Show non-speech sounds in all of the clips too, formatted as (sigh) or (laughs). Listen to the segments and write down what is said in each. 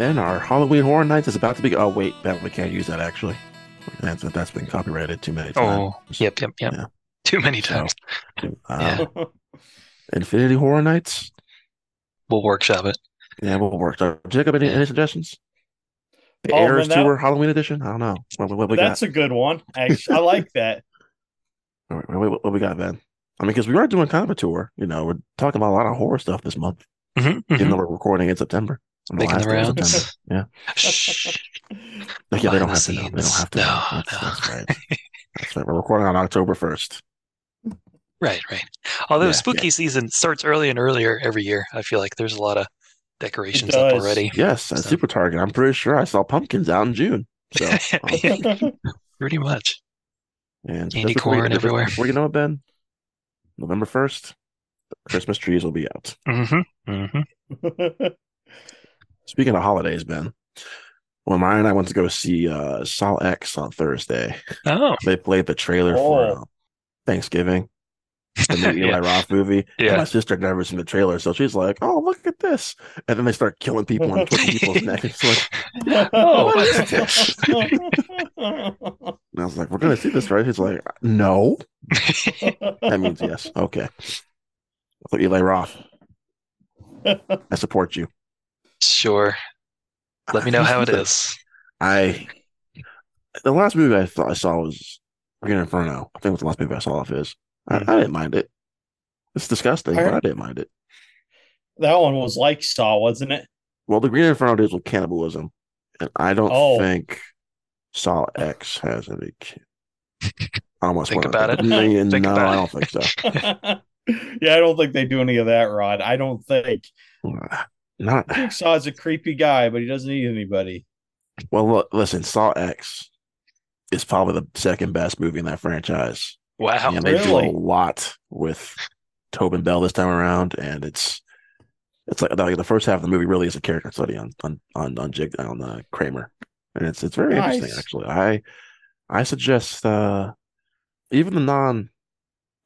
Ben, our Halloween Horror Nights is about to be. Oh wait, Ben, we can't use that actually. That's that's been copyrighted too many times. Oh, yep, yep, yep. Yeah. Too many So, times. Uh, Infinity Horror Nights. We'll workshop it. Yeah, we'll work. Uh, Jacob, any, any suggestions? The Oh, man, Eras that- Tour Halloween Edition. I don't know. What, what, what we That's got? a good one. Actually, I like (laughs) that. What, what, what we got, Ben? I mean, because we are doing kind of a tour. You know, we're talking about a lot of horror stuff this month, Mhm, even mhm. though we're recording in September. On Making the last day of rounds. Yeah. (laughs) Shh. Like, yeah, they don't the have to know. They don't have to. know. No, That's, no. that's right. (laughs) That's right. We're recording on October first. Right, right. Although Yeah, spooky season starts early and earlier every year, I feel like there's a lot of decorations up already. Yes, at So- Super Target. I'm pretty sure I saw pumpkins out in June. So, (laughs) Pretty much. and Candy just before you- corn just everywhere. Before you know it, Ben, November first, Christmas trees will be out. Mm-hmm. Mm-hmm. Speaking of holidays, Ben, when Ryan and I went to go see uh, Saw X on Thursday, Oh, they played the trailer for Oh. uh, Thanksgiving, the new Eli Roth movie. And my sister had never seen the trailer, so she's like, "Oh, look at this!" And then they start killing people and twisting people's (laughs) necks. It's like, Oh. what is this? (laughs) And I was like, "We're gonna see this, right?" He's like, "No." That means yes. Okay. So Eli Roth, I support you. Sure. Let me know how it (laughs) is. I the last movie I thought I saw was Green Inferno. I think it was the last movie I saw of his. I, Hmm. I didn't mind it. It's disgusting, I but I didn't mind it. that one was like Saw, wasn't it? Well, the Green Inferno deals with cannibalism, and I don't Oh. think Saw X has any. Can- I don't want to Think about it. (laughs) No, Think no, about I don't think so. (laughs) yeah, I don't think they do any of that, Rod. I don't think. Not I think Saw's a creepy guy, but he doesn't eat anybody. well. Look, listen, Saw X is probably the second best movie in that franchise. Wow. and they do a lot with Tobin Bell this time around, and it's it's like, like the first half of the movie really is a character study on on on on, Jig, on uh, Kramer, and it's it's very Nice. interesting actually. I I suggest uh, even the non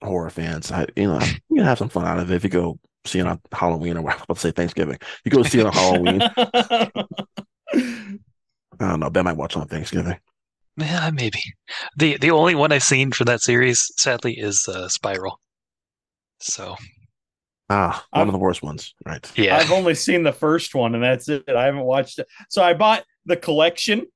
horror fans, I you know you can have some fun out of it if you go see it on Halloween or I was about to say Thanksgiving. You go see it on Halloween. (laughs) I don't know. Ben might watch it on Thanksgiving. Yeah, maybe. The the only one I've seen for that series, sadly, is uh, Spiral. So Ah, one I've- of the worst ones, right? yeah. I've only seen the first one, and that's it. I haven't watched it. So I bought the collection,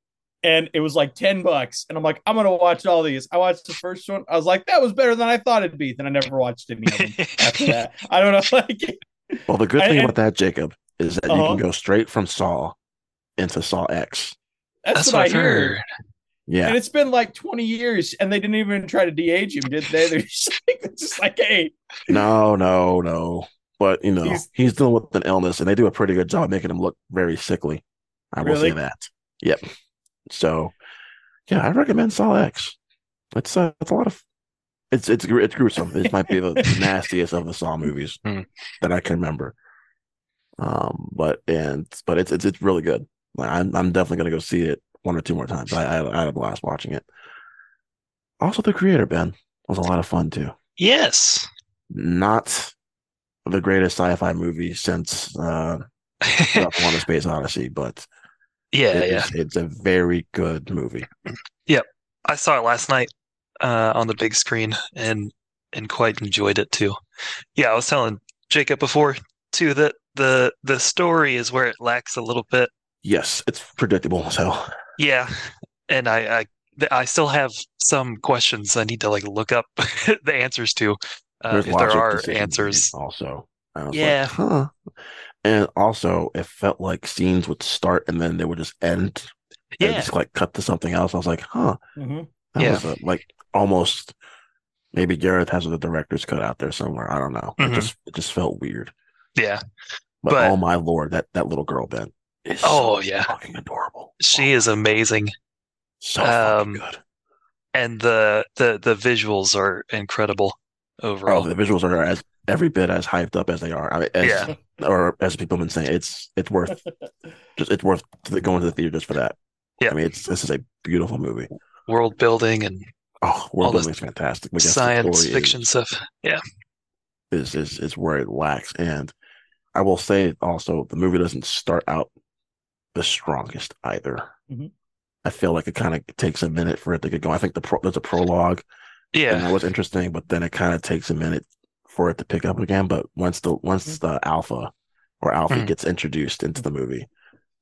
and it was like ten bucks. And I'm like, I'm gonna watch all these. I watched the first one. I was like, that was better than I thought it'd be. Then I never watched any of them (laughs) after that. I don't know. (laughs) Like, Well, the good I- thing and- about that, Jacob, is that you Uh-huh. can go straight from Saw into Saw X. that's, That's what, what I heard. heard. Yeah. And it's been like 20 years, and they didn't even try to de-age him, did they? (laughs) They're just like, just like hey, No, no, no. But you know, He's- he's, dealing with an illness, and they do a pretty good job making him look very sickly. I will Really? say that. Yep. So, yeah, I recommend Saw X. It's uh, it's a lot of. It's it's it's gruesome. It might be the (laughs) nastiest of the Saw movies Hmm. that I can remember. Um, but and but it's it's it's really good. Like, I'm I'm definitely gonna go see it one or two more times. I I, I had a blast watching it. Also, the creator Ben was a lot of fun too Yes. not the greatest sci-fi movie since uh Up on the Space Odyssey, but yeah, it yeah. is- it's a very good movie. Yep. I saw it last night uh, on the big screen and and quite enjoyed it too. Yeah, I was telling Jacob before too that the the story is where it lacks a little bit. Yes, it's predictable hell. Yeah, and I I, I still have some questions I need to like look up (laughs) the answers to. Uh, if there are answers. also. Yeah. like, huh. And also, it felt like scenes would start and then they would just end. and Yeah, just like cut to something else. I was like, huh. Mhm. That Yeah. was a, like almost. Maybe Gareth has the director's cut out there somewhere. I don't know. Mhm. It just it just felt weird. yeah. But, But- oh my lord, that that little girl Ben is Oh so yeah, fucking adorable. she is amazing, so um, good. and the the the visuals are incredible Oh, overall. the visuals are as every bit as hyped up as they are. I mean, as, Yeah. or as people have been saying, it's it's worth (laughs) just it's worth going to the theater just for that. Yeah. I mean, it's this is a beautiful movie. World building and Oh, world building is fantastic. but science fiction is, stuff. Yeah, is is is where it lacks, and I will say also the movie doesn't start out the strongest either. Mhm. I feel like it kind of takes a minute for it to get going. I think the pro, there's a prologue and Yeah. that was interesting, but then it kind of takes a minute for it to pick up again. But once the once the alpha or alpha Mhm. gets introduced into the movie,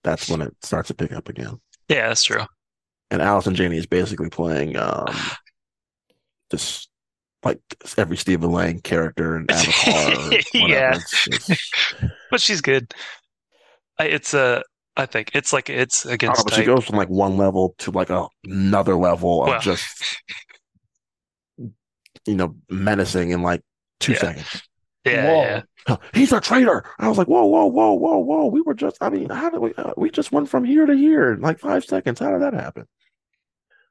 that's when it starts to pick up again. Yeah, that's true. And Allison Janney is basically playing um (sighs) just like every Stephen Lang character in Avatar. (laughs) Yeah. Just- (laughs) But she's good. I, it's a. I think it's like it's I don't know, against she goes from like one level to like a, another level of Well. just you know menacing and like two Yeah. seconds. Yeah, Whoa. yeah. "Oh, (laughs) He's a traitor. I was like, whoa, whoa, whoa, whoa, whoa. We were just, I mean, how did we, uh, we just went from here to here in like five seconds. How did that happen?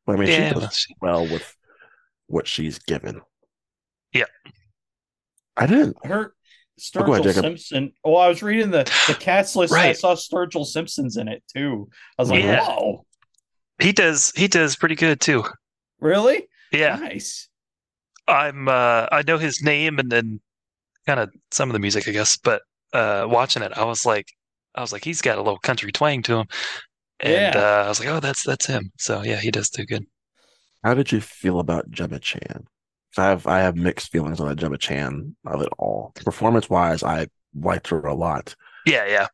But I mean, Yeah, she well, does well with what she's given. Yeah. I didn't. Her Oh, ahead, Sturgill Jacob. Simpson. Oh, I was reading the the cats list. I saw Sturgill Simpson's in it too. I was like, Yeah. whoa, he does. He does pretty good too. really? Yeah, Nice. I'm. uh I know his name and then kind of some of the music, I guess. But uh watching it, I was like, I was like, he's got a little country twang to him, and Yeah. uh, I was like, oh, that's that's him. So yeah, he does do good. How did you feel about Gemma Chan? I have, I have mixed feelings on the Gemma Chan of it all. Performance wise, I liked her a lot. Yeah, yeah,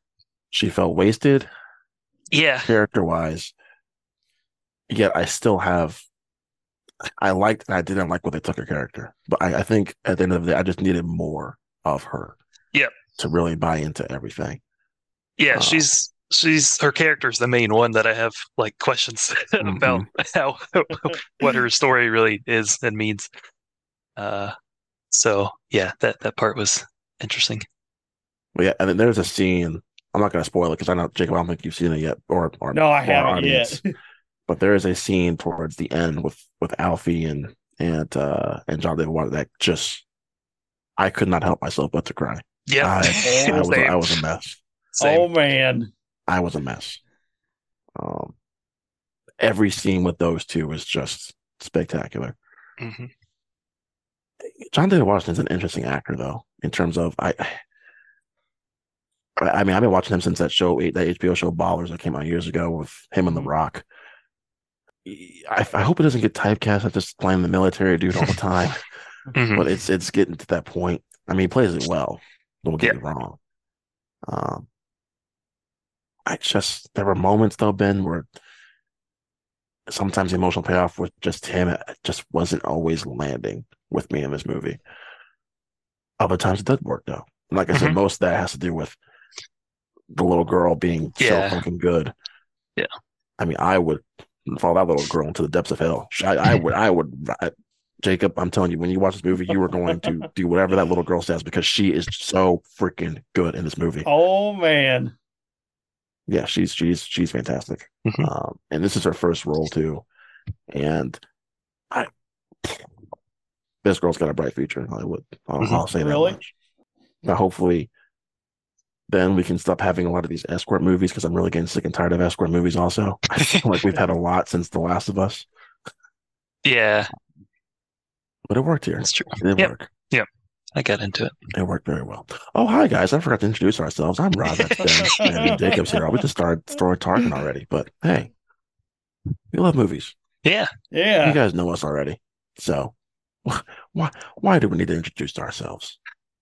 She felt wasted. yeah. character wise, yet I still have. I liked and I didn't like what they took her character, but I, I think at the end of the day, I just needed more of her. Yep. To really buy into everything. Yeah, Uh, she's she's her character's the main one that I have like questions (laughs) about how (laughs) what her story really is and means. Uh, so yeah, that that part was interesting. But yeah, and then there's a scene. I'm not going to spoil it because I know Jacob. I don't think you've seen it yet, or or No, I or haven't audience. yet. (laughs) But there is a scene towards the end with with Alfie and and uh and John David Water that just I could not help myself but to cry. Yeah, I, (laughs) I was I was a mess. Same. Oh man. I was a mess. Um, every scene with those two was just spectacular. Mhm. John David Washington's an interesting actor, though, in terms of I. I I mean, I've been watching him since that show, that HBO show Ballers that came out years ago with him and The Mhm. Rock. I, I hope it doesn't get typecast as just playing the military dude all the time, (laughs) Mhm. but it's it's getting to that point. I mean, he plays it well. Don't get me wrong. Um, I just there were moments though, Ben, where sometimes the emotional payoff with just him it just wasn't always landing with me in this movie. Other times it did work though. And like I said, Mhm. most of that has to do with the little girl being Yeah. so fucking good. Yeah. I mean, I would follow that little girl into the depths of hell. I, I would, I would, I, Jacob, I'm telling you, when you watch this movie, you are going to do whatever that little girl says because she is so freaking good in this movie. Oh man. Yeah, she's she's she's fantastic. Mhm. Um, and this is her first role too. And I, this girl's got a bright future in Hollywood. I'll. I'll say that Really? much. Now, hopefully, then we can stop having a lot of these escort movies because I'm really getting sick and tired of escort movies. Also, (laughs) like we've had a lot since The Last of Us, Yeah, but it worked here. that's true. It did Yep. work. I got into it. It worked very well. Oh, hi guys! I forgot to introduce ourselves. I'm Rod. That's Ben, (laughs) and Jacob's here. I We just started started talking already, but hey, we love movies. Yeah, yeah. You guys know us already, so (laughs) why why do we need to introduce ourselves?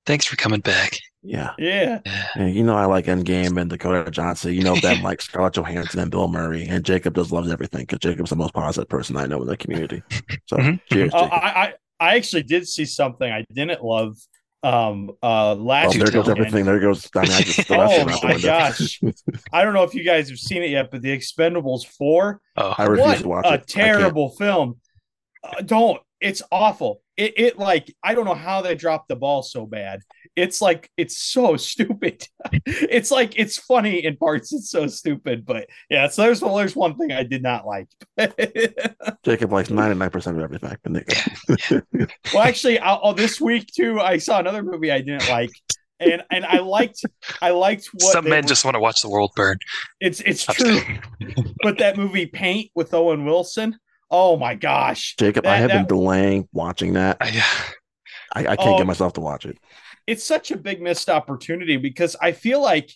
Thanks for coming back. Yeah, Yeah. Yeah. You know I like Endgame and Dakota Johnson. You know Ben (laughs) likes Scarlett Johansson and Bill Murray, and Jacob just loves everything because Jacob's the most positive person I know in the community. So Mhm. cheers, Uh, Jacob. I, I I actually did see something I didn't love um uh Oh, last there goes everything. There goes. I mean, I just threw (laughs) Oh out the my gosh. (laughs) I don't know if you guys have seen it yet, but The Expendables 4 Oh, I refuse to watch it. I a can't. terrible film. Uh, don't. It's awful. It, it like I don't know how they dropped the ball so bad. It's like it's so (laughs) stupid. it's like it's funny in parts. It's so stupid, but yeah. So there's well, there's one thing I did not like. (laughs) Jacob likes ninety nine percent of everything. And they- (laughs) well, actually, I, oh, this week too, I saw another movie I didn't like, and and I liked I liked what some men were- just want to watch the world burn. It's it's true, but that movie Paint with Owen Wilson. Oh my gosh, Jacob, I That- have been delaying watching that. I, I, I can't Oh. get myself to watch it. it's such a big missed opportunity because I feel like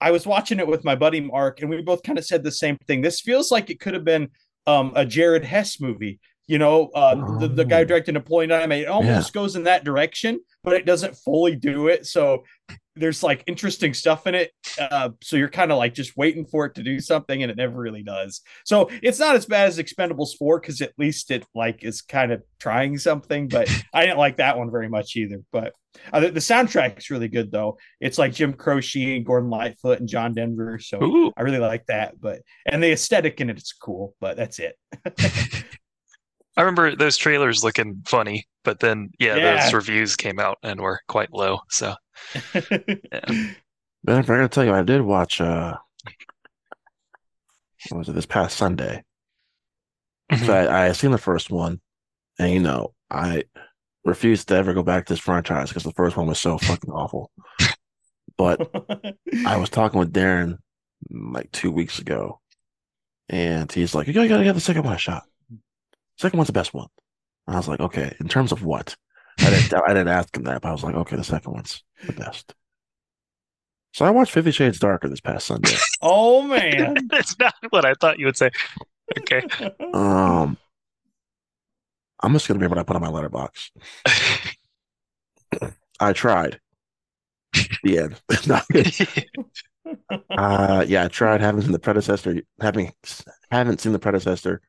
I was watching it with my buddy Mark, and we both kind of said the same thing. This feels like it could have been um, a Jared Hess movie. You know, uh, the, the guy Oh. directing Napoleon Dynamite. It almost goes in that direction, but it doesn't fully do it. So there's like interesting stuff in it. Uh, so you're kind of like just waiting for it to do something, and it never really does. So it's not as bad as Expendables four because at least it like is kind of trying something. But (laughs) I didn't like that one very much either. But uh, the, the soundtrack's really good though. It's like Jim Croce and Gordon Lightfoot and John Denver. So Ooh. I really like that. But and the aesthetic in it is cool. But that's it. (laughs) I remember those trailers looking funny, but then yeah, Yeah. those reviews came out and were quite low. So yeah. Ben, if I gotta tell you, I did watch uh what was it this past Sunday? Mm-hmm. So I, I seen the first one, and you know, I refused to ever go back to this franchise because the first one was so fucking awful. But I was (laughs) talking with Darren like two weeks ago, and he's like, "You gotta, gotta give the second one a shot. Second one's the best one." And I was like, "Okay, in terms of what?" I didn't, (laughs) I didn't ask him that, but I was like, "Okay, the second one's the best." So I watched Fifty Shades Darker this past Sunday. (laughs) oh man. (laughs) That's not what I thought you would say. Okay. Um, I'm just gonna be what I put on my Letterboxd. I tried. The end. No, uh, yeah, I tried. Haven't seen the predecessor. Having haven't seen the predecessor.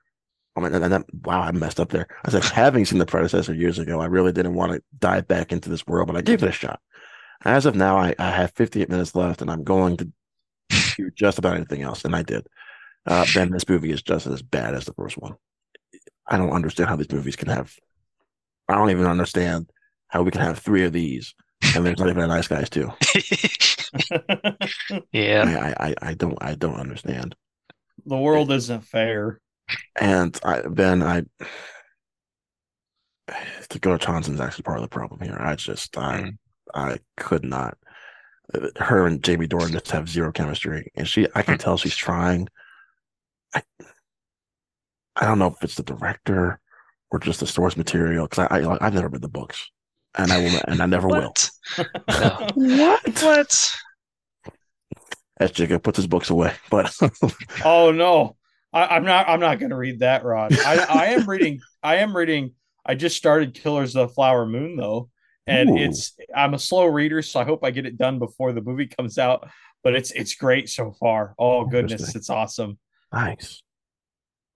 Oh my, and that, wow, I messed up there. I said (laughs) having seen the predecessor years ago. I really didn't want to dive back into this world, but I gave it a shot. As of now, I, I have 58 minutes left, and I'm going to do (laughs) just about anything else, and I did. Uh, then this movie is just as bad as the first one. I don't understand how these movies can have. I don't even understand how we can have three of these, and there's not even a nice guys too. (laughs) yeah. I, I, I don't, I don't understand. the world isn't fair. And I, Ben, I, Dakota Johnson's actually part of the problem here. I just, I, Mm. I could not. Her and Jamie Dornan just have zero chemistry, and she, I can tell she's trying. I, I don't know if it's the director or just the source material because I, I, I've never read the books, and I will, and I never will. What? (laughs) What? What? As Jacob puts his books away, but Oh no. I, I'm not I'm not gonna read that, Rod. I, I am (laughs) reading I am reading I just started Killers of the Flower Moon though. And Ooh. it's I'm a slow reader, so I hope I get it done before the movie comes out. But it's it's great so far. Oh goodness, it's awesome. Nice.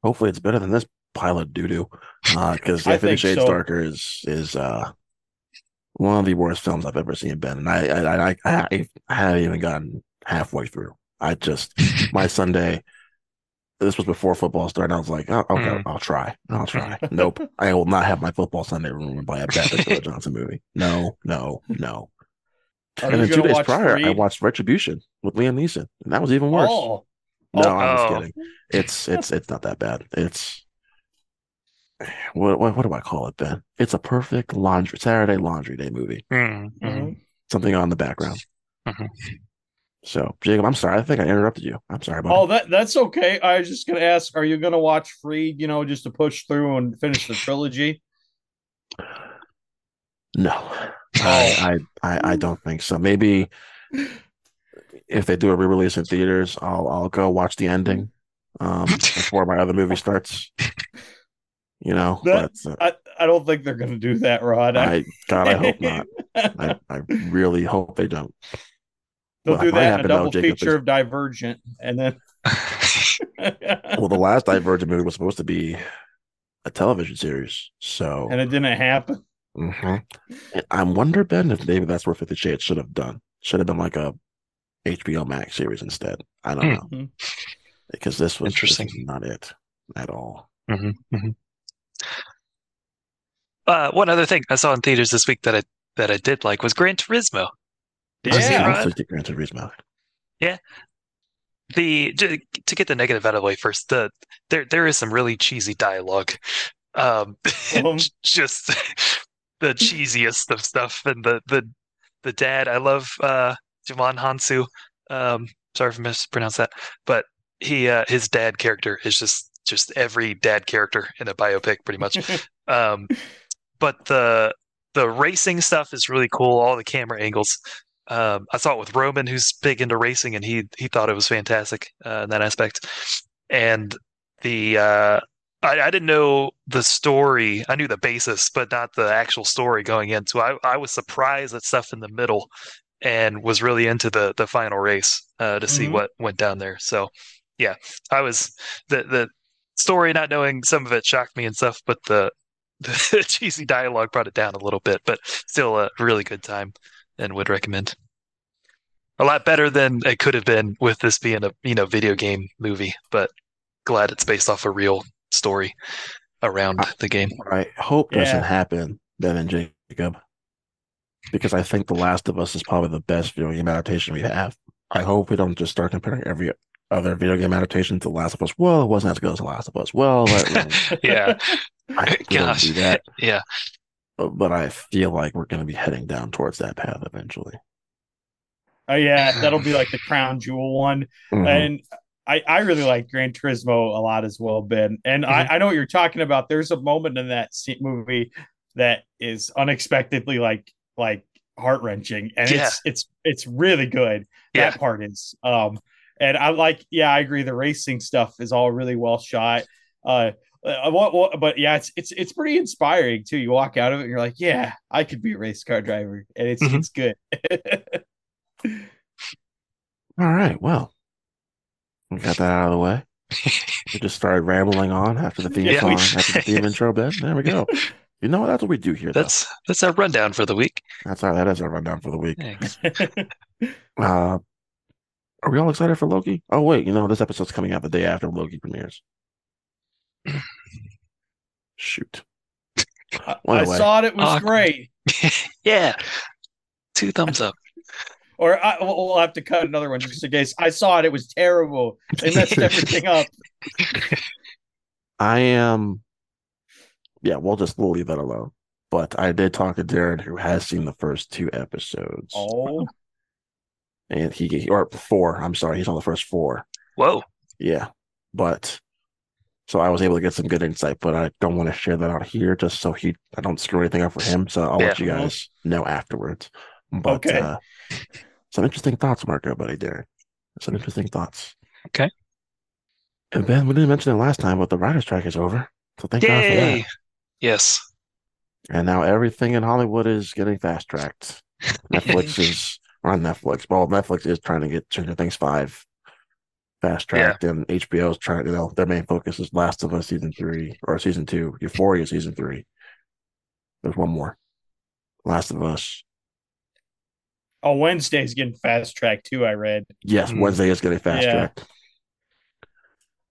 Hopefully, it's better than this pile of doo doo. Because (laughs) I yeah, Fifty think Shades so. Darker is is uh one of the worst films I've ever seen. Ben, and I I I I, I haven't even gotten halfway through. I just my Sunday. This was before football started. I was like, oh, okay, Mm. I'll try. I'll try. (laughs) nope, I will not have my football Sunday ruined by a bad Dakota (laughs) Johnson movie. No, no, no. Are and then two days prior, I watched Retribution with Liam Neeson, and that was even worse. Oh. No, Oh. I'm just Oh. kidding. It's it's it's not that bad. It's what what, what do I call it, Ben? It's a perfect laundry Saturday laundry day movie. Mm, mm. Mhm. Something on the background. Mhm. So, Jacob, I'm sorry. I think I interrupted you. I'm sorry about Oh, that that's okay. I was just gonna ask, are you gonna watch Freed, you know, just to push through and finish the trilogy? No, (laughs) I, I I I don't think so. Maybe if they do a re-release in theaters, I'll I'll go watch the ending um before my other movie starts. You know, (laughs) That- but uh, I, I don't think they're gonna do that, Rod. I God, I hope not. (laughs) I, I really hope they don't. They'll What do might that in a double feature is- of Divergent, and then (laughs) (laughs) Well, the last Divergent movie was supposed to be a television series, so and it didn't happen. Mhm. And (laughs) I wonder, Ben, if maybe that's where Fifty Shades should have done. Should have been like a HBO Max series instead. I don't Hmm. know Mhm. because this was this Interesting. was not it at all. Mhm, mhm. Uh, one other thing I saw in theaters this week that I that I did like was Gran Turismo. Did you see it, Yeah. Rod? Also, did Gran Turismo. the to, to get the negative out of the way first the there there is some really cheesy dialogue um (laughs) Um. just the cheesiest of stuff and the the the dad i love uh Javon Hansu um sorry if I mispronounced that but he uh his dad character is just just every dad character in a biopic pretty much (laughs) um but the the racing stuff is really cool all the camera angles Um, I saw it with Roman, who's big into racing, and he he thought it was fantastic uh, in that aspect. And the uh, I, I didn't know the story. I knew the basis, but not the actual story going in. So I, I was surprised at stuff in the middle, and was really into the the final race uh, to see Mhm. what went down there. So yeah, I was the the story not knowing some of it shocked me and stuff, but the (laughs) the cheesy dialogue brought it down a little bit, but still a really good time and would recommend. A lot better than it could have been with this being a you know video game movie, but glad it's based off a real story around the game. What I hope doesn't happen, Ben and Jacob, because I think The Last of Us is probably the best video game adaptation we have. I hope we don't just start comparing every other video game adaptation to The Last of Us. Well, it wasn't as good as The Last of Us. Well, that, (laughs) Yeah, I hope we gosh, do that. yeah, But, but I feel like we're going to be heading down towards that path eventually. Oh yeah, (sighs) that'll be like the crown jewel one. Mhm. And I, I really like Gran Turismo a lot as well, Ben. And I, I know what you're talking about. There's a moment in that movie that is unexpectedly like like heart wrenching, and Yeah. it's it's it's really good. Yeah. That part is. Um, and I like, yeah, I agree. The racing stuff is all really well shot. Uh, uh, what, what, but yeah, it's it's it's pretty inspiring too. You walk out of it, and you're like, yeah, I could be a race car driver, and it's Mhm. it's good. All right. Well, we got that out of the way. We just started rambling on after the (laughs) theme Yeah, song, we- after the theme intro, Ben. There we go. (laughs) You know what? That's what we do here. though. that's that's our rundown for the week. That's our that is our rundown for the week. Thanks. (laughs) Uh, are we all excited for Loki? Oh wait, you know this episode's coming out the day after Loki premieres. Shoot. I, I anyway. saw it. It was Awkward. great. (laughs) yeah, two thumbs up. Or I, we'll we'll have to cut another one just in case. I saw it. It was terrible. They messed (laughs) everything up. I am. Yeah, we'll just we'll leave that alone. But I did talk to Darren, who has seen the first two episodes, Oh, and he or four. I'm sorry, he's on the first four. Whoa, Yeah, but so I was able to get some good insight, but I don't want to share that out here just so he I don't screw anything up for him. So I'll let you guys know afterwards. But Okay. uh, some interesting thoughts, Marco, buddy, Darren. Some interesting thoughts. Okay. And Ben, we didn't mention it last time, but the writer's strike is over. So thank God for that. Yes, And now everything in Hollywood is getting fast tracked. (laughs) Netflix is on Netflix. Well, Netflix is trying to get Stranger Things five fast tracked, and HBO is trying. You know, their main focus is Last of Us season three or season two, Euphoria season three. There's one more, Last of Us. oh, Wednesday's getting fast tracked too. I read. Yes, Hmm. Wednesday is getting fast Yeah. tracked.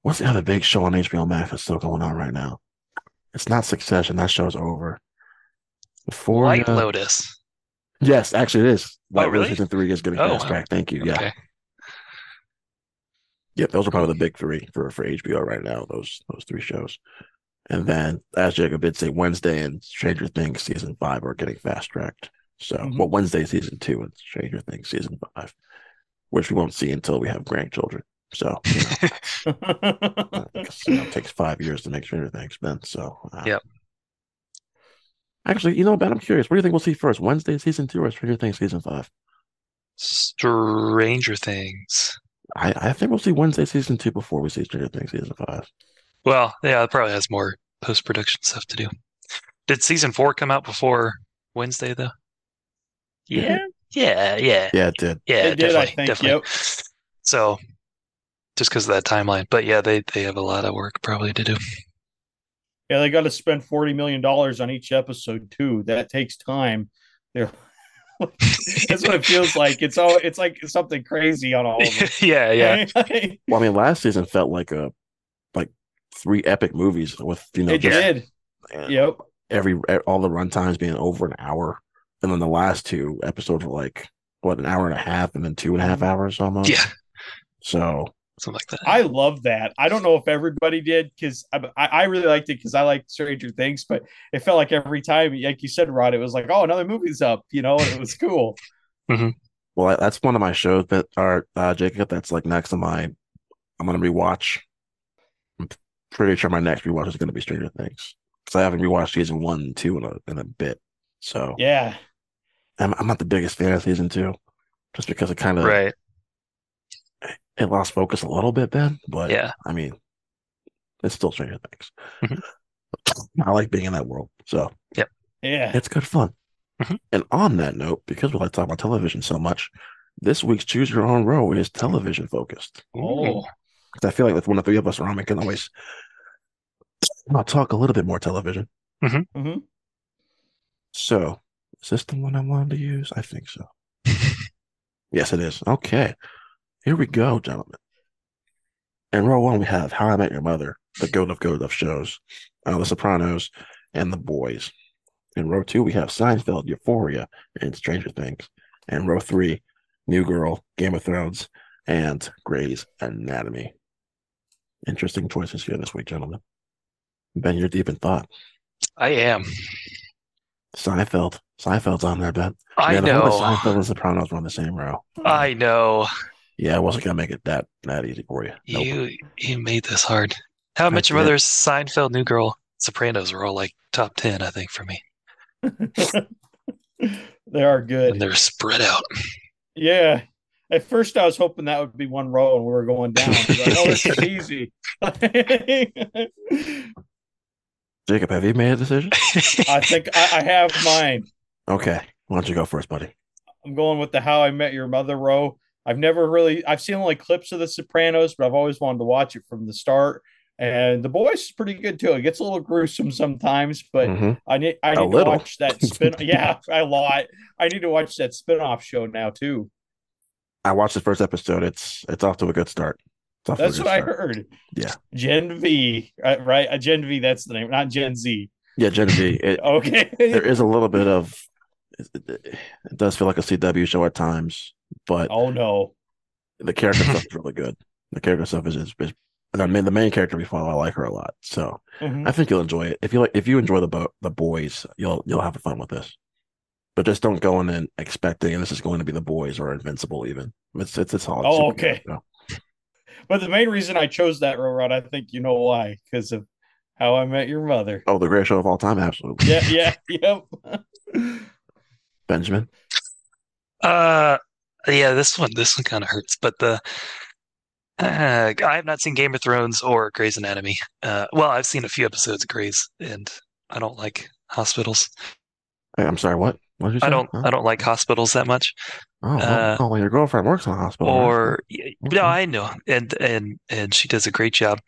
What's the other big show on HBO Max that's still going on right now? It's not Succession. That show's over. Before White Lotus. Yes, actually, it is. White Lotus really? season three is getting Oh, fast wow. tracked. Thank you. Yeah. Okay. Yep, those are probably the big three for, for HBO right now, those those three shows. And then as Jacob did say, Wednesday and Stranger Things season five are getting fast tracked. So Mhm. well Wednesday season two and Stranger Things season five, which we won't see until we have grandchildren. So you know, (laughs) uh, you know, it takes five years to make Stranger Things, Ben. So uh, Yep. Actually, you know, Ben, I'm curious. What do you think we'll see first? Wednesday season two or Stranger Things season five? Stranger Things. I, I think we'll see Wednesday season two before we see Stranger Things season five. Well, yeah, it probably has more post production stuff to do. Did season four come out before Wednesday though? Yeah, yeah, yeah, Yeah, it did. yeah. It did, I definitely, think, definitely. yep. So, just because of that timeline, but yeah, they they have a lot of work probably to do. yeah, they got to spend forty million dollars on each episode too. That takes time. They're (laughs) that's what it feels like. It's all it's like something crazy on all of them. (laughs) yeah, yeah, (laughs) Well, I mean, last season felt like a like three epic movies with you know it just did. uh, Yep. every all the runtimes being over an hour, and then the last two episodes were like what an hour and a half, and then two and a half hours almost. yeah, So something like that. I love that. I don't know if everybody did because I, I I really liked it because I like Stranger Things, but it felt like every time, like you said, Rod, it was like, oh, another movie's up, you know, and it was cool. well, that's one of my shows that are uh, Jacob. That's like next to my. I'm gonna rewatch. I'm pretty sure my next rewatch is gonna be Stranger Things because I haven't rewatched season one and two in a in a bit. So Yeah. I'm, I'm not the biggest fan of season two. just because it kind of Right. It lost focus a little bit, Ben. But Yeah. I mean, it's still Stranger Things. Mhm. I like being in that world, so Yeah. it's good fun. Mhm. And on that note, because we like to talk about television so much, this week's Choose Your Own Row is television focused. Oh, Because I feel like with one of three of us around, we can always I'll talk a little bit more television. hmm So, is this the one I wanted to use? I think so. (laughs) yes, it is. Okay. Here we go, gentlemen. In row one, we have How I Met Your Mother, the goat of goat of shows, uh, The Sopranos, and The Boys. In row two, we have Seinfeld, Euphoria, and Stranger Things. And row three, New Girl, Game of Thrones, and Grey's Anatomy. Interesting choices here this week, gentlemen. Ben, you're deep in thought. I am. Seinfeld. Seinfeld's on there, Ben. I yeah, the know. Seinfeld and Sopranos were on the same row. I know. Yeah, I wasn't gonna make it that that easy for you. Nope. You you made this hard. How I I Met Your did. Mother, Seinfeld, New Girl, Sopranos were all like top ten, I think, for me, (laughs) they are and good. they're spread out. Yeah. At first, I was hoping that would be one row and we were going down. but I know oh, this is (laughs) easy. (laughs) Jacob, have you made a decision? I think I, I have mine. Okay, why don't you go first, buddy? I'm going with the How I Met Your Mother row. I've never really I've seen like clips of The Sopranos, but I've always wanted to watch it from the start. And The Boys is pretty good too. It gets a little gruesome sometimes, but Mhm. I need I need to little. watch that spin. (laughs) yeah, a lot. I need to watch that spin-off show now too. I watched the first episode. It's it's off to a good start. It's off to a That's what I heard. Yeah. Gen V, uh, right? A Gen V. That's the name, not Gen Z. Yeah, Gen V. (laughs) It, Okay. there is a little bit of. It, it does feel like a CW show at times, but oh no. the character stuff (laughs) is really good. The character stuff is is, is I mean, the main character we follow, I like her a lot. So Mhm. I think you'll enjoy it. If you like, if you enjoy the bo- the boys, you'll you'll have fun with this. But just don't go in and expecting this is going to be the boys or Invincible. Even it's it's it's all. Oh, okay. so. (laughs) But the main reason I chose that row I think you know why, because of how I met your mother. Oh, the greatest show of all time, absolutely. Yeah, yeah, (laughs) yep. Benjamin. Uh, yeah, this one this one kind of hurts, but the uh, I have not seen Game of Thrones or Grey's Anatomy. Uh, well, I've seen a few episodes of Grey's, and I don't like hospitals. Hey, I'm sorry. What? What did you say? I don't Huh? I don't like hospitals that much. Oh, well, uh, oh, well, your girlfriend works in a hospital. Or Okay. no, I know, and and and she does a great job.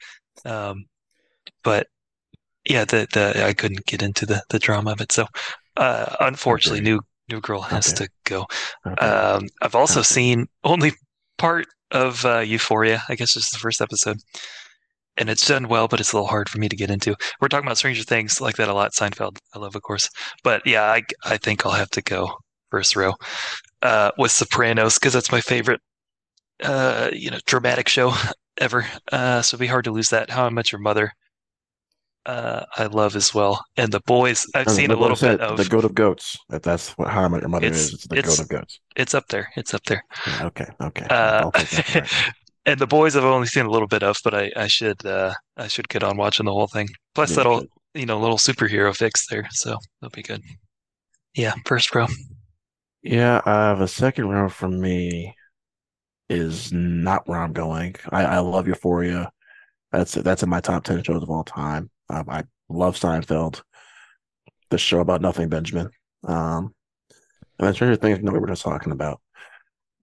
Um, but yeah, the the I couldn't get into the the drama of it. So, uh, unfortunately, new new girl has Okay. to go. Okay. Um, I've also Okay. seen only part of uh, Euphoria. I guess just the first episode, and it's done well, but it's a little hard for me to get into. We're talking about Stranger Things like that a lot. Seinfeld, I love, of course, but yeah, I I think I'll have to go first row uh, with Sopranos because that's my favorite, uh, you know, dramatic show ever. Uh, so it'd be hard to lose that. How I Met Your Mother. Uh, I love as well, and the boys. I've seen a like what I little bit of. the goat of goats. If that's what how I met your mother It's- is, it's the it's- goat of goats. It's up there. It's up there. Yeah, okay, okay. Uh, I'll take that. Right. (laughs) and the boys I've only seen a little bit of, but I, I should uh, I should get on watching the whole thing. Plus Yeah, that'll good. you know little superhero fix there, so that'll be good. Yeah, first row. Yeah, uh, the second row for me is not where I'm going. I, I love Euphoria. That's that's in my top ten shows of all time. Um, I love Seinfeld, the show about nothing, Benjamin. Um, and then Stranger Things, know, we were just talking about.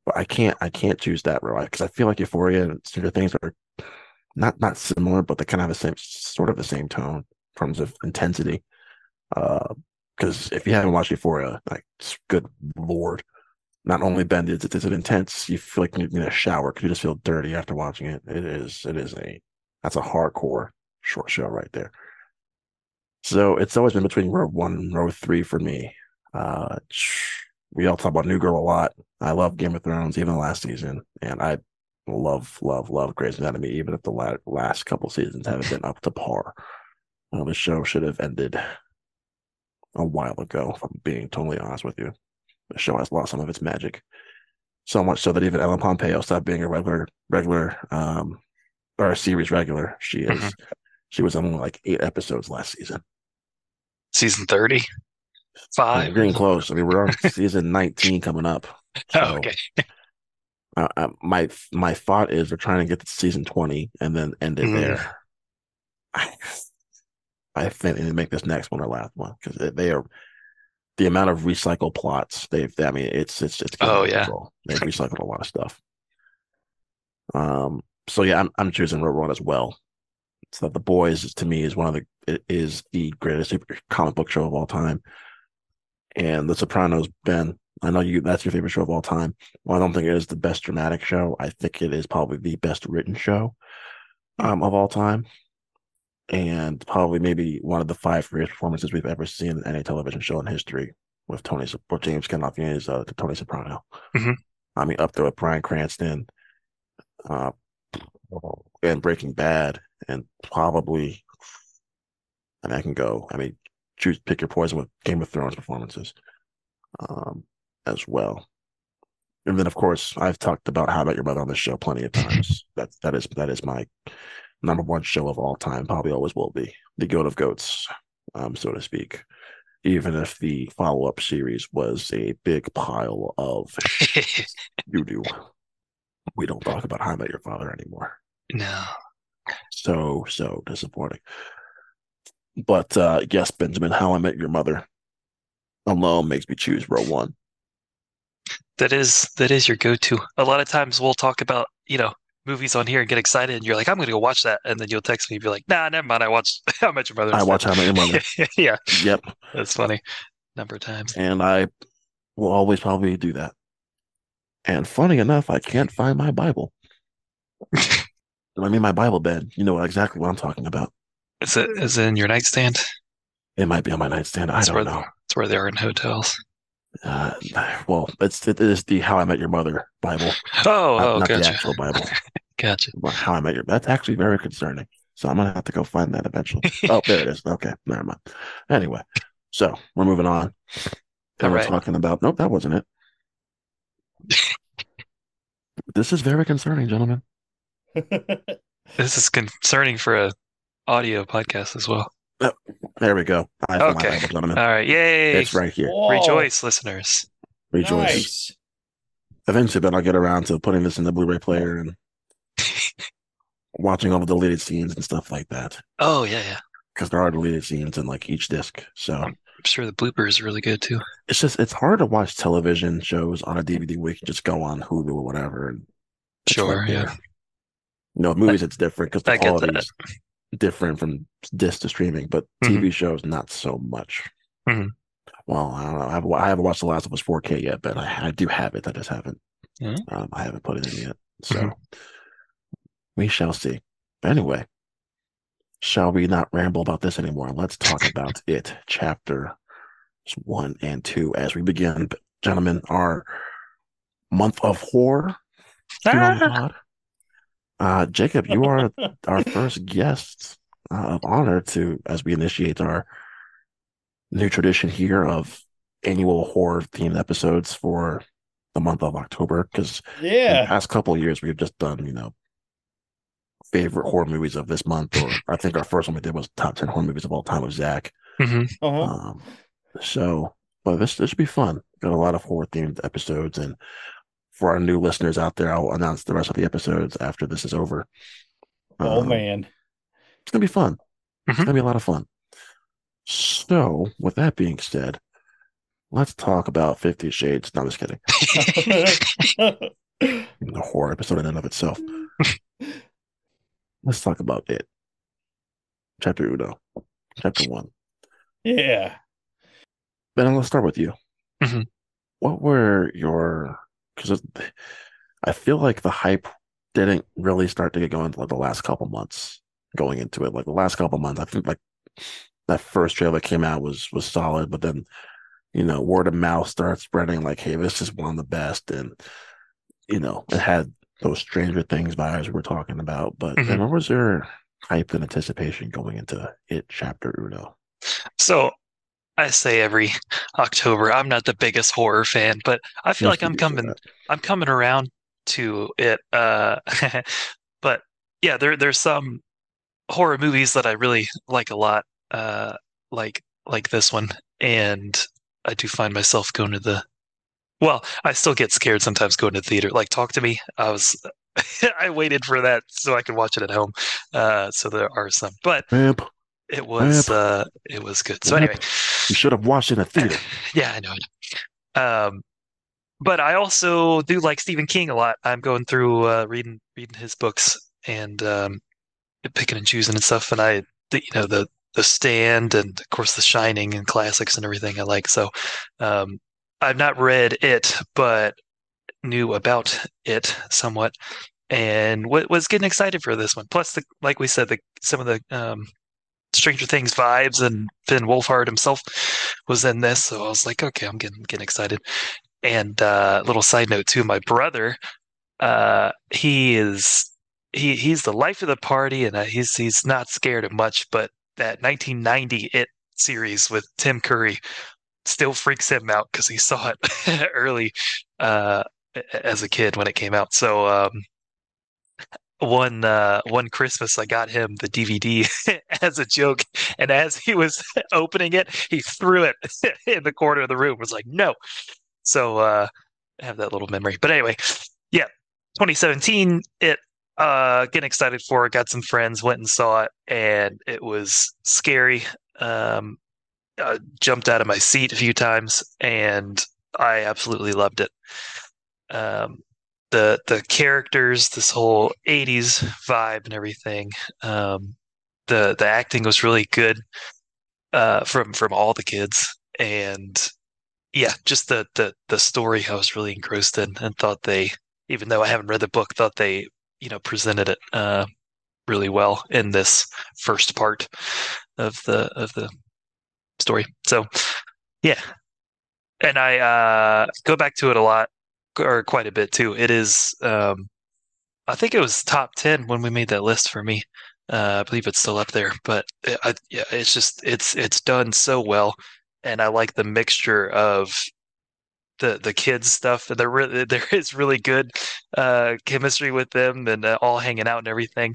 But I can't I can't choose that row because I feel like Euphoria and Stranger Things are not not similar, but they kind of have the same sort of the same tone in terms of intensity. Uh, because if you haven't watched Euphoria, like good lord, not only Ben is it is it intense, you feel like you need a shower because you just feel dirty after watching it. It is it is a that's a hardcore short show right there. So it's always been between row one and row three for me. Uh, we all talk about New Girl a lot. I love Game of Thrones, even the last season, and I love, love, love Grey's Anatomy, even if the la- last couple seasons haven't been up to par. Uh, the show should have ended a while ago, if I'm being totally honest with you. The show has lost some of its magic. So much so that even Ellen Pompeo stopped being a regular, regular, um, or a series regular. She is, Mhm. She was on only like eight episodes last season. Season thirty We're five. getting close. I mean, we're on (laughs) season 19 coming up. So, Oh, okay. (laughs) uh, uh, my my thought is we're trying to get to season twenty and then end it Mm. there. I, I think they make this next one their last one because they are the amount of recycled plots they've. I mean, it's it's it's. Oh, yeah. control. They've recycled a lot of stuff. Um. So yeah, I'm I'm choosing Road One as well. So the boys to me is one of the is the greatest super comic book show of all time, and The Sopranos. Ben, I know you that's your favorite show of all time. Well, I don't think it is the best dramatic show. I think it is probably the best written show um, of all time, and probably maybe one of the five greatest performances we've ever seen in any television show in history. With Tony, with James Gandolfini's uh, Tony Soprano. Mhm. I mean, up there with Bryan Cranston, uh, and Breaking Bad, and probably, and I can go. I mean, choose pick your poison with Game of Thrones performances, um, as well. And then, of course, I've talked about How About Your Mother on this show plenty of times. (laughs) that that is that is my number one show of all time. Probably always will be the goat of goats, um, so to speak. Even if the follow up series was a big pile of (laughs) doo doo, we don't talk about How About Your Father anymore. no. So so disappointing. But uh, yes, Benjamin, How I Met Your Mother alone makes me choose row one. That is that is your go-to. A lot of times we'll talk about, you know, movies on here and get excited and you're like, I'm gonna go watch that. And then you'll text me and be like, nah, never mind, I watched (laughs) How I Met Your Mother. I instead." watch How I Met Your Mother. (laughs) yeah, yep. that's funny. Number of times. and I will always probably do that. And funny enough, I can't find my Bible. (laughs) I mean, my Bible bed. You know exactly what I'm talking about. Is it is it in your nightstand? It might be on my nightstand. I That's don't know. It's where they are in hotels. Uh, well, it's it is the How I Met Your Mother Bible, (laughs) Oh, not, oh, not the gotcha. actual Bible. (laughs) Gotcha. How I Met Your. That's actually very concerning. So I'm gonna have to go find that eventually. oh, there it is. Okay, never mind. Anyway, so we're moving on, and All we're right. talking about. Nope, that wasn't it. (laughs) This is very concerning, gentlemen. (laughs) This is concerning for a audio podcast as well. Oh, there we go. I Okay. Bible, gentlemen. All right, yay! It's right here. Whoa, Rejoice, listeners. Rejoice. Nice. Eventually, then I'll get around to putting this in the Blu-ray player and (laughs) watching all the deleted scenes and stuff like that. Oh yeah, yeah. Because there are deleted scenes in like each disc. So I'm sure the bloopers are really good too. it's just it's hard to watch television shows on a DVD where you can just go on Hulu or whatever. And Sure, right yeah. You know, movies it's different because the quality is different from disc to streaming, but Mhm. TV shows not so much. Mhm. Well, I don't know. I haven't, I haven't watched The Last of Us 4K yet, but I, I do have it. I just haven't. Mhm. Um, I haven't put it in yet, so Mhm. we shall see. Anyway, shall we not ramble about this anymore? Let's talk about (laughs) it. Chapter one and two as we begin, gentlemen. Our month of horror here on the Ah! Pod. Uh, Jacob, you are (laughs) our first guest uh, of honor to as we initiate our new tradition here of annual horror themed episodes for the month of October. Because in the Yeah. past couple of years, we've just done, you know, favorite horror movies of this month, or I think our first one we did was top 10 horror movies of all time with Zach. Mhm. Uh-huh. Um, so, but this this should be fun. Got a lot of horror themed episodes, and for our new listeners out there, I'll announce the rest of the episodes after this is over. oh Um, man. it's gonna be fun. It's Mhm. gonna be a lot of fun. So, with that being said, let's talk about Fifty Shades. No, I'm just kidding. (laughs) The horror episode in and of itself. (laughs) let's talk about it. Chapter Uno, chapter one. yeah. Ben, let's start with you. Mhm. What were your? Because I feel like the hype didn't really start to get going until like the last couple months going into it. Like the last couple months, I think like that first trailer that came out was was solid, but then you know word of mouth starts spreading like, hey, this is one of the best, and you know it had those Stranger Things vibes we were talking about. But Mhm. then what was your hype and anticipation going into it chapter Uno? So I say every (laughs) October, I'm not the biggest horror fan, but I feel like I'm coming. I'm coming around to it. Uh, (laughs) but yeah, there there's some horror movies that I really like a lot, uh, like like this one, and I do find myself going to the Well, I still get scared sometimes going to the theater. Like, talk to me. I was, (laughs) I waited for that so I could watch it at home. Uh, so there are some, but. It was, uh, it was good. So anyway, You should have watched in a theater. (laughs) yeah, I know. Um, but I also do like Stephen King a lot. I'm going through uh, reading reading his books and um, picking and choosing and stuff. And I, the, you know, the the Stand and of course The Shining and classics and everything I like. So um, I've not read it, but knew about it somewhat, and what was getting excited for this one. Plus, the, like we said, the some of the um, Stranger Things vibes and Finn Wolfhard himself was in this, so I was like, okay, I'm getting getting excited. And uh, little side note too, my brother, uh, he is he he's the life of the party, and uh, he's he's not scared of much. But that 1990 It series with Tim Curry still freaks him out because he saw it (laughs) early uh, as a kid when it came out. So um, one uh, one Christmas, I got him the DVD (laughs) as a joke, and as he was (laughs) opening it, he threw it (laughs) in the corner of the room. Was like, no. So uh, I have that little memory. But anyway, yeah, 2017. It uh, getting excited for it. Got some friends, went and saw it, and it was scary. Um, uh, jumped out of my seat a few times, and I absolutely loved it. Um, the the characters, this whole '80s vibe and everything. Um, the the acting was really good uh, from from all the kids, and yeah, just the the the story I was really engrossed in, and thought they, even though I haven't read the book, thought they you know presented it uh, really well in this first part of the of the story. So yeah, and I uh, go back to it a lot or quite a bit too. It is, um, I think it was top ten when we made that list for me. Uh, I believe it's still up there, but it, I, yeah, it's just it's it's done so well, and I like the mixture of the the kids stuff. And There really (laughs) there is really good uh, chemistry with them and uh, all hanging out and everything.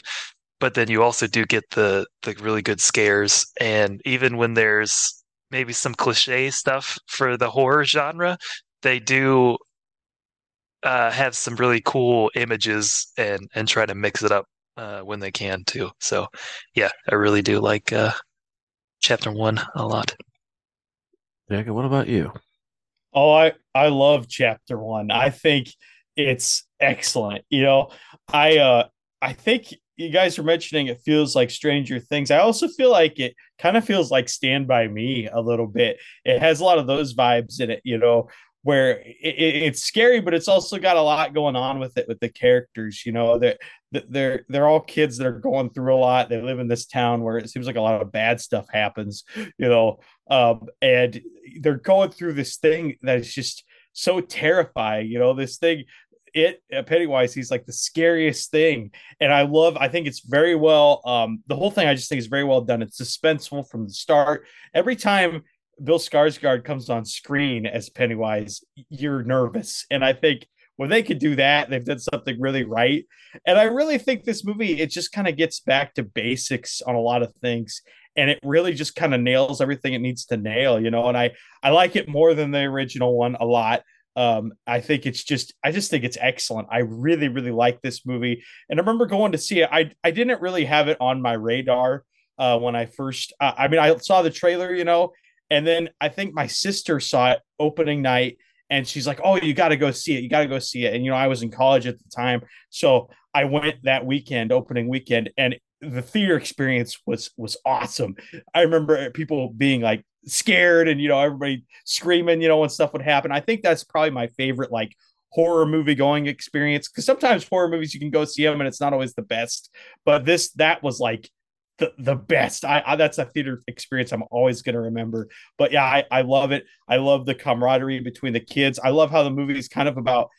But then you also do get the the really good scares, and even when there's maybe some cliche stuff for the horror genre, they do uh, have some really cool images and and try to mix it up uh, when they can too. So yeah, I really do like uh, chapter one a lot. Jacob, what about you? Oh, I I love chapter one. I think it's excellent. You know, I uh I think you guys are mentioning it feels like Stranger Things. I also feel like it kind of feels like Stand by Me a little bit. It has a lot of those vibes in it, you know, where it, it's scary, but it's also got a lot going on with it with the characters. You know, they're, they're they're all kids that are going through a lot. They live in this town where it seems like a lot of bad stuff happens. You know, um, and they're going through this thing that is just so terrifying. You know, this thing it uh, Pennywise, he's like the scariest thing. And I love, I think it's very well, um, the whole thing I just think is very well done. It's suspenseful from the start. Every time Bill Skarsgård comes on screen as Pennywise, you're nervous. And I think when they could do that, they've done something really right. And I really think this movie, it just kind of gets back to basics on a lot of things. And it really just kind of nails everything it needs to nail, you know. And I I like it more than the original one a lot. Um, I think it's just, I just think it's excellent. I really, really like this movie. And I remember going to see it. I, I didn't really have it on my radar uh, when I first, uh, I mean, I saw the trailer, you know, and then I think my sister saw it opening night and she's like, Oh, you got to go see it. You got to go see it. And, you know, I was in college at the time. So I went that weekend, opening weekend, and the theater experience was was awesome. I remember people being like scared and you know everybody screaming, you know, when stuff would happen. I think that's probably my favorite like horror movie going experience because sometimes horror movies you can go see them and it's not always the best, but this that was like the, the best. I, I that's a theater experience I'm always going to remember. But yeah, I, I love it. I love the camaraderie between the kids. I love how the movie is kind of about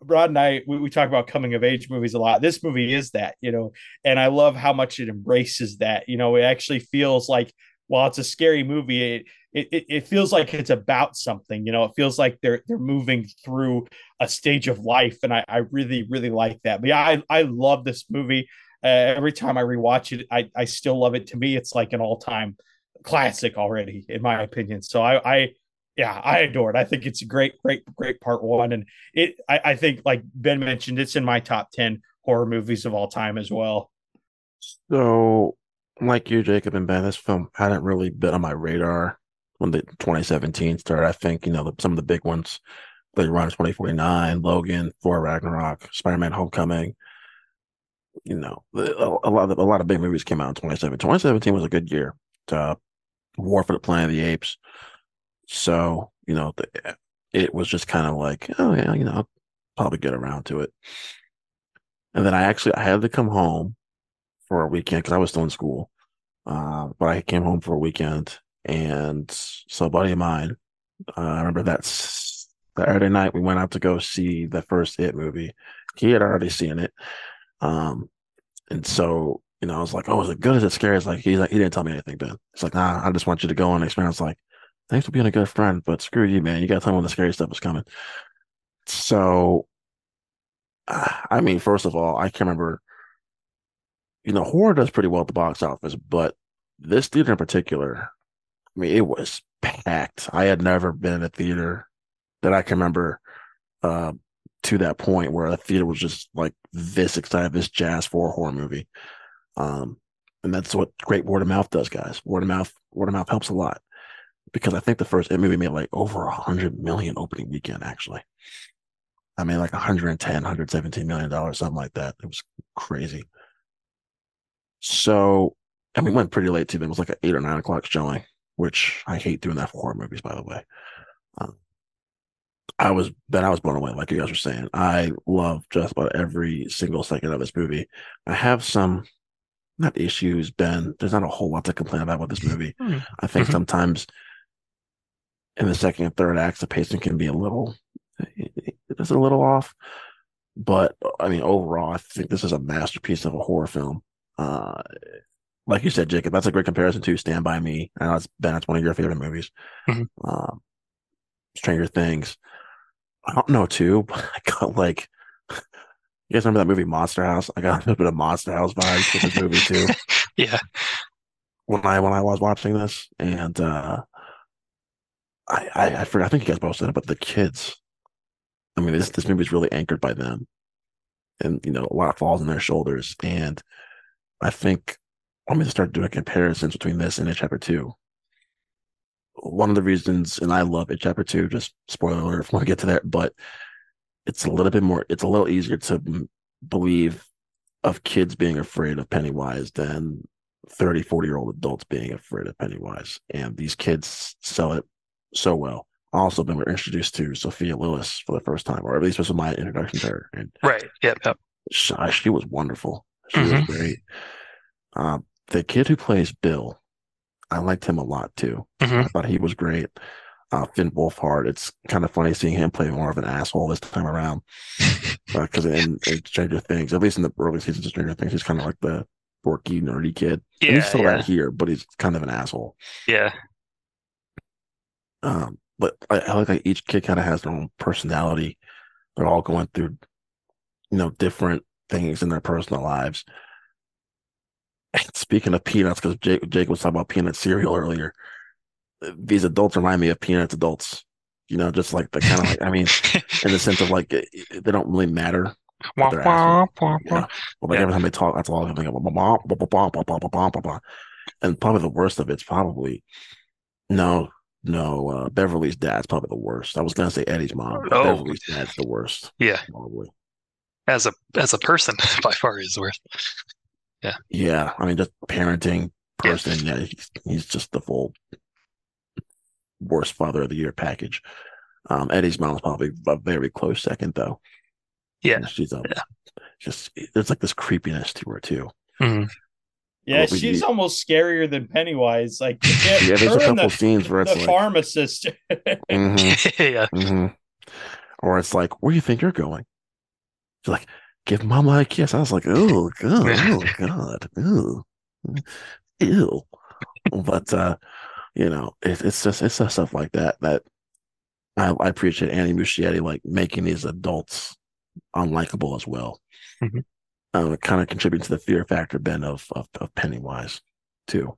Rod and I, we, we, talk about coming of age movies a lot. This movie is that, you know, and I love how much it embraces that. You know, it actually feels like while it's a scary movie, it, it it feels like it's about something. You know, it feels like they're they're moving through a stage of life, and I, I really really like that. But yeah, I I love this movie. Uh, every time I rewatch it, I I still love it. To me, it's like an all time classic already, in my opinion. So I I yeah, I adore it. I think it's a great, great, great part one, and it. I, I think, like Ben mentioned, it's in my top ten horror movies of all time as well. So, like you, Jacob and Ben, this film hadn't really been on my radar when the 2017 started. I think you know the, some of the big ones, Blade Runner 2049, Logan, Thor Ragnarok, Spider Man Homecoming. You know, a, lot of a lot of big movies came out in 2017. 2017 was a good year. To, War for the Planet of the Apes. So you know, the, it was just kind of like, oh yeah, you know, I'll probably get around to it. And then I actually I had to come home for a weekend because I was still in school. Uh, but I came home for a weekend, and so a buddy of mine, uh, I remember that Saturday night we went out to go see the first It movie. He had already seen it, um, and so you know I was like, "Oh, is it good? Is it scary?" It's like he's like he didn't tell me anything, Ben. It's like, "Nah, I just want you to go and experience." Like, thanks for being a good friend, but screw you, man. You got to tell me when the scary stuff is coming. So, I mean, first of all, I can remember you know, horror does pretty well at the box office, but this theater in particular, I mean, it was packed. I had never been in a theater that I can remember uh, to that point where a theater was just like this excited, this jazz for a horror movie. Um, and that's what great word of mouth does, guys. Word of mouth, word of mouth helps a lot because I think the first it movie made like over a hundred million opening weekend. Actually, I mean, like 110, 117 million dollars, something like that. It was crazy. So, and we went pretty late too. It was like an eight or nine o'clock showing, which I hate doing that for horror movies, by the way. Um, I was, Ben, I was blown away, like you guys were saying. I love just about every single second of this movie. I have some, not issues, Ben. There's not a whole lot to complain about with this movie. Mm-hmm. I think mm-hmm. sometimes in the second and third acts, the pacing can be a little, it's a little off. But I mean, overall, I think this is a masterpiece of a horror film. Uh, like you said, Jacob, that's a great comparison to Stand By Me. I know it's been it's one of your favorite movies. Mm-hmm. Um, Stranger Things. I don't know too, (laughs) but I got like you guys remember that movie Monster House? I got a little bit of Monster House vibes with this movie too. (laughs) yeah. When I when I was watching this, and uh I I, I forgot. I think you guys both said it, but the kids. I mean, this this movie is really anchored by them, and you know, a lot falls on their shoulders, and I think I'm going to start doing comparisons between this and It Chapter Two. One of the reasons, and I love It Chapter Two. Just spoiler alert if I want to get to that, but it's a little bit more. It's a little easier to believe of kids being afraid of Pennywise than 30, 40 year old adults being afraid of Pennywise. And these kids sell it so well. Also, been introduced to Sophia Lillis for the first time, or at least this was my introduction to her. And right, yep, yep. She, she was wonderful. She mm-hmm. was great. Uh, the kid who plays Bill, I liked him a lot too. Mm-hmm. I thought he was great. Uh, Finn Wolfhard, it's kind of funny seeing him play more of an asshole this time around. Because (laughs) uh, in, in, Stranger Things, at least in the early seasons of Stranger Things, he's kind of like the dorky, nerdy kid. Yeah, and he's still yeah. that here, but he's kind of an asshole. Yeah. Um, but I, I like that each kid kind of has their own personality. They're all going through, you know, different things in their personal lives. Speaking of peanuts, because Jake, Jake was talking about peanut cereal earlier, these adults remind me of peanuts adults. You know, just like the kind of like I mean, in the sense of like they don't really matter. (laughs) Wah, wah, wah, yeah. Well, like yeah. every time they talk, that's all I'm thinking about. And probably the worst of it's probably no, no. Uh, Beverly's dad's probably the worst. I was gonna say Eddie's mom, but oh. Beverly's dad's the worst. Yeah, probably as a as a person (laughs) by far is worth. Yeah. Yeah. I mean, just parenting person. Yeah. yeah he's, he's just the full worst father of the year package. Um, Eddie's mom's probably a very close second, though. Yeah. she's um, yeah. just, there's like this creepiness to her, too. Mm-hmm. Yeah, she's almost scarier than Pennywise. Like, (laughs) yeah, there's a couple the, scenes where it's the like, pharmacist. (laughs) mm-hmm, (laughs) yeah. Mm-hmm. Or it's like, where do you think you're going? She's like, give mama a kiss. I was like, oh (laughs) god, oh god, ew, ew. but uh, you know, it, it's just it's just stuff like that that I, I appreciate Andy Muschietti like making these adults unlikable as well. Mm-hmm. Um, it kind of contributes to the fear factor, Ben, of, of, of Pennywise too.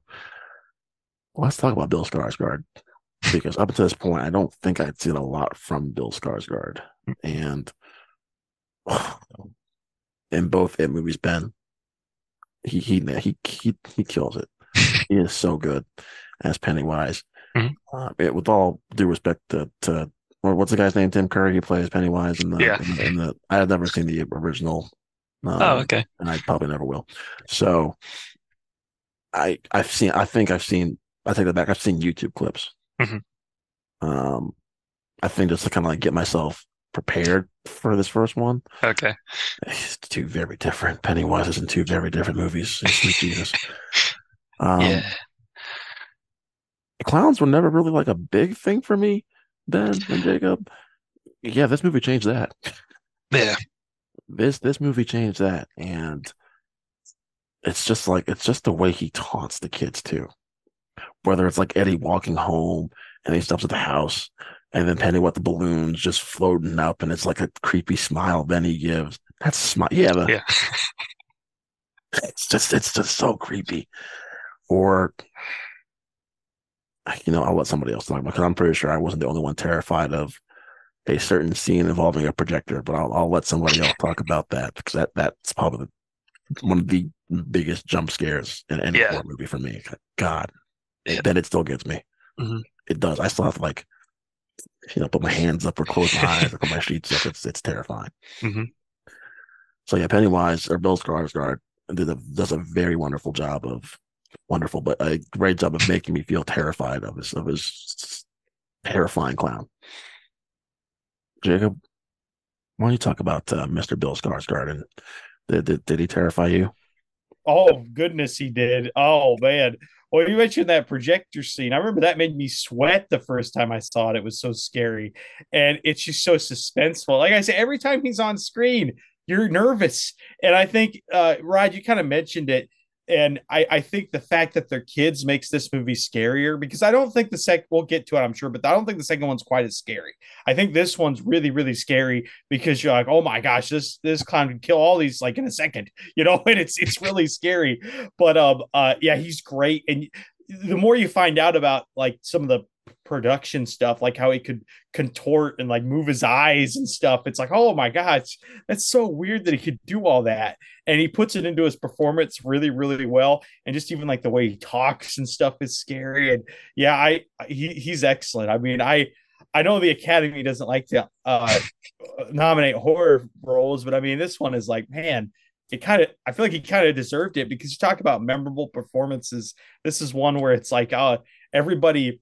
Let's talk about Bill Skarsgård. because up to this point, I don't think I'd seen a lot from Bill Skarsgård, and (sighs) in both it movies, Ben, he he he he he kills it. (laughs) he is so good as Pennywise. Mhm. Uh, it, with all due respect to, to or what's the guy's name? Tim Curry. He plays Pennywise in the. Yeah. In the, in the I have never seen the original. Uh, Oh, okay. and I probably never will. So, I I've seen. I think I've seen. I take that back. I've seen YouTube clips. Mhm. Um, I think just to kind of like get myself prepared for this first one. Okay. It's two very different. Pennywise is in two very different movies. Jesus. (laughs) Um, yeah. clowns were never really like a big thing for me, Ben and Jacob. Yeah, this movie changed that. Yeah. This this movie changed that, and it's just like it's just the way he taunts the kids too. Whether it's like Eddie walking home and he stops at the house, and then Penny with the balloons just floating up, and it's like a creepy smile Ben he gives. That's smile. Yeah, the, Yeah. (laughs) it's just it's just so creepy. Or you know, I'll let somebody else talk about because I'm pretty sure I wasn't the only one terrified of a certain scene involving a projector, but I'll I'll let somebody else talk about that because that that's probably one of the biggest jump scares in any Yeah. horror movie for me. God, Yeah. then it still gets me. Mhm. It does. I still have to like, you know, put my hands up or close my eyes or put my sheets up. It's it's terrifying. Mhm. So yeah, Pennywise or Bill Skarsgård did a, does a very wonderful job of wonderful, but a great job of making me feel terrified of his of his terrifying clown. Jacob, why don't you talk about uh, Mr. Bill Skarsgård and did, did did he terrify you? Oh goodness, he did. Oh man. Well, you mentioned that projector scene. I remember that made me sweat the first time I saw it. It was so scary, and it's just so suspenseful. Like I said, every time he's on screen, you're nervous. And I think, uh, Rod, you kind of mentioned it, and I, I think the fact that they're kids makes this movie scarier because I don't think the second. We'll get to it, I'm sure, but I don't think the second one's quite as scary. I think this one's really, really scary because you're like, oh my gosh, this this clown can kill all these like in a second (laughs) you know, and it's it's really scary. But um, uh, yeah, he's great, and the more you find out about like some of the production stuff, like how he could contort and like move his eyes and stuff, it's like, oh my gosh, that's so weird that he could do all that, and he puts it into his performance really, really well, and just even like the way he talks and stuff is scary, and yeah, I he he's excellent. I mean, I. I know the Academy doesn't like to uh, nominate horror roles, but I mean, this one is like, man, it kind of I feel like he kind of deserved it because you talk about memorable performances. This is one where it's like uh everybody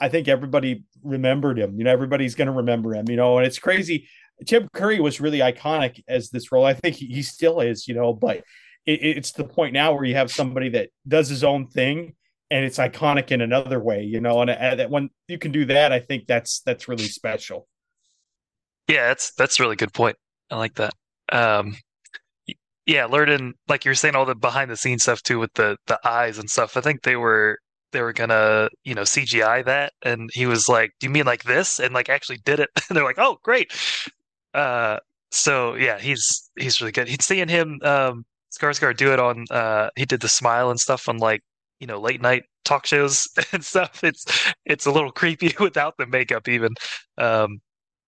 I think everybody remembered him. You know, everybody's gonna remember him, you know, and it's crazy. Tim Curry was really iconic as this role. I think he, he still is, you know, but it, it's the point now where you have somebody that does his own thing and it's iconic in another way, you know, and, and that when you can do that, I think that's that's really special. Yeah, that's that's a really good point. I like that. Um, yeah, learning like you're saying all the behind the scenes stuff too with the the eyes and stuff. I think they were they were gonna you know CGI that, and he was like, "Do you mean like this?" and like actually did it. (laughs) And they're like, "Oh, great." Uh, so yeah, he's he's really good. He's seeing him um Skarsgård do it on uh he did the smile and stuff on like you know late night talk shows (laughs) and stuff. It's it's a little creepy (laughs) without the makeup even. Um,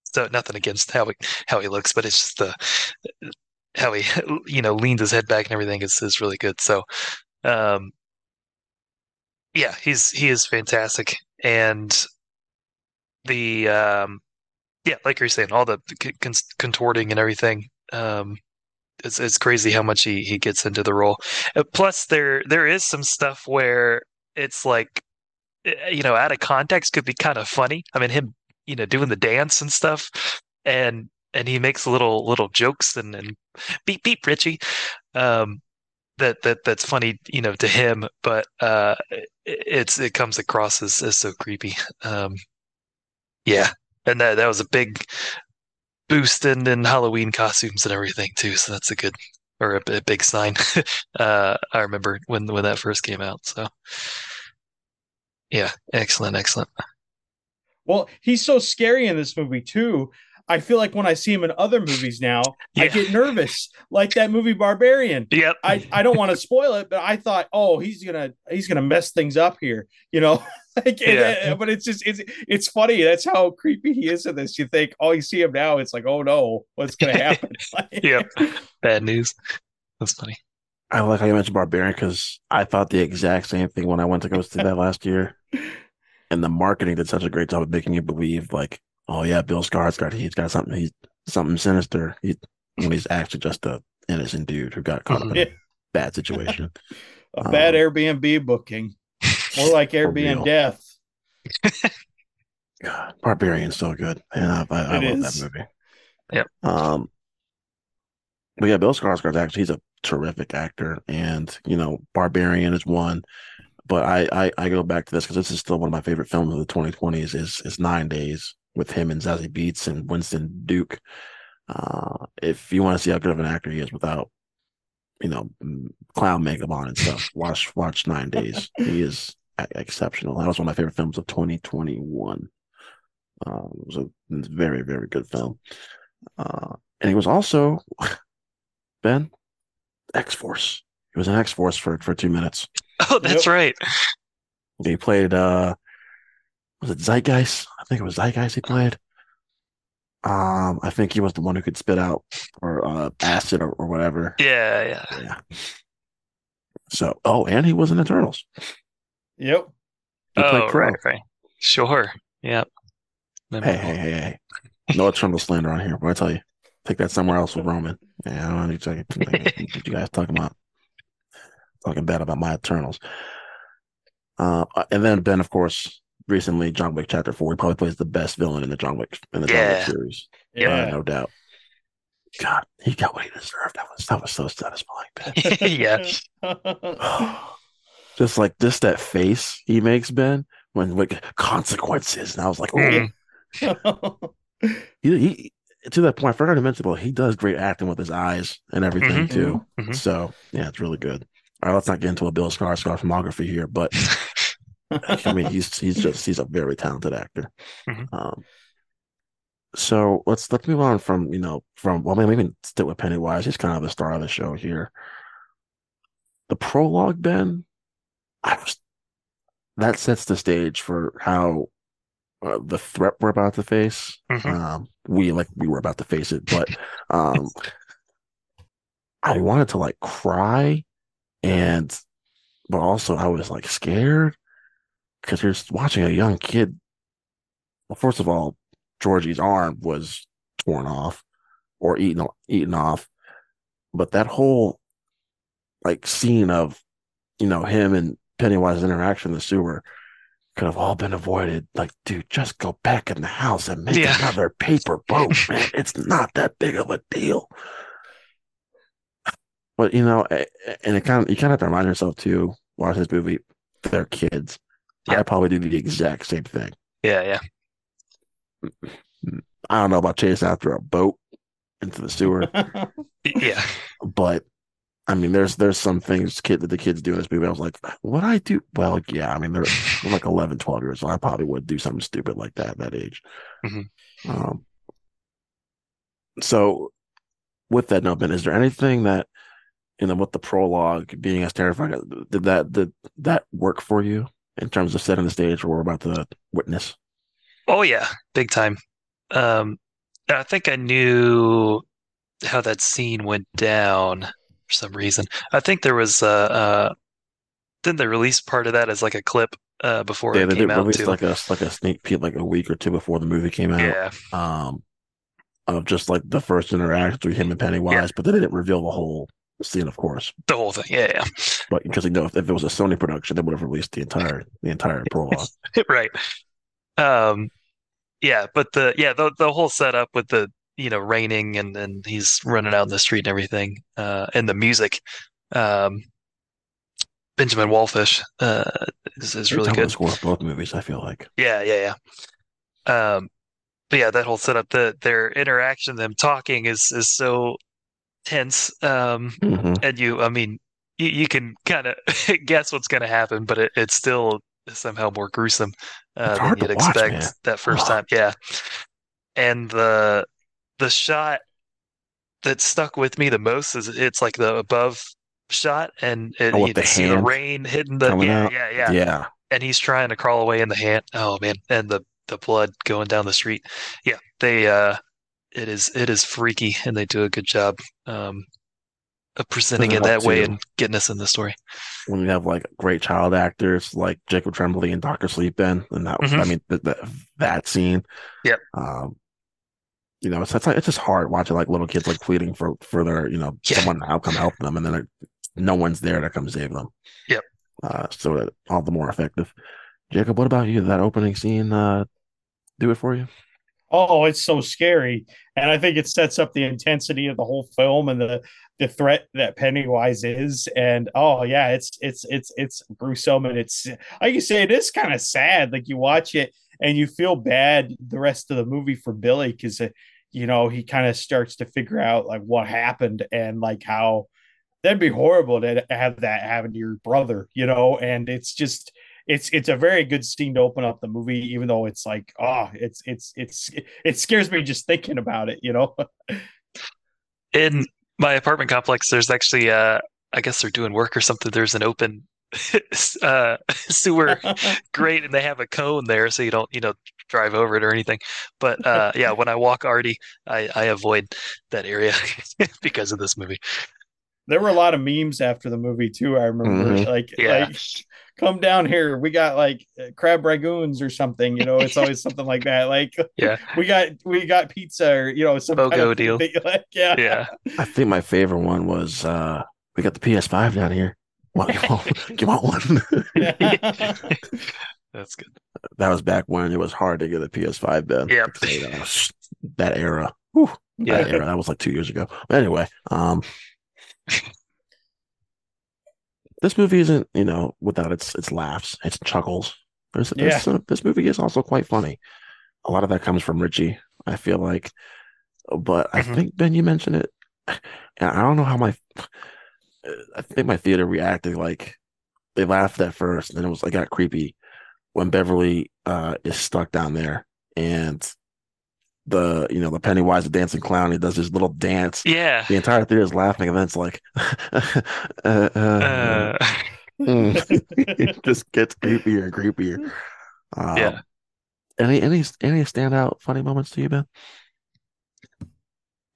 so nothing against how he how he looks, but it's just the how he (laughs) you know leans his head back and everything is is really good. So, um, yeah, he's he is fantastic, and the um, yeah, like you're saying, all the con- contorting and everything. Um, it's it's crazy how much he he gets into the role. Uh, plus, there there is some stuff where it's like eh, you know out of context could be kind of funny. I mean, him you know doing the dance and stuff, and and he makes little little jokes and and beep beep Richie, um, that that that's funny you know to him, but uh, it, it's it comes across as as so creepy. Um, yeah, and that that was a big boost in, in Halloween costumes and everything too. So that's a good or a, a big sign. (laughs) uh, I remember when when that first came out. So yeah, excellent, excellent. Well, he's so scary in this movie too. I feel like when I see him in other movies now, I get nervous, like that movie Barbarian. Yep. I, I don't want to spoil it, but I thought, oh, he's gonna he's gonna mess things up here, you know. (laughs) like, Yeah. and- but it's just it's it's funny. That's how creepy he is in this. You think, oh, you see him now, it's like, oh no, what's gonna (laughs) happen? Like- Yep. (laughs) Bad news. That's funny. I like how you mentioned Barbarian because I thought the exact same thing when I went to go see that last year. And the marketing did such a great job of making you believe, like, oh yeah, Bill Skarsgård, he's got something, he's something sinister. He, when he's actually just a innocent dude who got caught up in a bad situation. (laughs) A bad Um, Airbnb booking, more like. (laughs) Airbnb death. God, Barbarian's so good, and I, I, I love is. that movie. Yep. Um, but yeah, Bill Skarsgård actually he's a terrific actor, and you know, Barbarian is one. But I I, I go back to this because this is still one of my favorite films of the 2020s. Is is Nine Days with him and Zazie Beetz and Winston Duke. Uh, if you want to see how good of an actor he is without, you know, mm, clown makeup on and stuff, (laughs) watch watch Nine Days. He is exceptional. That was one of my favorite films of 2021. Um, it was a very, very good film. Uh, and he was also (laughs) Ben X Force. He was in X Force for for two minutes. Oh, that's Yep. right. He played uh, was it Zeitgeist? I think it was Zeitgeist. He played. Um, I think he was the one who could spit out or uh acid or, or whatever. Yeah, yeah. Yeah. So, oh, and he was in Eternals. Yep. He oh, Kro. right, right. Sure. Yep. Hey, hey, hey, hey. No Eternal slander on here. What I tell you, take that somewhere else with Roman. Yeah, I don't know exactly what you guys talking about. Talking bad about my Eternals. Uh, and then Ben, of course, recently John Wick Chapter Four. He probably plays the best villain in the John Wick in the John Wick Yeah. series. Uh, Yeah. no doubt. God, he got what he deserved. That was that was so satisfying, Ben. (laughs) yeah. (sighs) just like just that face he makes, Ben, when like consequences. And I was like, oh, Mm. (laughs) he, he to that point, I forgot to mention, well, he does great acting with his eyes and everything Mhm. too. Mhm. So yeah, it's really good. All right, let's not get into a Bill Skarsgård filmography here, but (laughs) I mean, he's he's just he's a very talented actor. Mhm. Um, so let's let's move on from you know from well maybe we can stick with Pennywise. He's kind of the star of the show here. The prologue, Ben, I was that sets the stage for how uh, the threat we're about to face. Mhm. Um, we like we were about to face it, but um, (laughs) I wanted to like cry, and but also I was like scared because you're watching a young kid. Well, first of all, Georgie's arm was torn off or eaten eaten off, but that whole like scene of you know him and Pennywise's interaction in the sewer could have all been avoided. Like, dude, just go back in the house and make Yeah. another paper boat, (laughs) man. It's not that big of a deal. But you know, and it kind of you kind of have to remind yourself too, watch this movie, they're kids. Yeah. I probably do the exact same thing. Yeah, yeah. I don't know about chasing after a boat into the sewer, (laughs) Yeah. but I mean, there's there's some things kid that the kids do in this movie. I was like, what I do? Well, yeah, I mean, they're, (laughs) they're like 11, 12 years old. I probably would do something stupid like that at that age. Mhm. Um, so, with that note, Ben, is there anything that you know, with the prologue being as terrifying, did that did that work for you in terms of setting the stage we're about to witness? Oh yeah, big time. Um, I think I knew how that scene went down for some reason. I think there was uh, uh didn't they release part of that as like a clip uh before Yeah, it came did out too? like a like a sneak peek like a week or two before the movie came out. Yeah, um of just like the first interaction between him and Pennywise, but they didn't reveal the whole scene, of course. the whole thing. Yeah, yeah. But because you know, if, if it was a Sony production, they would have released the entire the entire prologue. (laughs) right. Um, yeah, but the yeah the the whole setup with the you know raining and and he's running out in the street and everything, uh, and the music, um, Benjamin Wallfisch, uh, is is really good. score both movies. I feel like Yeah, yeah, yeah. Um, but yeah, that whole setup, the their interaction, them talking is is so tense. Um, Mhm. and you, I mean, you, you can kind of (laughs) guess what's going to happen, but it, it's still somehow more gruesome uh, than you'd watch, expect man. that first time. Yeah, and the the shot that stuck with me the most is it's like the above shot, and it, Oh, you the see the rain hitting the yeah, out? yeah, yeah, yeah, and he's trying to crawl away in the hand. Oh man, and the the blood going down the street. Yeah, they uh, it is it is freaky, and they do a good job um, of presenting it that way and getting us in the story. When you have like great child actors like Jacob Tremblay and Doctor Sleep-In, and that mm-hmm. I mean that that scene. Yep. Um, you know, it's, it's like it's just hard watching like little kids like pleading for for their you know yeah. someone to come help them, and then no one's there to come save them. Yep. Uh, so that all the more effective. Jacob, what about you? That opening scene, uh, do it for you? Oh, it's so scary, and I think it sets up the intensity of the whole film and the the threat that Pennywise is. And oh yeah, it's it's it's it's gruesome, and it's like you say, it is kind of sad. Like you watch it and you feel bad the rest of the movie for Billy because uh, you know he kind of starts to figure out like what happened and like how that'd be horrible to have that happen to your brother, you know. And it's just it's it's a very good scene to open up the movie, even though it's like oh, it's it's it's it scares me just thinking about it, you know. (laughs) In my apartment complex, there's actually uh I guess they're doing work or something. There's an open (laughs) uh, (laughs) sewer grate, and they have a cone there, so you don't you know drive over it or anything. But uh, yeah, when I walk Artie, I, I avoid that area because of this movie there were a lot of memes after the movie too. I remember mm-hmm. like yeah. like come down here. We got like crab ragoons or something. You know, it's always (laughs) something like that. Like yeah, (laughs) we got we got pizza or you know some BOGO kind of deal. (laughs) Like, yeah, yeah. I think my favorite one was uh we got the PS5 down here. What, you, want, you want one? That's good. That was back when it was hard to get a PS5 then. Yeah, that era. Whew, yeah, that era. That was like two years ago. But anyway, um, this movie isn't, you know, without its its laughs, its chuckles. There's, there's some, this movie is also quite funny. A lot of that comes from Richie, I feel like. But mm-hmm. I think Ben, you mentioned it, and I don't know how my, I think my theater reacted like they laughed at first, and then it was like got creepy when Beverly uh, is stuck down there, and the you know the Pennywise the dancing clown. He does his little dance. Yeah, the entire theater is laughing, and then it's like, (laughs) uh, uh, uh. (laughs) (laughs) it just gets creepier and creepier. Um, yeah. Any any any standout funny moments to you, Ben?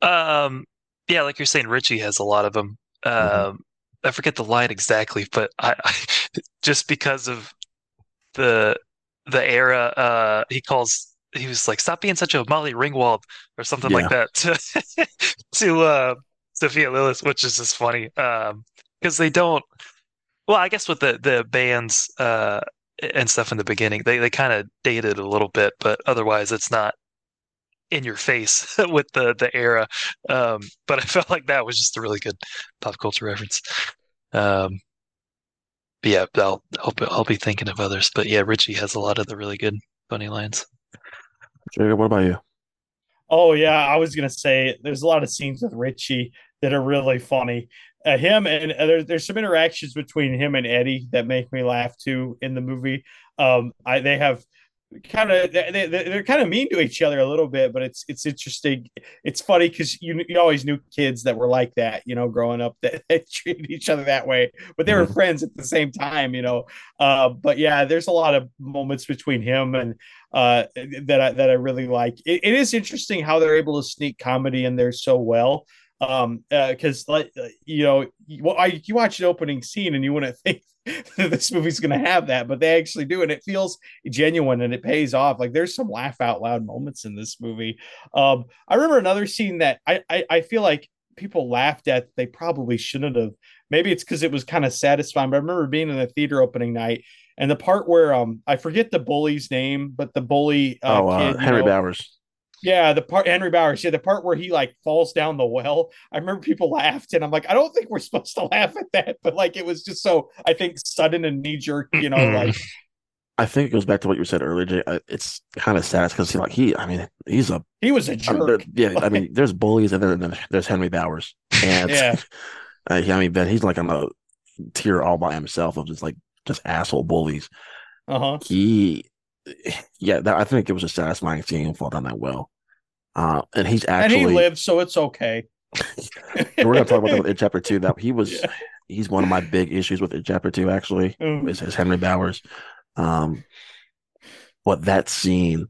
Um. Yeah, like you're saying, Richie has a lot of them. Mm-hmm. Um. I forget the line exactly, but I, I just because of the the era, uh, he calls he was like, "Stop being such a Molly Ringwald" or something yeah. like that to (laughs) to uh, Sophia Lillis, which is just funny because um, they don't. Well, I guess with the the bands uh, and stuff in the beginning, they they kind of dated a little bit, but otherwise, it's not in your face (laughs) with the the era. Um, but I (laughs) felt like that was just a really good pop culture reference. Um, but yeah, I'll, I'll I'll be thinking of others. But yeah, Richie has a lot of the really good funny lines. Jacob, what about you? Oh yeah, I was gonna say there's a lot of scenes with Richie that are really funny. Uh, him and uh, there, there's some interactions between him and Eddie that make me laugh too in the movie. Um, I they have kind of they, they're kind of mean to each other a little bit but it's it's interesting. It's funny because you, you always knew kids that were like that you know growing up (laughs) that, that treated each other that way but they were mm-hmm. friends at the same time you know? Uh, but yeah there's a lot of moments between him and uh, that I, that I really like. It, it is interesting how they're able to sneak comedy in there so well um because uh, like uh, you know you, I, you watch an opening scene and you wouldn't (laughs) think (laughs) this movie's going to have that but they actually do and it feels genuine and it pays off. Like there's some laugh out loud moments in this movie. Um i remember another scene that i i, I feel like people laughed at they probably shouldn't have. Maybe it's because it was kind of satisfying but i remember being in the theater opening night and the part where um i forget the bully's name but the bully uh, oh, uh, kid, henry know, bowers yeah, the part Henry Bowers. Yeah, the part where he like falls down the well. I remember people laughed, and I'm like, I don't think we're supposed to (laughs) laugh at that, but like it was just so I think sudden and knee jerk. You know, like. I think it goes back to what you said earlier, Jay. It's kind of sad because he's like he, I mean, he's a he was a jerk. I mean, yeah, I mean, (laughs) there's bullies and then there's Henry Bowers, and yeah, (laughs) uh, I mean, Ben, he's like on a tier all by himself of just like just asshole bullies. Uh huh. He, (sighs) yeah, that, I think it was a satisfying seeing him fall down that well. Uh, and he's actually and he lived, so it's okay. (laughs) we're gonna talk about that in chapter two. That he was, yeah. he's one of my big issues with it, chapter two. Actually, mm. is, is Henry Bowers. Um, but that scene,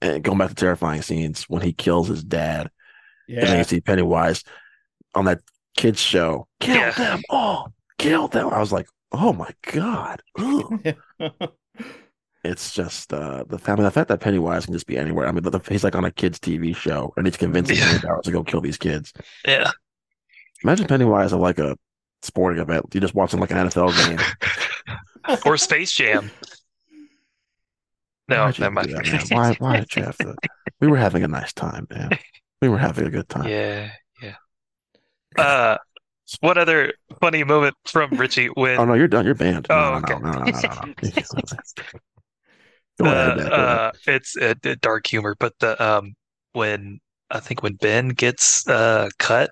and going back to terrifying scenes when he kills his dad, and then you see Pennywise on that kids show, kill Yeah. them all, kill them. I was like, oh my god. (laughs) (laughs) It's just uh, the family. The fact that Pennywise can just be anywhere. I mean, the, the- he's like on a kids' TV show, and he's convincing Yeah. yeah. to go kill these kids. Yeah. Imagine Pennywise at like a sporting event. You're just watching like an NFL game. (laughs) Or Space Jam. No, never mind. that? Why? Why did you have to? We were having a nice time, man. We were having a good time. Yeah, yeah. Uh, what other funny moment from Richie when Oh no, you're done. You're banned. No, Oh, no, okay. no, no, no, no, no. (laughs) (laughs) Go uh, ahead, man. Go ahead. uh, it's uh, d- dark humor, but the um when I think when Ben gets uh cut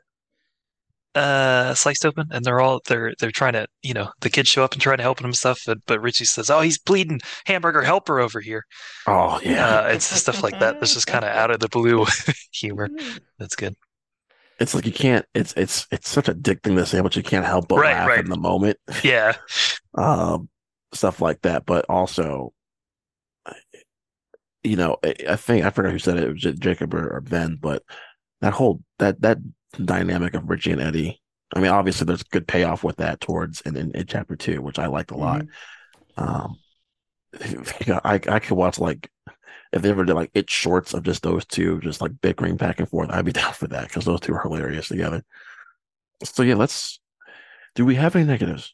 uh sliced open and they're all they're they're trying to you know the kids show up and trying to help him and stuff but, but Richie says oh he's bleeding hamburger helper over here Oh yeah, uh it's stuff like that that's just kind of out of the blue (laughs) humor (laughs) that's good it's like you can't. It's it's it's such a dick thing to say, but you can't help but Right, laugh right. in the moment. yeah (laughs) um, stuff like that. But also, you know, I, I think I forgot who said it. It was Jacob or, or Ben, but that whole that that dynamic of Richie and Eddie. I mean, obviously, there's good payoff with that towards in, in, in chapter two, which I liked a lot. Um, (laughs) I I could watch like if they ever did like it shorts of just those two, just like bickering back and forth. I'd be (laughs) down for that because those two are hilarious together. So yeah, let's. Do we have any negatives?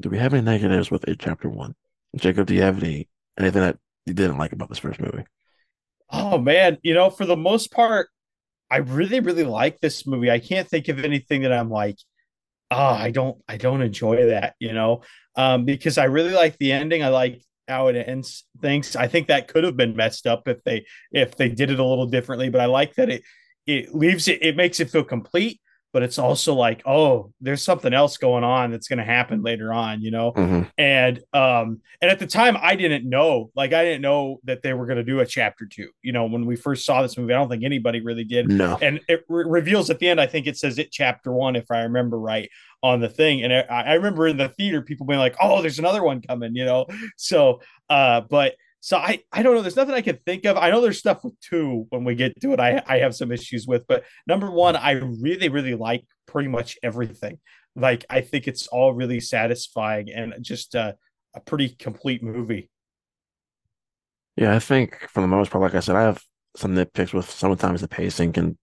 Do we have any negatives with it chapter one? Jacob, do you have any anything that didn't like about this first movie? Oh man, you know, for the most part, I really, really like this movie. I can't think of anything that I'm like, oh, I don't, I don't enjoy that, you know, um, because I really like the ending. I like how it ends things. I think that could have been messed up if they if they did it a little differently, but I like that it it leaves it, it makes it feel complete. But it's also like, oh, there's something else going on that's going to happen later on, you know Mhm. and um and at the time i didn't know like i didn't know that they were going to do a chapter two you know when we first saw this movie i don't think anybody really did No. and it re- reveals at the end i think it says it chapter one if i remember right on the thing and I, I remember in the theater people being like oh there's another one coming you know so uh but so I, I don't know. There's nothing I can think of. I know there's stuff with two when we get to it. I, I have some issues with, but number one, I really, really like pretty much everything. Like I think it's all really satisfying and just a pretty complete movie. Yeah, I think for the most part, like I said, I have some nitpicks with sometimes the pacing can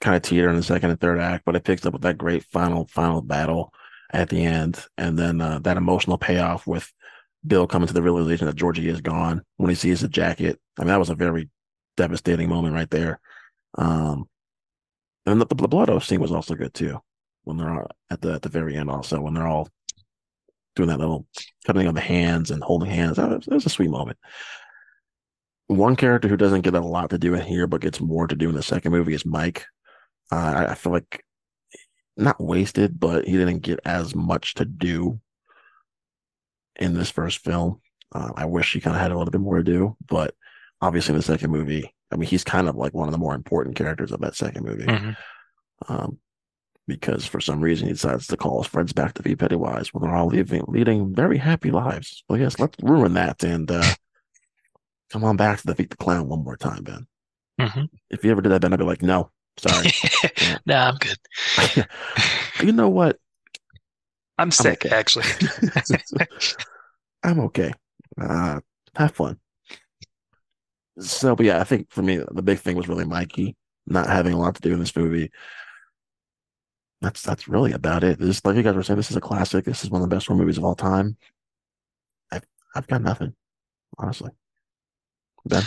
kind of teeter in the second and third act, but it picks up with that great final final battle at the end, and then uh, that emotional payoff with Bill coming to the realization that Georgie is gone when he sees the jacket. I mean, that was a very devastating moment right there. Um, and the, the blood oath scene was also good too when they're at the at the very end. Also, when they're all doing that little cutting of the hands and holding hands, that was, that was a sweet moment one character who doesn't get a lot to do in here, but gets more to do in the second movie is Mike. Uh, I, I feel like not wasted, but he didn't get as much to do in this first film. Uh, I wish he kind of had a little bit more to do, but obviously in the second movie, I mean, he's kind of like one of the more important characters of that second movie. Mhm. Um, because for some reason he decides to call his friends back to be Pennywise when they're all leaving, leading very happy lives. Well, yes, let's ruin that and uh, come on back to defeat the clown one more time, Ben. Mhm. If you ever did that, Ben, I'd be like, no, sorry. (laughs) nah I'm good (laughs) you know what? I'm sick okay. actually (laughs) (laughs) I'm okay. Uh, have fun. So, but yeah, I think for me, the big thing was really Mikey not having a lot to do in this movie. That's that's really about it. This, like you guys were saying, this is a classic. This is one of the best horror movies of all time. I've I've got nothing, honestly. Ben,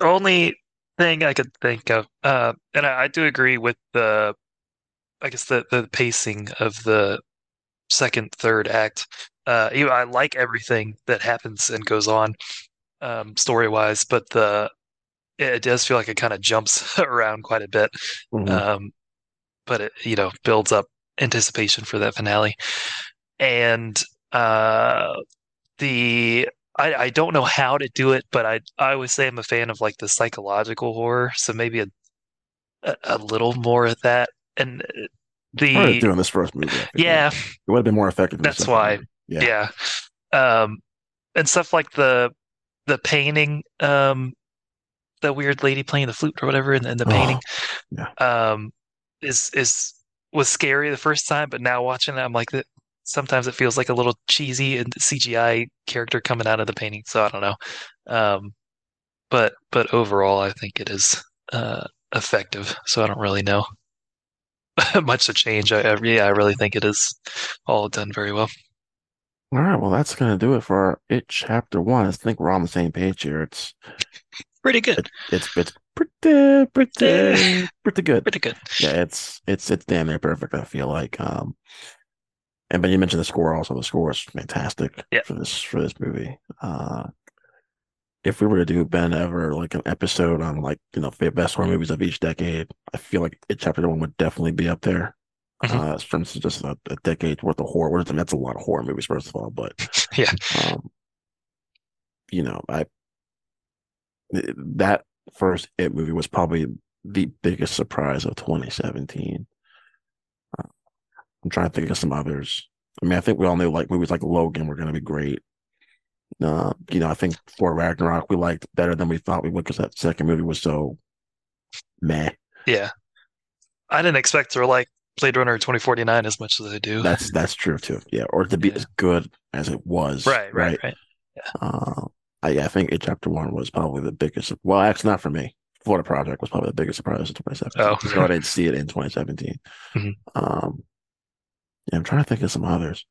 only thing I could think of, uh, and I, I do agree with the, I guess the the pacing of the second, third act. Uh, you know, I like everything that happens and goes on, um, story wise, but the it does feel like it kind of jumps (laughs) around quite a bit. Mhm. Um, but it, you know, builds up anticipation for that finale. And uh, the I, I don't know how to do it, but I I always say I'm a fan of like the psychological horror, so maybe a a, a little more of that. And the doing this first movie. Yeah, it would have been more effective. that's why. movie. Yeah. yeah. Um, and stuff like the the painting, um, the weird lady playing the flute or whatever, and, and the Oh, painting, yeah. um, is is was scary the first time, but now watching it, I'm like that. Sometimes it feels like a little cheesy and CGI character coming out of the painting. So I don't know, um, but but overall, I think it is uh, effective. So I don't really know (laughs) much to change. I, I yeah, I really think it is all done very well. All right, well, that's gonna do it for our It Chapter One. I think we're on the same page here. It's Pretty good. it, it's it's pretty pretty pretty good. Pretty good. Yeah, it's it's it's damn near perfect. I feel like. Um, and but you mentioned the score also. The score is fantastic for this for this movie. Uh, if we were to do Ben ever like an episode on like you know best horror movies of each decade, I feel like It Chapter One would definitely be up there. Mhm. Uh, for instance, just a, a decade worth of horror. And that's a lot of horror movies, first of all. But (laughs) Yeah. um, you know, I that first It movie was probably the biggest surprise of 2017. Uh, I'm trying to think of some others. I mean, I think we all knew like movies like Logan were going to be great. Uh, you know, I think Thor Ragnarok we liked better than we thought we would because that second movie was so meh. Yeah. I didn't expect to like Blade Runner 2049 as much as I do. That's that's true too. Yeah, or to be Yeah. as good as it was. right, right, right. Uh, I, yeah, I think it chapter one was probably the biggest. Well, actually, not for me. Florida Project was probably the biggest surprise in 2017. Oh. (laughs) I didn't see it in 2017. Mhm. Um, yeah, I'm trying to think of some others.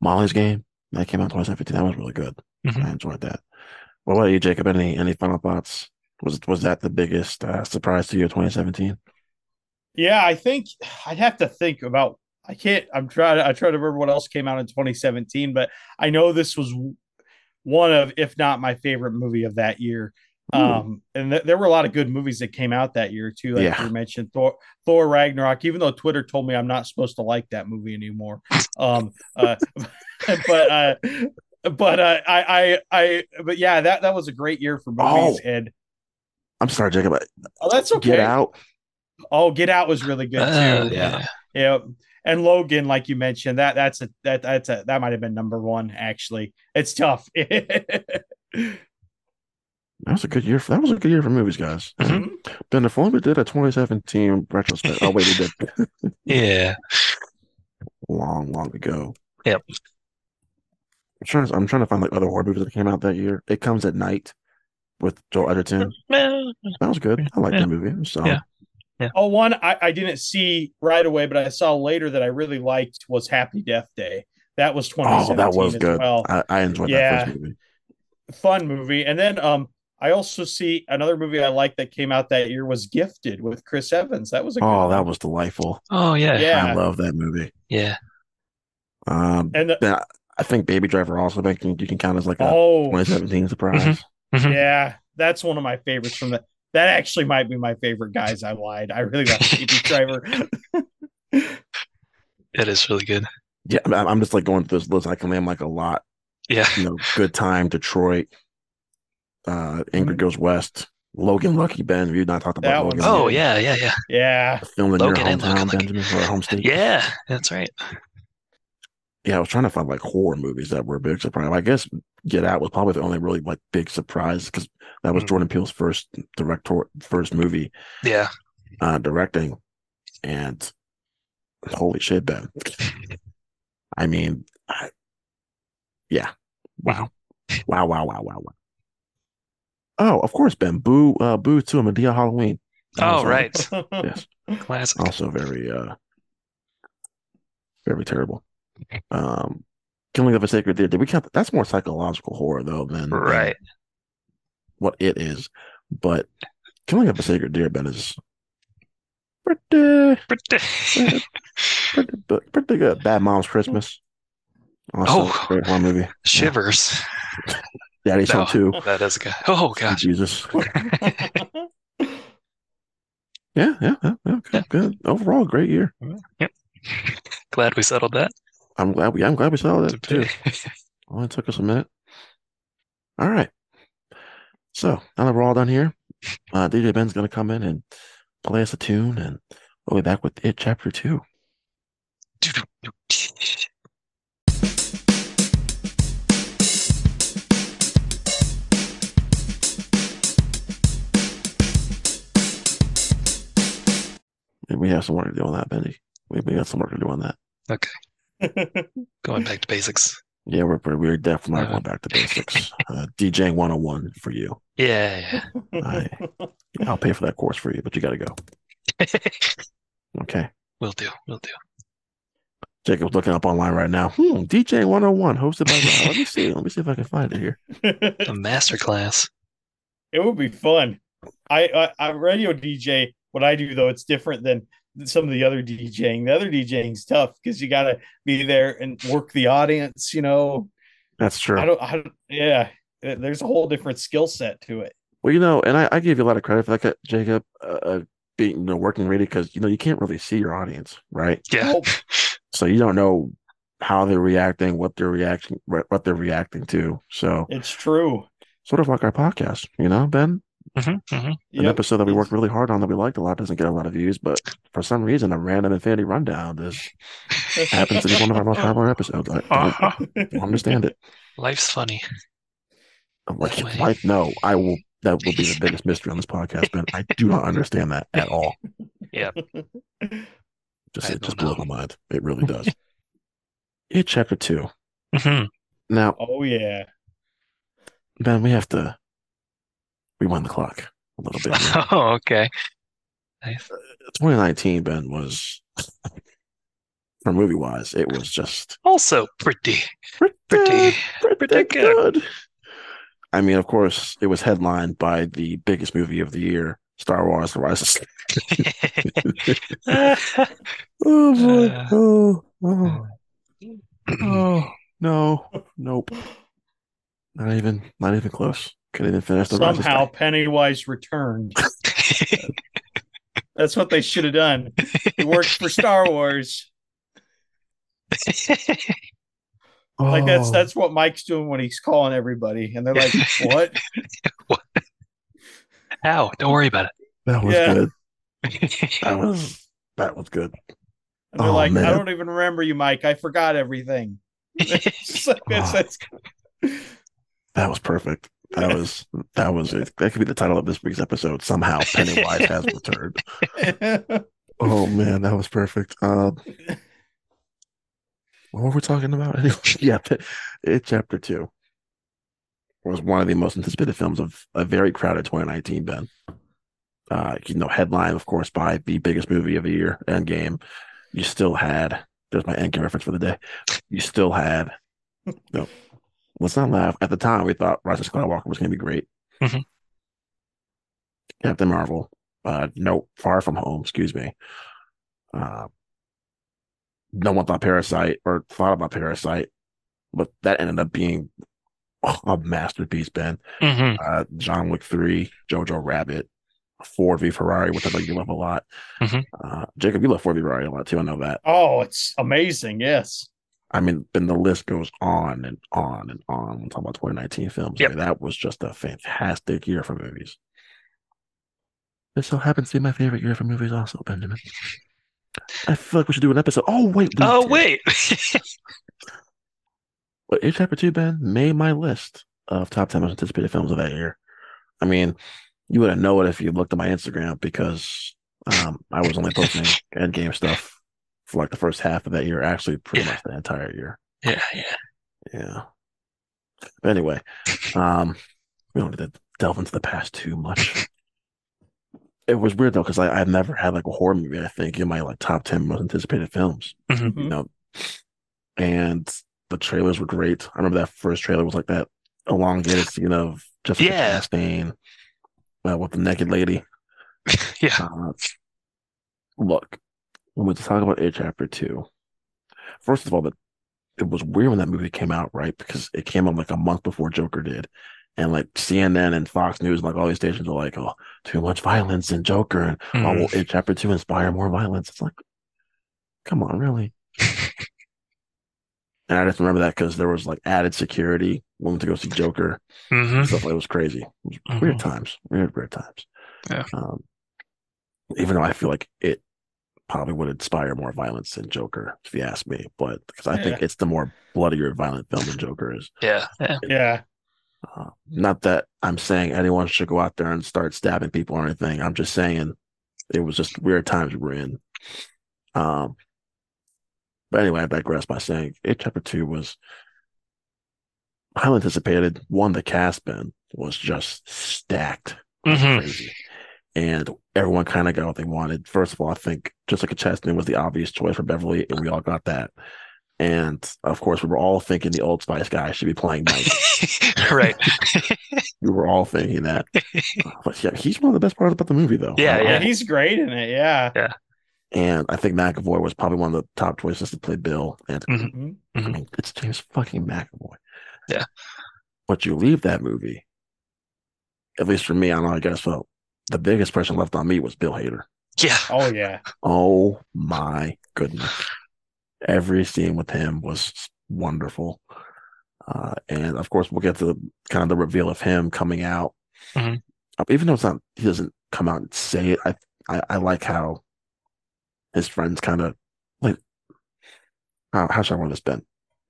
Molly's Game that came out in 2017. That was really good. Mhm. I enjoyed that. What about you, Jacob? Any any final thoughts? Was was that the biggest uh, surprise to you of 2017? Yeah, I think I'd have to think about. I can't. I'm trying. I try to remember what else came out in 2017, but I know this was one of, if not my favorite movie of that year. Ooh. Um, and th- there were a lot of good movies that came out that year too. Like Yeah. you mentioned, Thor, Thor Ragnarok. Even though Twitter told me I'm not supposed to like that movie anymore. Um, uh, (laughs) but uh, but uh, I I I but yeah, that that was a great year for movies. Oh. And I'm sorry, Jacob. but oh, that's okay. Get Out. Oh, Get Out was really good Uh, too. yeah. Yeah. And Logan, like you mentioned, that that's a that that's a that might have been number one, actually. It's tough. (laughs) That was a good year. For, that was a good year for movies, guys. Mhm. Ben, if only we did a 2017 retrospect. Oh wait, we did (laughs) Yeah. long, long ago. Yep. I'm trying. To, I'm trying to find like other horror movies that came out that year. It comes at night with Joel Edgerton. Well, (laughs) That was good. I like Yeah. that movie. So Yeah. oh, one I, I didn't see right away, but I saw later that I really liked was Happy Death Day. That was oh, that was as good. well. I, I enjoyed Yeah. that first movie. Fun movie. And then um I also see another movie I like that came out that year was Gifted with Chris Evans. That was a good Oh, one. that was delightful. Oh yeah. Yeah. I love that movie. Yeah. Um, and the, I- I think Baby Driver also making you can count as like a oh 2017 surprise. Mhm. Yeah, that's one of my favorites from that. That actually might be my favorite. Guys, I lied. I really like Baby (laughs) Driver. It is really good. Yeah, I'm, I'm just like going through this list. I can name like a lot. Yeah. You know, Good Time, Detroit, uh, Ingrid Mhm. Goes West, Logan Lucky Ben. We've not talked about That Logan. Oh yet. yeah, yeah, yeah. Yeah, The film in Logan your hometown, Lucky. Benjamin, or home state. Yeah, that's right. yeah. I was trying to find like horror movies that were a big surprise. I guess Get Out was probably the only really like big surprise because that was Mhm. Jordan Peele's first director, first movie Yeah. uh, directing, and holy shit, Ben. (laughs) I mean, I, yeah, wow, wow, wow, wow, wow, wow. Oh, of course, Ben. Boo, uh, Boo to a Madea Halloween. Oh right. (laughs) yes, Classic. also very, uh, very terrible. Um, Killing of a Sacred Deer. Did we count? That's more psychological horror though than than Right. what it is. But Killing of a Sacred Deer, Ben, is pretty, Pretty- pretty, pretty good. Bad Mom's Christmas. Also, Oh. great horror movie. Shivers. Daddy's No. Home too. That is a good. Oh gosh. Jesus. (laughs) Yeah, yeah, yeah, yeah, good, good. Overall, great year. Yep. (laughs) Glad we settled that. I'm glad we. I'm glad we saw that too. (laughs) Only took us a minute. All right. So now that we're all done here, uh, DJ Ben's gonna come in and play us a tune, and we'll be back with it chapter two. Got some work to do on that, Benny. We, we got some work to do on that. Okay. (laughs) going back to basics. Yeah, we're we're, we're definitely Uh. going back to basics. Uh, DJing 101 for you. Yeah. I- I'll pay for that course for you, but you got to go. (laughs) Okay. will do. Will do. Jacob's looking up online right now. Hmm, DJ 101, hosted by Rod. Let me see. Let me see if I can find it here. A masterclass. it would be fun. I, I I radio DJ. What I do though, it's different than some of the other DJing. The other DJing's tough because you got to be there and work the audience. You know, That's true. I don't. I don't yeah, Uh, there's a whole different skill set to it. Well, you know, and I, I give you a lot of credit for that, Jacob, uh, uh, being you know working radio because you know you can't really see your audience, right? Yeah. So you don't know how they're reacting, what they're reacting, what they're reacting to. So it's true. sort of like our podcast, you know, Ben. Hmm hmm An Yep. episode that we worked really hard on that we liked a lot doesn't get a lot of views, but for some reason, a random Infinity rundown is happens to be one of our most popular (laughs) episodes. I don't, Uh-huh. don't understand it. Life's funny. Like, That like, no, I will. That will be the (laughs) biggest mystery on this podcast, Ben. I do not understand that at all. Yeah. (laughs) Just I it just don't blows my mind. It really does. It chapter two. hmm Now, oh yeah. Ben, we have to rewind the clock a little bit. (laughs) Oh, okay. Nice. 2019, Ben was, for movie wise, it was just Also pretty, pretty, pretty, pretty, pretty good. good. I mean, of course, it was headlined by the biggest movie of the year, Star Wars: The Rise of Skywalker. (laughs) Oh boy! Uh. Oh, oh, oh, no, nope. Not even, not even close. Couldn't even finish the Somehow Skywalker. Pennywise returned. (laughs) That's what they should have done. He worked for Star Wars. Like that's Oh, that's what Mike's doing when he's calling everybody, and they're like, (laughs) "What?" How? Don't worry about it." that was Yeah. good. (laughs) That was that was good. And they're Oh, like, man. "I don't even remember you, Mike. I forgot everything." It's just like, that's- that's- That was perfect. That was that was it. That could be the title of this week's episode. Somehow Pennywise has returned. (laughs) Oh man, that was perfect. Um, what were we talking about? Anyway, (laughs) yeah, it chapter two was one of the most anticipated films of a very crowded 2019. Ben, uh, you know, headline of course by the biggest movie of the year, Endgame. You still had there's my Endgame reference for the day. You still had (laughs) no. Let's not laugh. At the time, we thought Rise of Skywalker was going to be great. Mhm. Captain Marvel, uh, no, Far From Home, excuse me. Uh, no one thought Parasite or thought about Parasite, but that ended up being a masterpiece, Ben. hmm Uh, John Wick 3, Jojo Rabbit, Ford v Ferrari, which I know you love a lot. Mhm. Uh, Jacob, you love Ford v Ferrari a lot too. I know that. oh, it's amazing. Yes. I mean, then the list goes on and on and on. When talking about 2019 films, Yep. I mean, that was just a fantastic year for movies. This so happens to be my favorite year for movies, also, Benjamin. I feel like we should do an episode. Oh wait, we Oh did. wait. (laughs) But in chapter two, Ben made my list of top 10 most anticipated films of that year. I mean, you wouldn't know it if you looked at my Instagram because um, I was only posting (laughs) Endgame stuff for like the first half of that year, actually, pretty Yeah. much the entire year. yeah, yeah. Yeah. But anyway, um, we don't need to delve into the past too much. (laughs) It was weird though, because I've never had like a horror movie, I think, in my like top 10 most anticipated films. Mhm. You know, and the trailers were great. I remember that first trailer was like that elongated scene of Jessica Yeah. Chastain uh, with the naked lady. (laughs) Yeah. Uh, look, when we talk about A Chapter 2, first of all, that it was weird when that movie came out, right? Because it came out like a month before Joker did. And like CNN and Fox News and like all these stations are like, oh, too much violence in Joker. And oh, Mhm. will A Chapter 2 inspire more violence? It's like, come on, really? (laughs) and I just remember that because there was like added security when we went to go see Joker Mhm. stuff like it was crazy. It was weird times, weird, weird times. Yeah. Um, even though I feel like it probably would inspire more violence than Joker, if you ask me, but because I think it's the more bloodier, violent film than Joker is. Yeah. Yeah. Yeah. Uh, not that I'm saying anyone should go out there and start stabbing people or anything. I'm just saying it was just weird times we were in. Um, but anyway, I digress by saying it chapter two was highly anticipated. One, the cast Ben was just stacked Mhm. crazy. And everyone kind of got what they wanted. First of all, I think Jessica Chastain was the obvious choice for Beverly, and we all got that. And of course, we were all thinking the Old Spice guy should be playing (laughs) Mike. right. (laughs) we were all thinking that. (laughs) But yeah, he's one of the best parts about the movie, though. Yeah, Yeah, yeah. he's great in it. Yeah. Yeah. And I think McAvoy was probably one of the top choices to play Bill. And Mhm. I Mhm. mean, it's James fucking McAvoy. Yeah. But you leave that movie, at least for me, I don't know, I guess felt the biggest person left on me was Bill Hader. Yeah. Oh yeah. Oh my goodness. Every scene with him was wonderful. Uh, and of course, we'll get to kind of the reveal of him coming out. Mhm. Uh, even though it's not, he doesn't come out and say it. I, I, I like how his friends kind of like, how, how should I want this, Ben?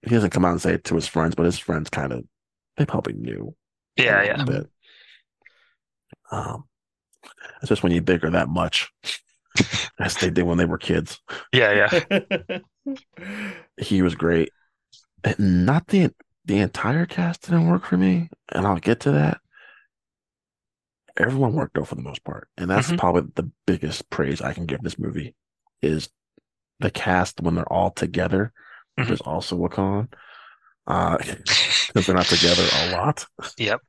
He doesn't come out and say it to his friends, but his friends kind of, they probably knew Yeah. Yeah. little bit. Um, it's just when you bigger that much, (laughs) as they did when they were kids. Yeah. Yeah. (laughs) he was great. Not the the entire cast didn't work for me, and I'll get to that. Everyone worked though for the most part, and that's Mhm. probably the biggest praise I can give this movie is the cast when they're all together. Mhm. There's also Wakan, uh, (laughs) because they're not together a lot. Yep.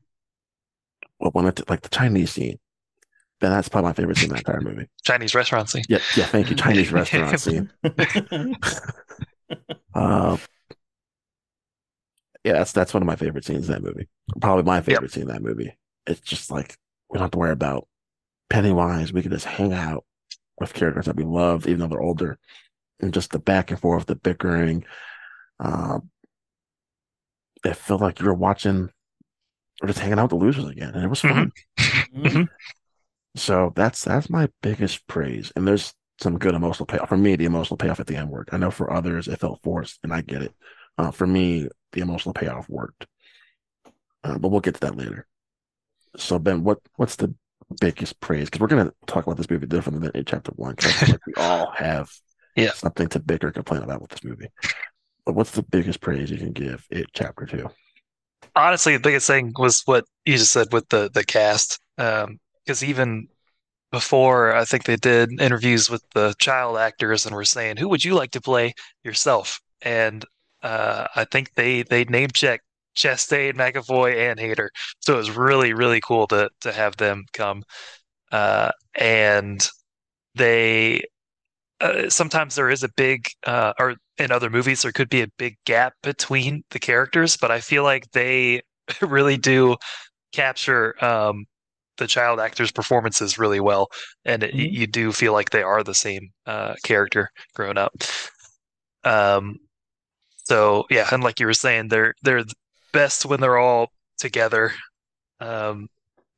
But when it like the Chinese scene, then that's probably my favorite scene in the entire movie. (laughs) Chinese restaurant scene. Yeah, yeah. Thank you, Chinese (laughs) restaurant scene. Uh, (laughs) yeah, that's that's one of my favorite scenes in that movie. Probably my favorite scene in that movie. It's just like we don't have to worry about Pennywise. We can just hang out with characters that we love, even though they're older, and just the back and forth, the bickering. Um, it felt like you were watching or just hanging out with the losers again, and it was fun. Mhm. So that's that's my biggest praise. And there's some good emotional payoff. For me, the emotional payoff at the end worked. I know for others it felt forced, and I get it. Uh, for me, the emotional payoff worked. Uh, but we'll get to that later. So Ben, what what's the biggest praise? Because we're gonna talk about this movie differently than in chapter one. Because I feel like we all (laughs) have Yeah. something to bicker and complain about with this movie. But what's the biggest praise you can give it chapter two? honestly the biggest thing was what you just said with the the cast um because even before i think they did interviews with the child actors and were saying who would you like to play yourself and uh i think they they name checked Chastain, McAvoy, and Hader. So it was really, really cool to to have them come. Uh, and they uh, sometimes there is a big uh, or in other movies there could be a big gap between the characters but i feel like they (laughs) really do capture um, the child actors performances really well and it, Mhm. you do feel like they are the same uh, character grown up um so yeah and like you were saying they're they're best when they're all together um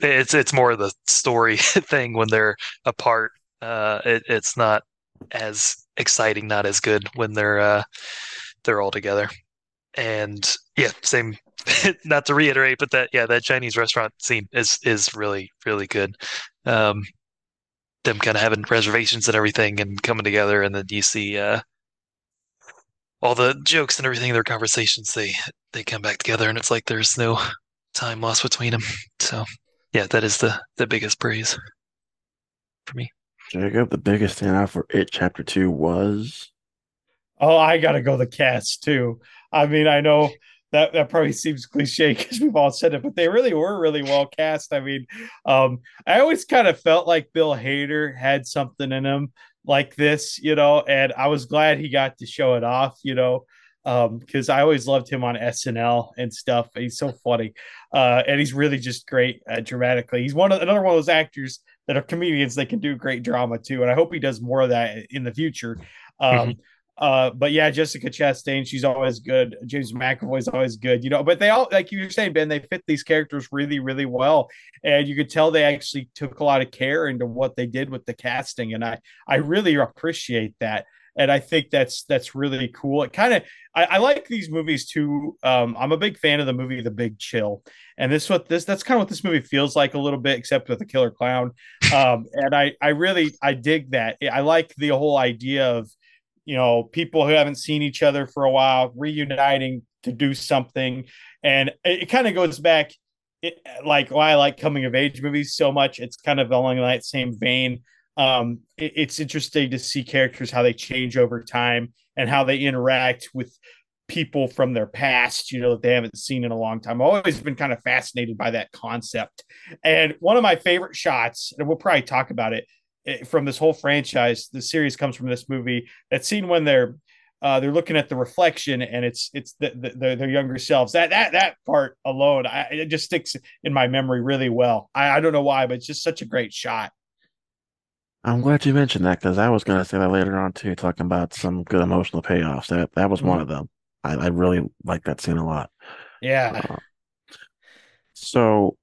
it's it's more of the story (laughs) thing when they're apart uh it, it's not as exciting, not as good when they're uh they're all together. And yeah, same (laughs) not to reiterate, but that yeah, that Chinese restaurant scene is is really, really good. Um them kind of having reservations and everything and coming together and then you see uh all the jokes and everything their conversations they they come back together and it's like there's no time lost between them. So yeah, that is the the biggest praise for me. Jacob, the biggest standout for it chapter two was Oh, I gotta go the cast too. I mean, I know that that probably seems cliche (laughs) because we've all said it, but they really were really well cast. I mean, um, I always kind of felt like Bill Hader had something in him like this, you know, and I was glad he got to show it off, you know, um, because I always loved him on SNL and stuff. He's so funny, uh, and he's really just great uh, dramatically. He's one of another one of those actors that are comedians that can do great drama too, and I hope he does more of that in the future. Um, uh, but yeah, Jessica Chastain, she's always good. James McAvoy's always good, you know. But they all, like you were saying, Ben, they fit these characters really, really well, and you could tell they actually took a lot of care into what they did with the casting, and I, I really appreciate that. and I think that's that's really cool. It kind of I, I, like these movies too. Um, I'm a big fan of the movie The Big Chill, and this what this that's kind of what this movie feels like a little bit, except with a killer clown. Um, and I I really I dig that. I like the whole idea of you know people who haven't seen each other for a while reuniting to do something, and it, it kind of goes back. It, like why I like coming of age movies so much. It's kind of along that same vein um, it, it's interesting to see characters how they change over time and how they interact with people from their past, you know, that they haven't seen in a long time. I've always been kind of fascinated by that concept. And one of my favorite shots, and we'll probably talk about it eh, from this whole franchise, the series comes from this movie. That scene when they're uh, they're looking at the reflection and it's it's the, the, the, their younger selves. That that that part alone, I, it just sticks in my memory really well. I, I don't know why, but it's just such a great shot. I'm glad you mentioned that because I was going to say that later on too, talking about some good emotional payoffs. That that was mm-hmm. one of them. I, I really like that scene a lot. Yeah. Uh, so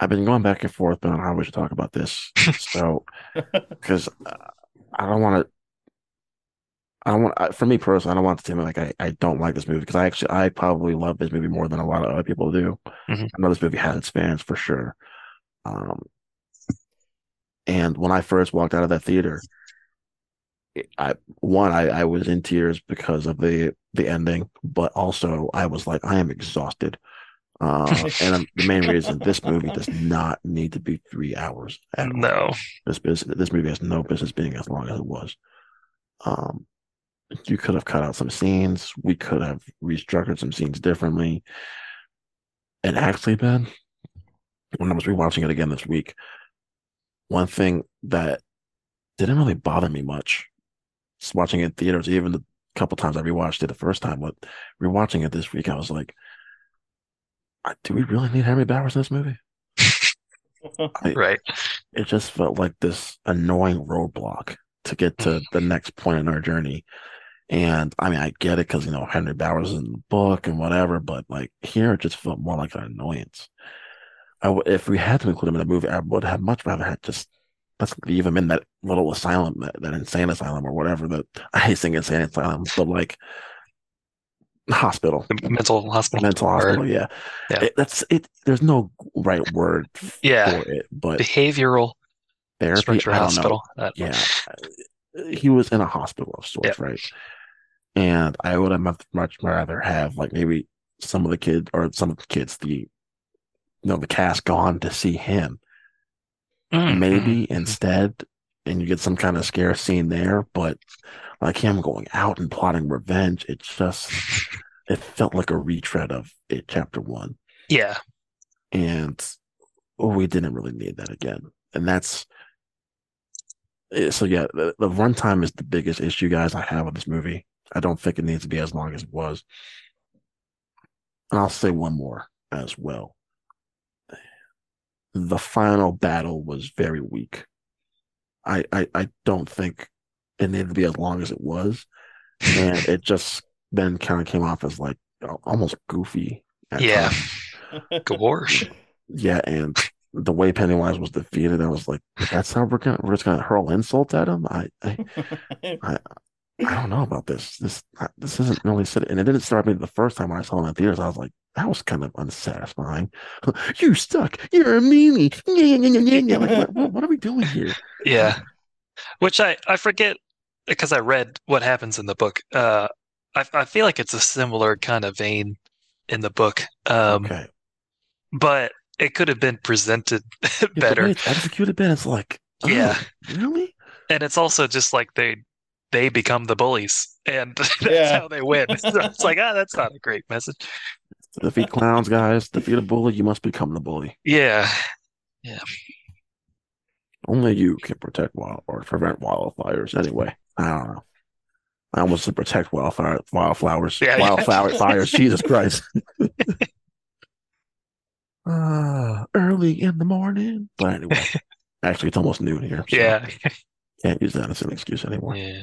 I've been going back and forth on how we should talk about this. (laughs) so because uh, I don't want to. I don't want. For me personally, I don't want to seem like I, I don't like this movie because I actually I probably love this movie more than a lot of other people do. Mm-hmm. I know this movie has its fans for sure. Um, and when I first walked out of that theater, I one I, I was in tears because of the the ending, but also I was like I am exhausted. Uh, (laughs) and the main reason this movie does not need to be three hours. no, this business, this movie has no business being as long as it was. Um, you could have cut out some scenes. We could have restructured some scenes differently. And actually, Ben, when I was rewatching it again this week, one thing that didn't really bother me much just watching it in theaters, even the couple times I rewatched it the first time, but rewatching it this week, I was like, do we really need Henry Bowers in this movie? (laughs) I, right. It just felt like this annoying roadblock to get to (laughs) the next point in our journey. And I mean, I get it because, you know, Henry Bowers is in the book and whatever, but like here, it just felt more like an annoyance. I w- if we had to include him in a movie, I would have much rather had just let's leave him in that little asylum, that, that insane asylum or whatever. That I hate saying insane asylum, but like hospital, the mental hospital, mental hospital. Or, yeah, yeah. It, that's it. There's no right word yeah. for it, but behavioral therapy. hospital. Uh, yeah, uh, he was in a hospital of sorts, right? And I would have much rather have like maybe some of the kids or some of the kids, the you know the cast gone to see him. Mm-hmm. Maybe mm-hmm. instead, and you get some kind of scare scene there, but like him going out and plotting revenge, it just it felt like a retread of it chapter one. Yeah. And we didn't really need that again. And that's eh, so yeah, the, the runtime is the biggest issue, guys, I have with this movie. I don't think it needs to be as long as it was. And I'll say one more as well the final battle was very weak. I, I, I don't think it needed to be as long as it was, and (laughs) it just then kind of came off as like almost goofy. yeah, Gosh. (laughs) Yeah, and the way Pennywise was defeated, I was like, "That's how we're gonna we're just gonna hurl insults at him." I, I, (laughs) I, I don't know about this. This this isn't really sitting, and it didn't start me the first time when I saw him in theaters. I was like, that was kind of unsatisfying. you stuck. You're a meanie. like, what, what, are we doing here? Yeah, which I I forget because I read what happens in the book. Uh, I I feel like it's a similar kind of vein in the book. Um, okay, but it could have been presented (laughs) better. Yeah, executed better. It's like, oh, yeah, really. And it's also just like they they become the bullies, and (laughs) that's yeah. how they win. (laughs) So it's like, ah, that's not a great message. Defeat clowns, guys. Defeat a bully, you must become the bully. Yeah, yeah. Only you can protect wild or prevent wildfires. Anyway, I don't know. I almost said protect wildfire, wildflowers, yeah, wildflower yeah. fires. (laughs) Jesus Christ. uh, early in the morning. But anyway, actually, it's almost noon here. So. Yeah. Can't use that as an excuse anymore. Yeah.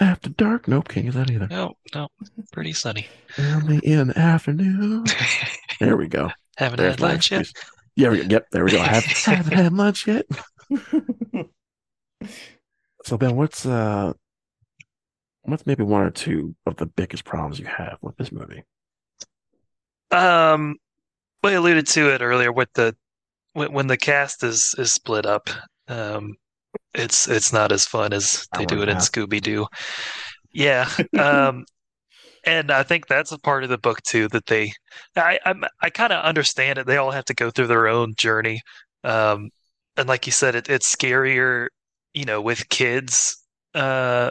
After dark, nope, can't use that either. No, no, pretty sunny. Early in the afternoon. (laughs) there we go. Haven't There's had lunch yet. Yeah, we, yep, there we go. Have, (laughs) haven't had lunch yet. (laughs) so Ben, what's uh what's maybe one or two of the biggest problems you have with this movie? Um, we alluded to it earlier with the when, when the cast is is split up. Um, it's it's not as fun as they do it in. Scooby Doo. Yeah. Um, (laughs) and I think that's a part of the book too that they I I'm, I kind of understand it. They all have to go through their own journey. Um, and like you said, it, it's scarier, you know, with kids uh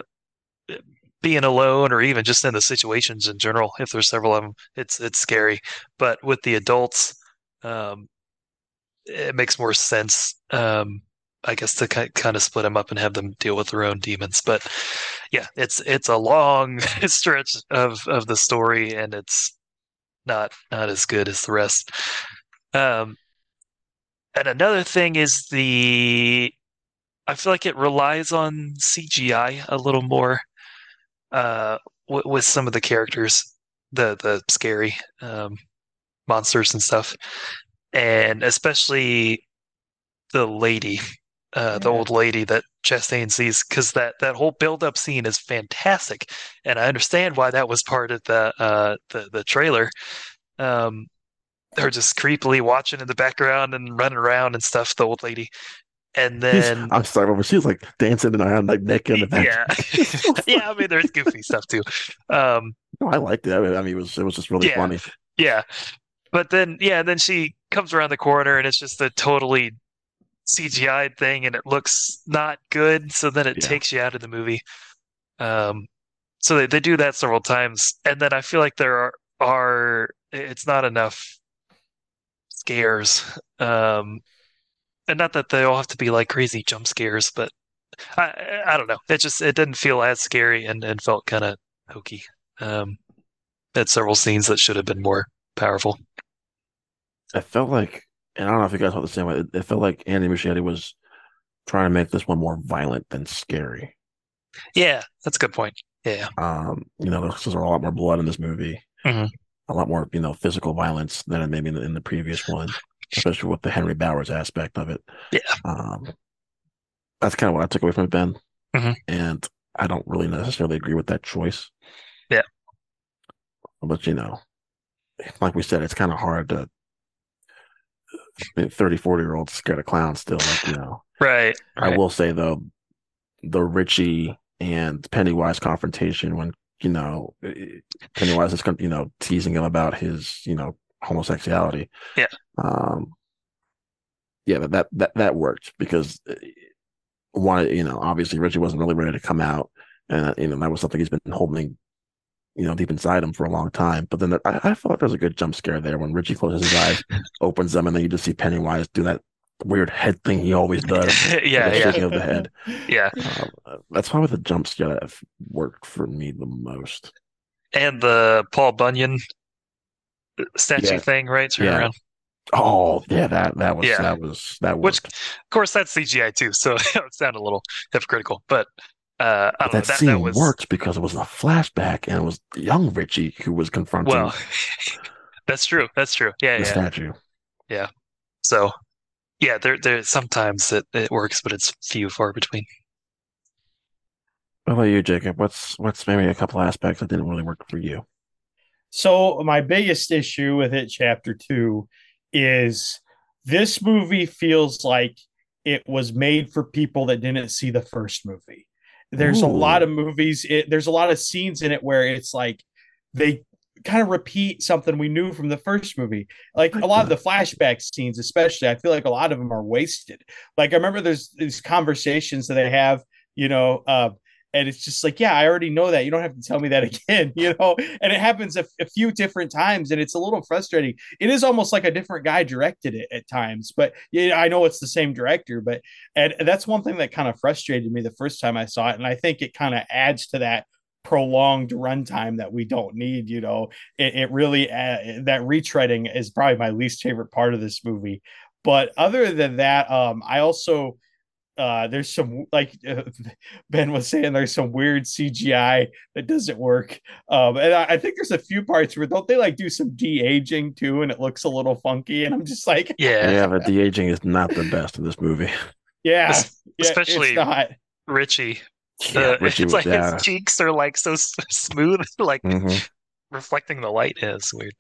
being alone or even just in the situations in general. If there's several of them, it's it's scary. But with the adults, um, it makes more sense. Um, I guess to kind of split them up and have them deal with their own demons. But yeah, it's it's a long (laughs) stretch of of the story, and it's not not as good as the rest. Um, and another thing is the I feel like it relies on CGI a little more uh, with some of the characters, the the scary um, monsters and stuff, and especially the lady, uh, the Yeah. old lady that Chastain sees, because that that whole build up scene is fantastic, and I understand why that was part of the uh, the the trailer. Um, her just creepily watching in the background and running around and stuff, the old lady. And then I'm sorry, but she's like dancing and around like naked in the back. yeah. (laughs) yeah, I mean there's goofy stuff too. Um No, I liked it. I mean, I mean, it was it was just really Yeah. funny. yeah. But then yeah, and then she comes around the corner and it's just a totally CGI thing and it looks not good, so then it Yeah. takes you out of the movie. Um so they, they do that several times and then I feel like there are are it's not enough scares. Um and not that they all have to be like crazy jump scares, but I I don't know. It just it didn't feel as scary and, and felt kind of hokey. Um, had several scenes that should have been more powerful. I felt like, and I don't know if you guys felt the same way. It, felt like Andy Muschietti was trying to make this one more violent than scary. Yeah, that's a good point. Yeah, Um, you know, there's, there's a lot more blood in this movie, Mhm. a lot more, you know, physical violence than maybe in the, in the previous one, (laughs) especially with the Henry Bowers aspect of it. Yeah. Um, that's kind of what I took away from it, Ben. Mhm. And I don't really necessarily agree with that choice. Yeah. But you know, like we said, it's kind of hard to. I mean, 30, 40 year olds scared of clowns still, like, you know. (laughs) right. I will say though, the Richie and Pennywise confrontation when you know Pennywise is you know teasing him about his you know homosexuality. Yeah. Um. Yeah, but that that, that worked because one, you know, obviously Richie wasn't really ready to come out, and you know that was something he's been holding, you know, deep inside him for a long time. But then I, I thought there was a good jump scare there when Richie closes his eyes, (laughs) opens them, and then you just see Pennywise do that weird head thing he always does. (laughs) yeah, the yeah, shaking of the head. (laughs) yeah. Uh, that's probably the jump scare that worked for me the most. And the Paul Bunyan statue Yeah. thing, right? Turn Yeah. around. Oh yeah, that that was Yeah. that was that Which, of course, that's CGI too, so it sounded a little hypocritical. But uh, I But know. that That, scene that was worked because it was a flashback and it was young Richie who was confronting well. (laughs) that's true. That's true. Yeah, the yeah. statue. So, yeah, there, there. Sometimes it, it works, but it's few far between. What about you, Jacob? What's what's maybe a couple aspects that didn't really work for you? So my biggest issue with it, chapter two, is this movie feels like it was made for people that didn't see the first movie. There's a lot of movies. It, there's a lot of scenes in it where it's like they kind of repeat something we knew from the first movie. Like a lot of the flashback scenes, especially, I feel like a lot of them are wasted. Like I remember there's these conversations that they have, you know, uh, and it's just like, yeah, I already know that. You don't have to tell me that (laughs) again, you know. And it happens a, a few different times, and it's a little frustrating. It is almost like a different guy directed it at times, but yeah, I know it's the same director. But and that's one thing that kind of frustrated me the first time I saw it, and I think it kind of adds to that prolonged runtime that we don't need. You know, it, it really uh, that retreading is probably my least favorite part of this movie. But other than that, um, I also uh there's some like uh, (laughs) ben was saying there's some weird cgi that doesn't work um and I, I think there's a few parts where don't they like do some de-aging too and it looks a little funky and i'm just like Yeah, Yeah, but the aging is not the best in this movie. (laughs) yeah, Es- yeah especially- it's not Richie Yeah, Uh, (laughs) Richie it's was- like yeah. his cheeks are like so smooth, like Mhm. reflecting the light. is weird.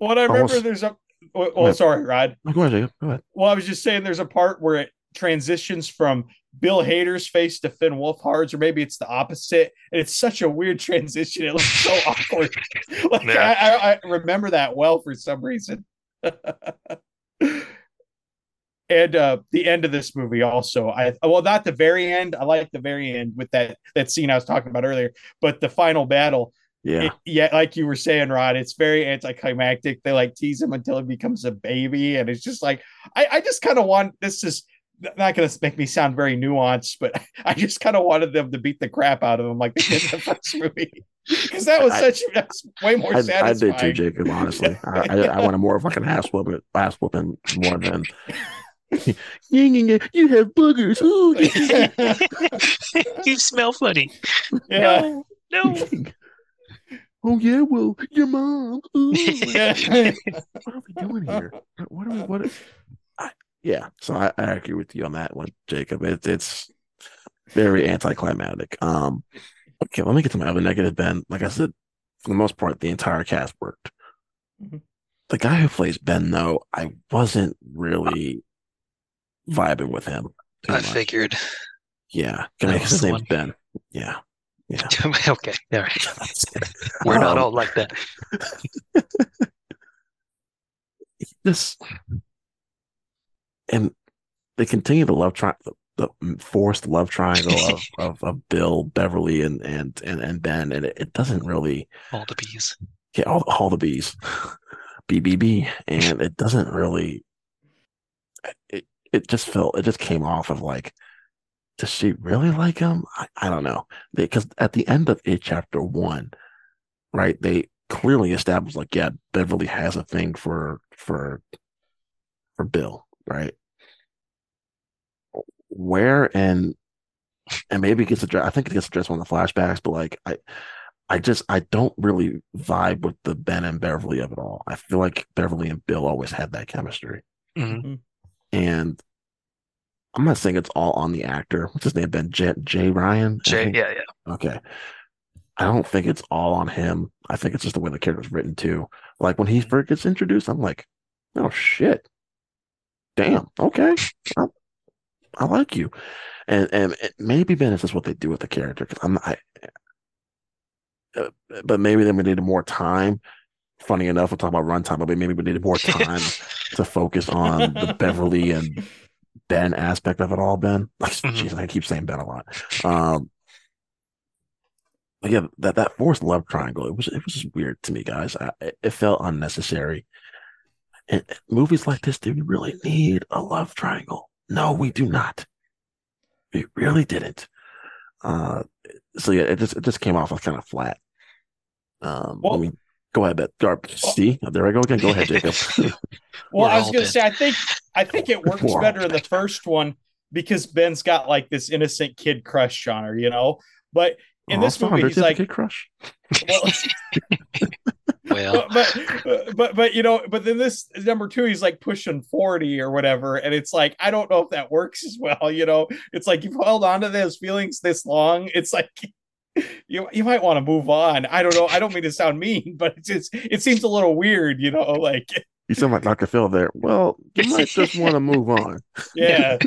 Well, and I remember Almost- there's a. Well, well, sorry, Rod. Oh, Go ahead, Jacob. Go ahead. Well, I was just saying there's a part where it transitions from Bill Hader's face to Finn Wolfhard's, or maybe it's the opposite. And it's such a weird transition. It looks so (laughs) awkward. Like. I, I, I remember that well for some reason. (laughs) and uh the end of this movie also i well not the very end i like the very end with that that scene i was talking about earlier but the final battle Yeah. it- yeah, like you were saying, Rod, it's very anticlimactic. They like tease him until he becomes a baby, and it's just like I, I just kind of want this is not going to make me sound very nuanced, but (laughs) I just kind of wanted them to beat the crap out of him like they did in the first (laughs) movie because that was I- such that's way more I, I did too, Jacob. Honestly, (laughs) I, I, I wanted more fucking like an ass whooping, ass whooping more than. You have boogers. Ooh, you smell funny. yeah. No, no. oh yeah, well, your mom. Ooh. What are we doing here? What are we? What? I, yeah, so I, I agree with you on that one, Jacob. It's it's very anticlimactic. Um, okay, let me get to my other negative. Ben, like I said, for the most part, the entire cast worked. Mhm. The guy who plays Ben, though, I wasn't really vibing with him. I much. figured. Yeah, can I That mean, his name's. Ben. Yeah, yeah. (laughs) okay, all right. (laughs) We're not Um, all like that. (laughs) this and they continue the love tri- the, the forced love triangle of, (laughs) of, of Bill, Beverly, and and and, and Ben, and it, it doesn't really All the bees. get all, all the bees, BBB, and it doesn't really. It it just felt it just came off of like, does she really like him? I, I don't know because at the end of it, chapter one, right? They clearly established like, yeah, Beverly has a thing for for for Bill, right? Where and and maybe it gets addressed. I think it gets addressed on the flashbacks, but like I, I just I don't really vibe with the Ben and Beverly of it all. I feel like Beverly and Bill always had that chemistry, Mhm. and I'm not saying it's all on the actor. What's his name? Ben J, Jay Ryan. I Jay, yeah, yeah. Okay. I don't think it's all on him. I think it's just the way the character's written too. Like when he first gets introduced, I'm like, oh shit. Damn. Okay. I, I like you. And and maybe Ben is just what they do with the character because I'm I, uh, but maybe then we needed more time. Funny enough, we'll talk about runtime, but maybe we needed more time (laughs) to focus on the Beverly and (laughs) Ben aspect of it all, Ben. Like, (laughs) jeez, I keep saying Ben a lot. Um, but yeah, that that forced love triangle, it was it was just weird to me, guys. I, it felt unnecessary. And movies like this, do we really need a love triangle? No, we do not. We really didn't. Uh, so yeah, it just it just came off as kind of flat. Um, Well- I mean, go ahead, Bet. Gar- See, there I go again. Go ahead, Jacob. (laughs) (laughs) Well, I was gonna dead. say, I think I think it works We're better in the first one because Ben's got like this innocent kid crush on her, you know. But in this movie, Hunter he's did the like, Kid Crush. well, (laughs) Well, but, but but but you know, but then this number two, he's like pushing forty or whatever, and it's like I don't know if that works as well. You know, it's like you've held on to those feelings this long. It's like (laughs) you you might want to move on. I don't know. I don't mean to sound mean, but it's just it seems a little weird. You know, like (laughs) You sound like Dr. Phil there. Well, you (laughs) might just want to move on. yeah.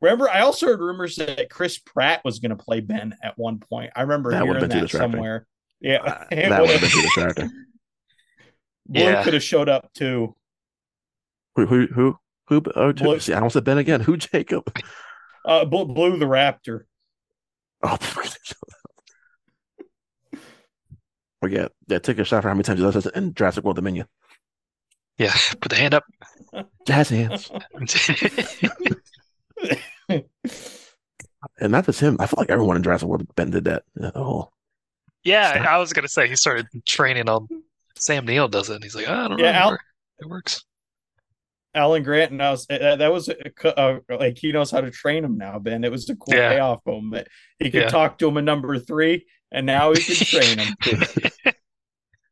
Remember, I also heard rumors that Chris Pratt was going to play Ben at one point. I remember That hearing that somewhere. Yeah, Uh, (laughs) that would have would've- been too distracting. (laughs) Blue Yeah. could have showed up too. Who, who, who, who? Oh, Blue- see, I almost said Ben again. Who, Jacob? Uh, Blue, Blue the Raptor. Oh, (laughs) well, yeah, yeah. Take a shot for how many times he does this in Jurassic World Dominion. yeah. Put the hand up. Jazz hands, and not just him. I feel like everyone in Jurassic World Ben did that. Oh, yeah, Stop. I was gonna say he started training on. Sam Neill does it. And he's like, I don't know. Yeah, Al- remember. It works. Alan Grant and I was uh, that was a, uh, like he knows how to train him now. Ben, it was a cool Yeah. payoff moment. He could Yeah. talk to him in number three, and now he can (laughs) train him. (laughs)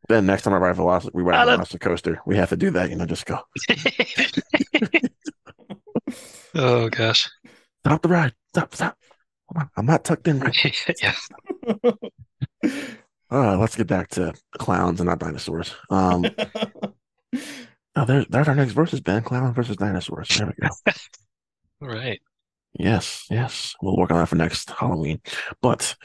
Ben, next time I ride Velocity, we ride Alan. Velocicoaster. We have to do that. You know, just go (laughs) oh gosh. stop the ride. Stop, stop. I'm not tucked in right. yeah. (laughs) Uh, let's get back to clowns and not dinosaurs. Um, (laughs) oh, there's there's our next versus Ben. Clown versus dinosaurs. There we go. (laughs) Right. Yes, yes. We'll work on that for next Halloween. But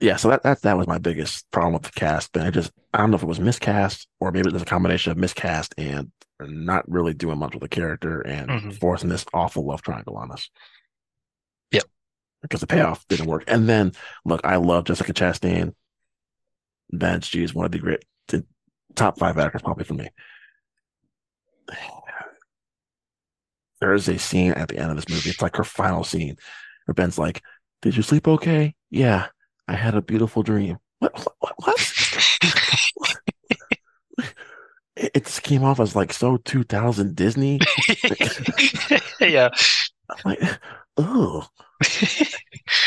yeah, so that that that was my biggest problem with the cast. But I just I don't know if it was miscast or maybe it was a combination of miscast and not really doing much with the character and Mhm. forcing this awful love triangle on us. Because the payoff didn't work. And then look, I love Jessica Chastain. Ben, she's one of the great the top five actors probably for me. (sighs) There is a scene at the end of this movie. It's like her final scene where Ben's like, Did you sleep okay? Yeah, I had a beautiful dream. What? What? what? (laughs) it, it just came off as like so 2000 Disney. (laughs) (laughs) yeah. I'm like, oh. (laughs)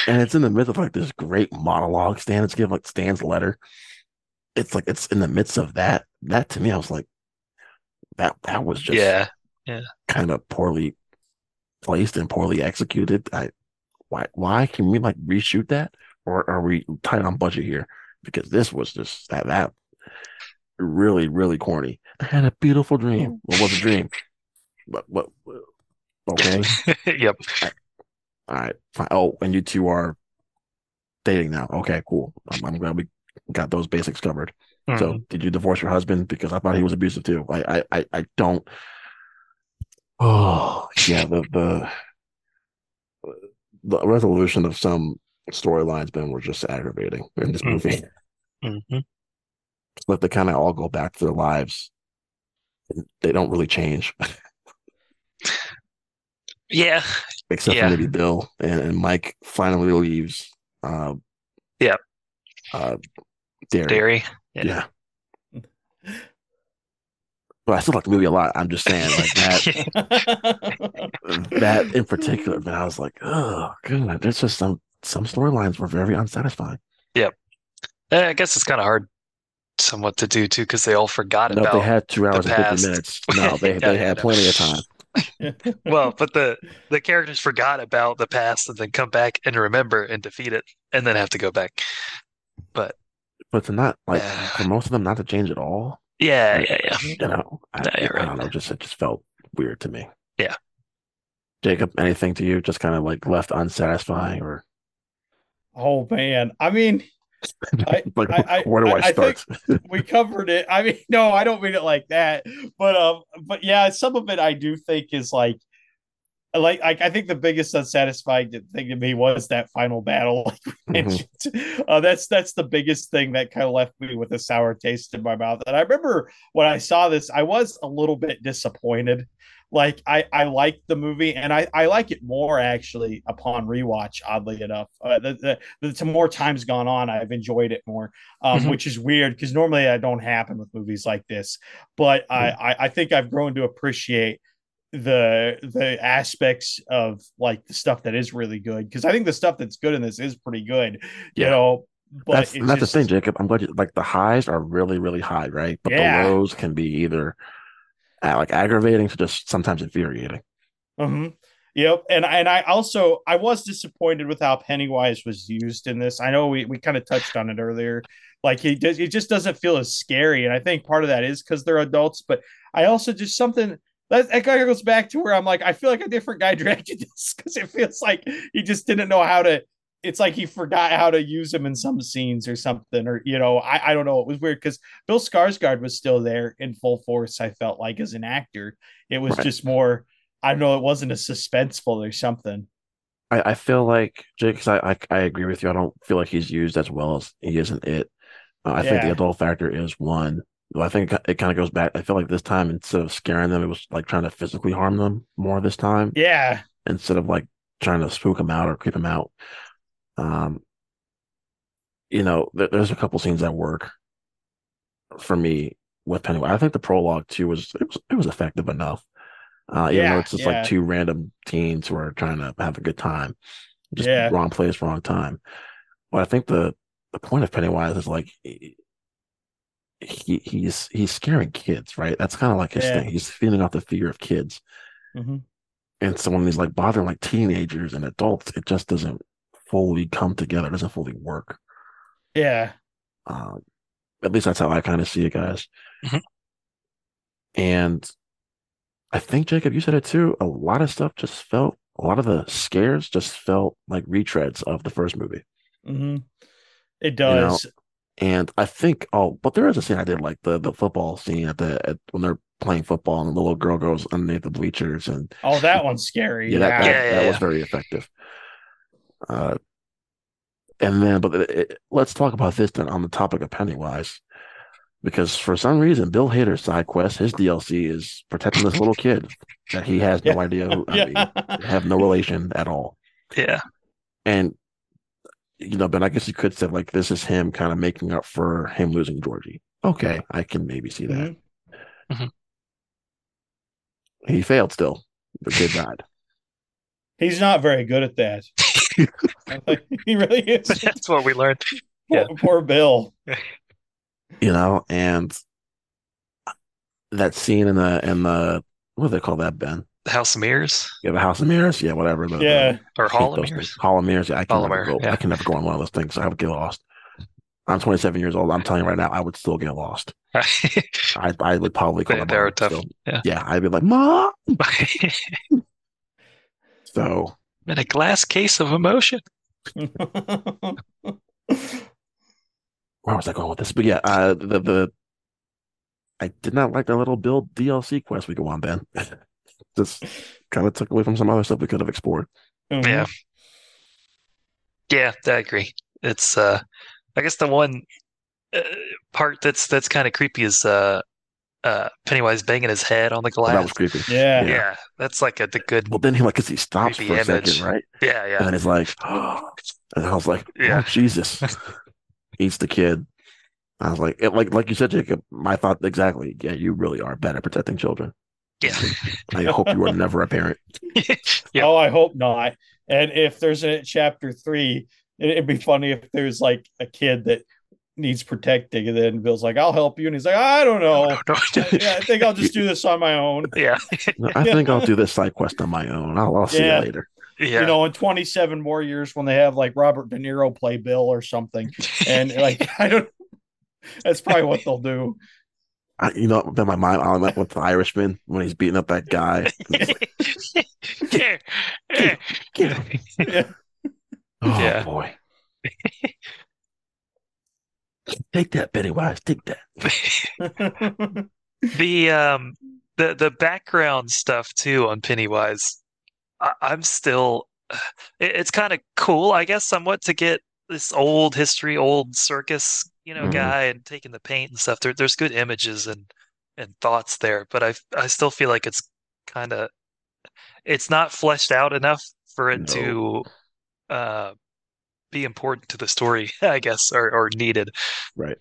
And it's in the midst of like this great monologue Stan is giving, like Stan's letter. It's like it's in the midst of that. That to me, I was like, that that was just yeah. Yeah, kind of poorly placed and poorly executed. I why why can we like reshoot that or are we tight on budget here? Because this was just that that really really corny. I had a beautiful dream. What was a dream? But what? Okay, (laughs) yep. All right. Fine. Oh, and you two are dating now. Okay, cool. I'm, I'm glad we got those basics covered. So, Mhm. did you divorce your husband because I thought he was abusive too? I, I, I, I don't. Oh, yeah. The the the resolution of some storylines, Ben, were just aggravating in this movie. Mhm. It's like they kind of all go back to their lives. They don't really change, Yeah. Except Yeah. for maybe Bill and, and Mike finally leaves. Uh, Yeah. Uh, Derry. Dairy. Yeah. But I still like the movie a lot. I'm just saying, like that. that in particular, but I was like, oh, good. There's just some some storylines were very unsatisfying. Eh, I guess it's kind of hard somewhat to do too because they all forgot it. No, about they had two hours and fifty minutes. No, they (laughs) Yeah, they yeah, had plenty of time. (laughs) well, but the the characters forgot about the past and then come back and remember and defeat it and then have to go back. But But to not like Yeah. for most of them not to change at all, Yeah, yeah, yeah. you know, I, Yeah, you're I don't know, just it just felt weird to me. Yeah. Jacob, anything to you? Just kind of like left unsatisfying, or oh man, I mean, (laughs) I- like I- I- where do I, I- start? (laughs) we covered it. I mean, no, I don't mean it like that. But um, but yeah, some of it I do think is like, like, like I think the biggest unsatisfying thing to me was that final battle. (laughs) Mhm. uh, that's that's the biggest thing that kind of left me with a sour taste in my mouth. And I remember when I saw this, I was a little bit disappointed. Like I, I like the movie, and I, I like it more actually upon rewatch. Oddly enough, uh, the, the, the more times gone on, I've enjoyed it more um, Mhm. which is weird because normally that don't happen with movies like this. But I, I, I think I've grown to appreciate the the aspects of like the stuff that is really good because I think the stuff that's good in this is pretty good. You Yeah. know, but that's that's just, the thing, Jacob. I'm glad you like the highs are really, really high, right? But Yeah. the lows can be either like aggravating to just sometimes infuriating. Mhm. Yep, and and I also I was disappointed with how Pennywise was used in this. I know we we kind of touched on it earlier. Like he does, it just doesn't feel as scary, and I think part of that is because they're adults. But I also just something that, that kind of goes back to where I'm like I feel like a different guy (laughs) directed this because it feels like he just didn't know how to. It's like he forgot how to use him in some scenes or something, or you know, I I don't know. It was weird because Bill Skarsgård was still there in full force. I felt like as an actor, it was Right. just more. I don't know it wasn't as suspenseful or something. I, I feel like Jake. I, I I agree with you. I don't feel like he's used as well as he is in it. Uh, I think the adult factor is one. I think it kind of goes back. I feel like this time instead of scaring them, it was like trying to physically harm them more this time Yeah, instead of like trying to spook them out or creep them out. Um, you know, there, there's a couple scenes that work for me with Pennywise. I think the prologue too was it was it was effective enough. Uh, even though Yeah, it's just yeah. like two random teens who are trying to have a good time, just Yeah. wrong place, wrong time. But I think the the point of Pennywise is like he he's he's scaring kids, right? That's kind of like his thing. He's feeding off the fear of kids. Mhm. And so when he's like bothering like teenagers and adults, it just doesn't fully come together, it doesn't fully work. Yeah. Um, at least that's how I kind of see it, guys. Mhm. And I think Jacob, you said it too. A lot of stuff just felt a lot of the scares just felt like retreads of the first movie. hmm It does. And I think oh, but there is a scene I did like the the football scene at the at, when they're playing football and the little girl goes underneath the bleachers and oh, that one's scary. yeah, that, Yeah. that, Yeah, yeah, that was very effective. Uh, and then, but it, it- let's talk about this then on the topic of Pennywise, because for some reason, Bill Hader's side quest, his DLC is protecting this little kid that he has no (laughs) Yeah. idea who, I mean, have no relation at all. Yeah. And you know, but I guess you could say like this is him kind of making up for him losing Georgie. Okay, I can maybe see that. Mhm. He failed still. The kid died. He's not very good at that. (laughs) he really is. (laughs) That's what we learned. Poor, Yeah. poor Bill. (laughs) you know, and that scene in the in the what do they call that, Ben? The House of Mirrors Yeah, the House of Mirrors. Yeah, whatever. The, Yeah. or the, Hall of Mirrors. Hall of Mirrors. Yeah, I can Hall never go. yeah. I can never go on one of those things. I would get lost. I'm 27 years old. I'm telling you right now, I would still get lost. I I would probably call They- my they mom tough. still. Yeah. Yeah, I'd be like, Mom. So In a glass case of emotion. (laughs) where was I going with this? But yeah, uh, the the I did not like the little build DLC quest we go on, Ben. (laughs) Just kind of took away from some other stuff we could have explored. Mhm. Yeah. Yeah, I agree. It's uh I guess the one uh, part that's that's kind of creepy is uh uh Pennywise banging his head on the Well, that glass. was creepy. Yeah. yeah. that's like a the good Well, then he like, cause he stops for a image. second, right? yeah, And yeah. then he's like, (gasps) and I was like, (laughs) Yeah. oh, Jesus, (laughs) eats the kid. I was like, it, like, like you said, Jacob. My thought exactly. Yeah, you really are bad at protecting children. Yeah. (laughs) I hope you are never a parent. Yep. Oh, I hope not. And if there's a chapter three, it'd be funny if there's like a kid that needs protecting, and then Bill's like, "I'll help you," and he's like, "I don't know. (laughs) No, no, no. yeah, I think I'll just do this on my own." (laughs) yeah. I think I'll do this side quest on my own. I'll, I'll see Yeah. you later. Yeah. You know, in 27 more years when they have like Robert De Niro play Bill or something, and (laughs) like I don't. That's probably what they'll do. I, you know, then my mind, I went with the Irishman when he's beating up that guy. yeah. Yeah. Get him. Yeah. Oh Yeah. boy. Take that, Betty Pennywise. Take that. (laughs) the um the the background stuff too on Pennywise, I, I'm still (sighs) it, it's kind of cool, I guess, somewhat to get this old history, old circus, you know, Mhm. guy and taking the paint and stuff. There, there's good images and and thoughts there, but I I still feel like it's kind of it's not fleshed out enough for it to uh be important to the story, (laughs) I guess, or or needed. Right.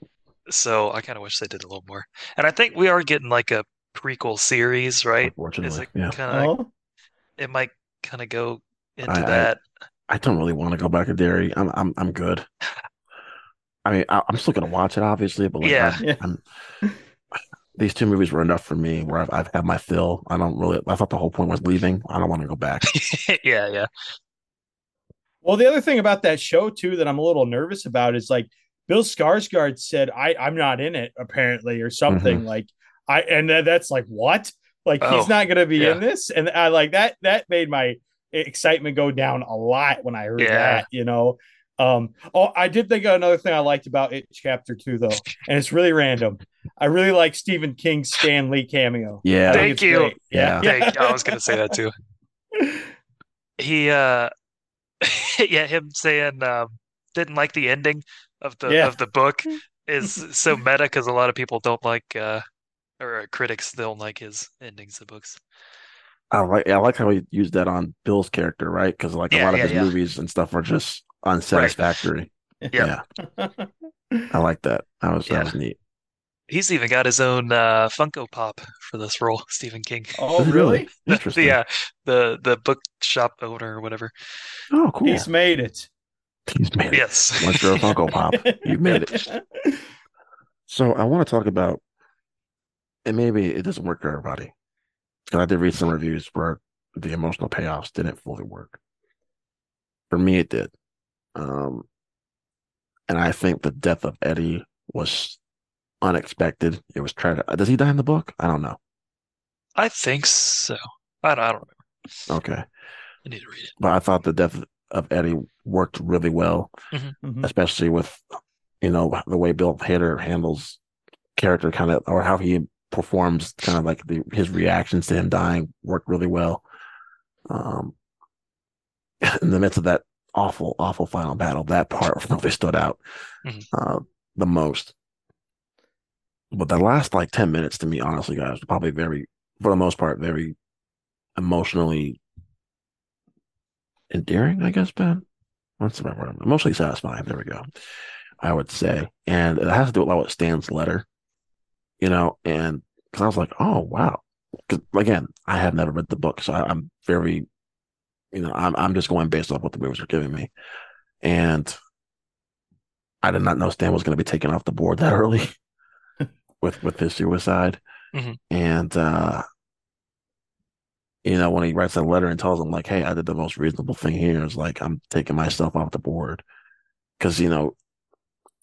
So I kind of wish they did a little more. And I think we are getting like a prequel series, right? Is Unfortunately. it Yeah. kind of Oh, it might kind of go into I- I- that. I don't really want to go back to Derry. I'm I'm I'm good. I mean, I, I'm still gonna watch it, obviously, but like, Yeah. I'm, Yeah. I'm, these two movies were enough for me. Where I've, I've had my fill. I don't really. I thought the whole point was leaving. I don't want to go back. (laughs) yeah, yeah. Well, the other thing about that show too that I'm a little nervous about is like Bill Skarsgård said, "I I'm not in it apparently" or something like I and that's like what? Like Oh, he's not going to be yeah. in this, and I like that. That made my excitement go down a lot when I heard Yeah. that. You know. Um, oh, I did think of another thing I liked about it chapter two though, and it's really random. I really like Stephen King's Stan Lee cameo. Yeah. Thank you. great. Yeah. Thank you. I was gonna say that too. (laughs) He uh (laughs) yeah, him saying um didn't like the ending of the Yeah. of the book is so meta because a lot of people don't like uh or critics don't like his endings of books. I like. I like how he used that on Bill's character, right? Because like a Yeah, lot of his yeah. movies and stuff are just unsatisfactory. Yeah. Yeah, (laughs) I like that. That was Yeah. that was neat. He's even got his own uh Funko Pop for this role, (laughs) Stephen King. oh, (laughs) really? (laughs) Interesting. yeah, the the bookshop owner or whatever. Oh, cool. He's made it. He's made it. Yes. Once you're a Funko Pop, you made it. So I want to talk about, and maybe it doesn't work for everybody, because I did read some reviews where the emotional payoffs didn't fully work. For me, it did. Um, and I think the death of Eddie was unexpected. It was tragic. Does he die in the book? I don't know. I think so. I don't, I don't remember. Okay, I need to read it. but I thought the death of Eddie worked really well, Mhm. especially with you know the way Bill Hader handles character, kind of, or how he performs, kind of like the his reactions to him dying worked really well. Um, (laughs) in the midst of that awful, awful final battle, that part really stood out Mhm. uh, the most. But the last like 10 minutes to me, honestly, guys, probably very, for the most part, very emotionally endearing, I guess, Ben. What's the right word? Emotionally satisfying. There we go. I would say. And it has to do a lot with Stan's letter, you know, and because I was like, oh, wow. Because again, I have never read the book, so I, I'm very, you know, I'm I'm just going based off what the movies are giving me, and I did not know Stan was going to be taken off the board that (laughs) early with with his suicide, Mhm. and uh, you know, when he writes that letter and tells him like, "Hey, I did the most reasonable thing here," is like I'm taking myself off the board because you know.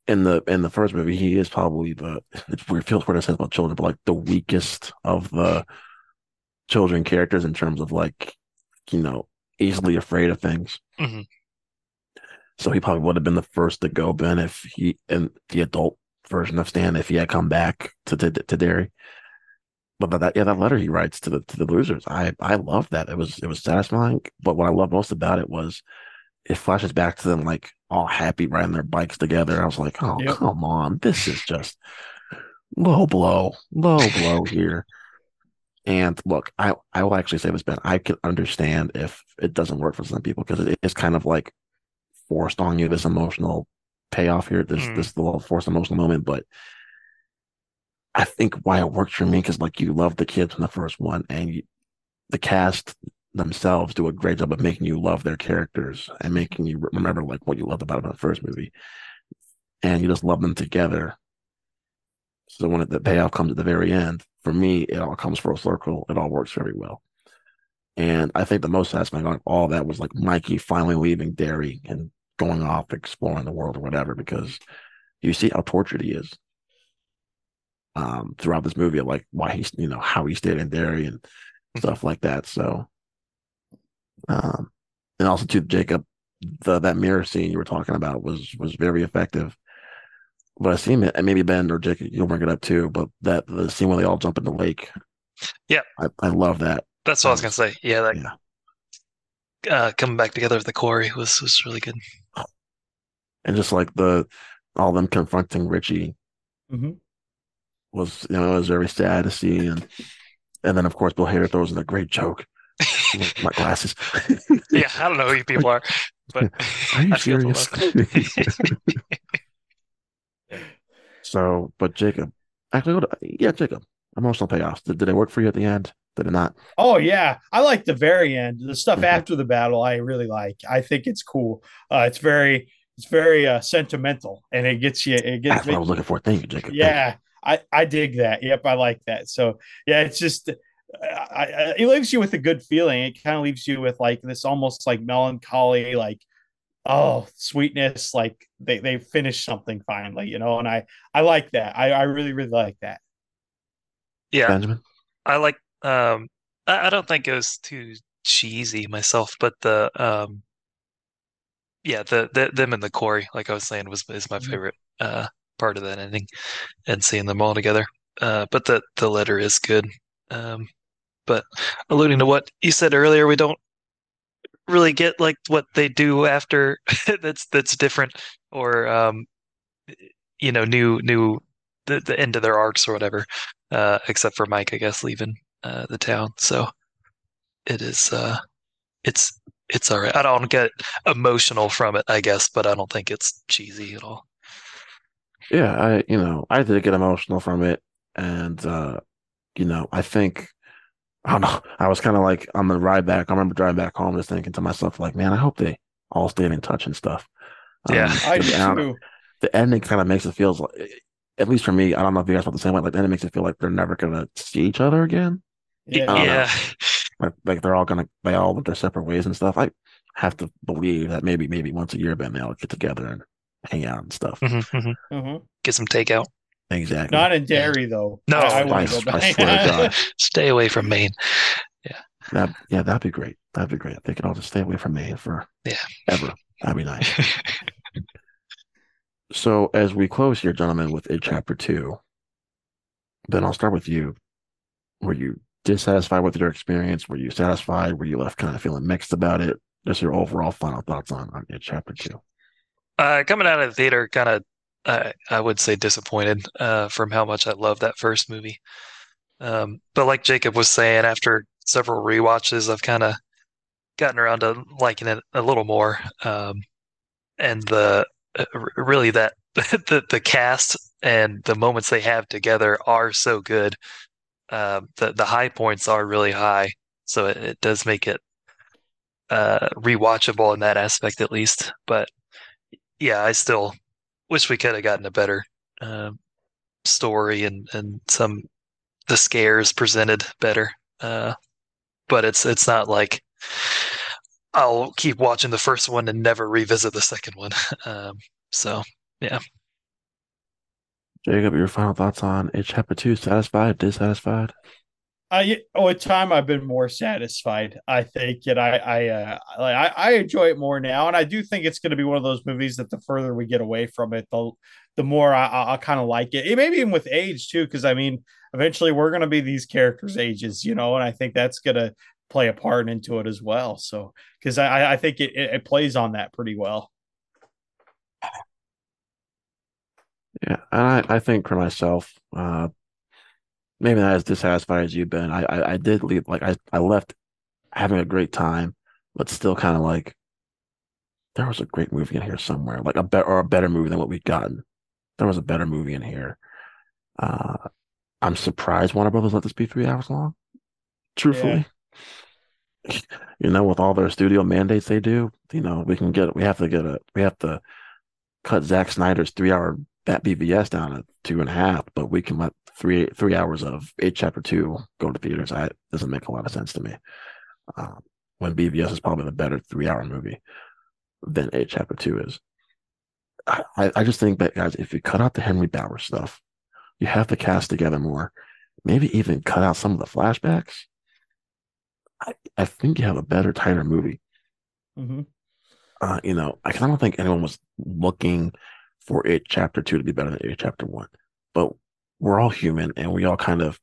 In the in the first movie, he is probably the (laughs) it's weird feels weird to say about children, but like the weakest of the children characters in terms of like, you know, easily afraid of things. Mhm. So he probably would have been the first to go, Ben, if he and the adult version of Stan, if he had come back to to, to Derry. But that, yeah, that letter he writes to the to the losers, I I love that. It was it was satisfying. But what I love most about it was it flashes back to them like all happy riding their bikes together. I was like, oh Yep. come on, this is just low blow, low blow (laughs) here. And look, I I will actually say this, Ben. I can understand if it doesn't work for some people because it is kind of like forced on you this emotional payoff here, this Mm. this little forced emotional moment. But I think why it works for me because like you love the kids from the first one, and you, the cast themselves do a great job of making you love their characters and making you remember like what you loved about them in the first movie, and you just love them together. So when the payoff comes at the very end, for me, it all comes full circle. It all works very well. And I think the most satisfying of all that was like Mikey finally leaving Derry and going off exploring the world or whatever, because you see how tortured he is um, throughout this movie, like why he's, you know, how he stayed in Derry and stuff like that. So, um, and also to Jacob, the that mirror scene you were talking about was was very effective. But I seen it, and maybe Ben or Jacob, you'll bring it up too. But that the scene where they all jump in the lake, Yeah. I, I love that. That's what I was gonna say. Yeah, that Yeah. uh, coming back together with the quarry was was really good. And just like the all them confronting Richie Mhm. was you know it was very sad to see and and then of course Bill Hader throws in a great joke my glasses (laughs) Yeah, I don't know who you people are, but are you serious (laughs) so but Jacob actually what yeah Jacob emotional payoffs did, did it work for you at the end did it not Oh yeah, I like the very end. The stuff Mhm. after the battle, I really like. I think it's cool. Uh, it's very, it's very uh, sentimental, and it gets you. It gets that's what I was looking for thank you Jacob Yeah, I I dig that. Yep, I like that. So yeah, it's just I, I, it leaves you with a good feeling. It kind of leaves you with like this almost like melancholy, like oh sweetness, like they they finished something finally, you know. And I I like that. I I really really like that. yeah, Benjamin I like. Um, I, I don't think it was too cheesy myself, but the um, yeah, the, the them and the quarry, like I was saying, was is my Mhm. favorite uh part of that ending, and seeing them all together. Uh, but the the letter is good. Um, but alluding to what you said earlier, we don't really get like what they do after (laughs) that's that's different or um you know new new the, the end of their arcs or whatever uh except for Mike I guess leaving uh the town so it is uh it's it's all right I don't get emotional from it I guess but I don't think it's cheesy at all yeah I you know I did get emotional from it and uh you know I think I don't know. I was kind of like on the ride back. I remember driving back home, just thinking to myself, like, man, I hope they all stayed in touch and stuff. Yeah. Um, I do and I don't- too. the ending kind of makes it feels like, at least for me, I don't know if you guys felt the same way. Like, the ending makes it feel like they're never gonna see each other again. Yeah, I don't know. yeah Like, like they're all gonna, they all went their separate ways and stuff. I, have to believe that maybe maybe once a year Ben they'll get together and hang out and stuff. Mhm, mhm. Mhm. Get some takeout. Exactly. Not in Derry though. No, I, I I wouldn't I go back. swear to God. (laughs) Stay away from Maine. That yeah, that'd be great. That'd be great. They could all just stay away from Maine for Yeah. ever. That'd be nice. (laughs) So as we close here, gentlemen, with it chapter two, then I'll start with you. where you dissatisfied with your experience? Were you satisfied? Were you left kind of feeling mixed about it? Just your overall final thoughts on, on chapter two. Uh, coming out of the theater, kind of, I would say disappointed uh, from how much I loved that first movie. Um, but like Jacob was saying, after several rewatches, I've kind of gotten around to liking it a little more. Um, and the uh, really that (laughs) the the cast and the moments they have together are so good. Um, the the high points are really high, so it, it does make it uh, rewatchable in that aspect at least. But yeah, I still wish we could have gotten a better um story and and some the scares presented better. Uh, but it's it's not like I'll keep watching the first one and never revisit the second one. (laughs) Um, so Jacob, your final thoughts on it chapter two? Satisfied? Dissatisfied? I with time I've been more satisfied. I think, and I I uh, I, I enjoy it more now, and I do think it's going to be one of those movies that the further we get away from it, the the more I, I kind of like it. it. Maybe even with age too, because I mean, eventually we're going to be these characters' ages, you know, and I think that's going to play a part into it as well. So, because I I think it it plays on that pretty well. Yeah, and I, I think for myself, uh, maybe not as dissatisfied as you've been. I, I, I did leave, like, I, I left having a great time, but still kind of like, there was a great movie in here somewhere, like a better or a better movie than what we'd gotten. There was a better movie in here. Uh, I'm surprised Warner Brothers let this be three hours long. Truthfully, (laughs) you know, with all their studio mandates they do, you know, we can get, we have to get a, we have to cut Zack Snyder's three hour that BVS down to two and a half, but we can let three three hours of it chapter two go to theaters. I doesn't make a lot of sense to me. Um, when BVS is probably the better three hour movie than it chapter two is. I, I just think that guys, if you cut out the Henry Bowers stuff, you have to cast together more, maybe even cut out some of the flashbacks. I, I think you have a better, tighter movie. Mm-hmm. Uh, you know, I, I don't think anyone was looking for it chapter two to be better than it chapter one. But we're all human and we all kind of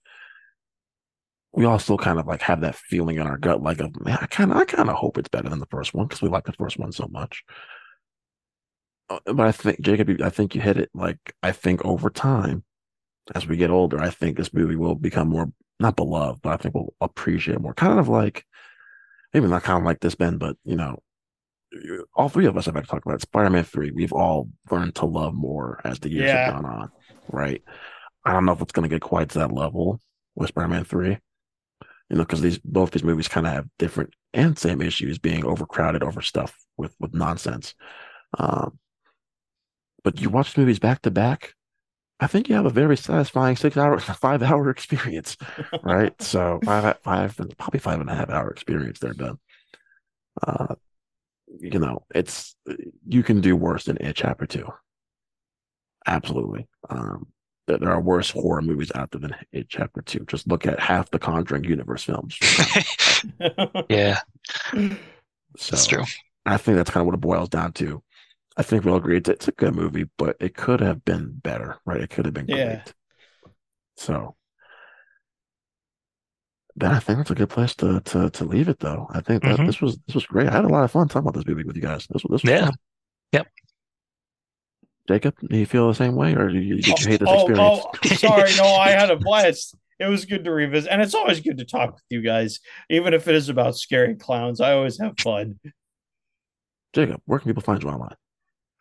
we all still kind of like have that feeling in our gut, like of man, I kind of I kind of hope it's better than the first one because we like the first one so much. Uh, but I think Jacob, I think you hit it. Like I think over time, as we get older, I think this movie will become more not beloved, but I think we'll appreciate more. Kind of like maybe not kind of like this, Ben, but you know, all three of us have talked about. Spider-Man 3. We've all learned to love more as the years Yeah. have gone on, right? I don't know if it's going to get quite to that level with Spider-Man 3, you know, because these both these movies kind of have different and same issues, being overcrowded over stuff with with nonsense. Um, but you watch movies back to back, I think you have a very satisfying six hour, (laughs) five hour experience, right? (laughs) so five, five, probably five and a half hour experience there, Ben. Uh, you know, it's you can do worse than It Chapter Two. Absolutely. Um, there, there are worse horror movies out there than It Chapter Two. Just look at half the Conjuring universe films. (laughs) yeah, So that's true. I think that's kind of what it boils down to. I think we'll agree it's, it's a good movie, but it could have been better, right? It could have been Yeah. great. So then I think that's a good place to to to leave it, though. I think that Mhm. this was this was great. I had a lot of fun talking about this movie with you guys. This was this was Yeah. fun. Yep. Jacob, do you feel the same way, or did you, did you hate this (laughs) oh, experience? oh, sorry. No, I had a (laughs) blast. It was good to revisit, and it's always good to talk with you guys, even if it is about scary clowns. I always have fun. Jacob, where can people find you online?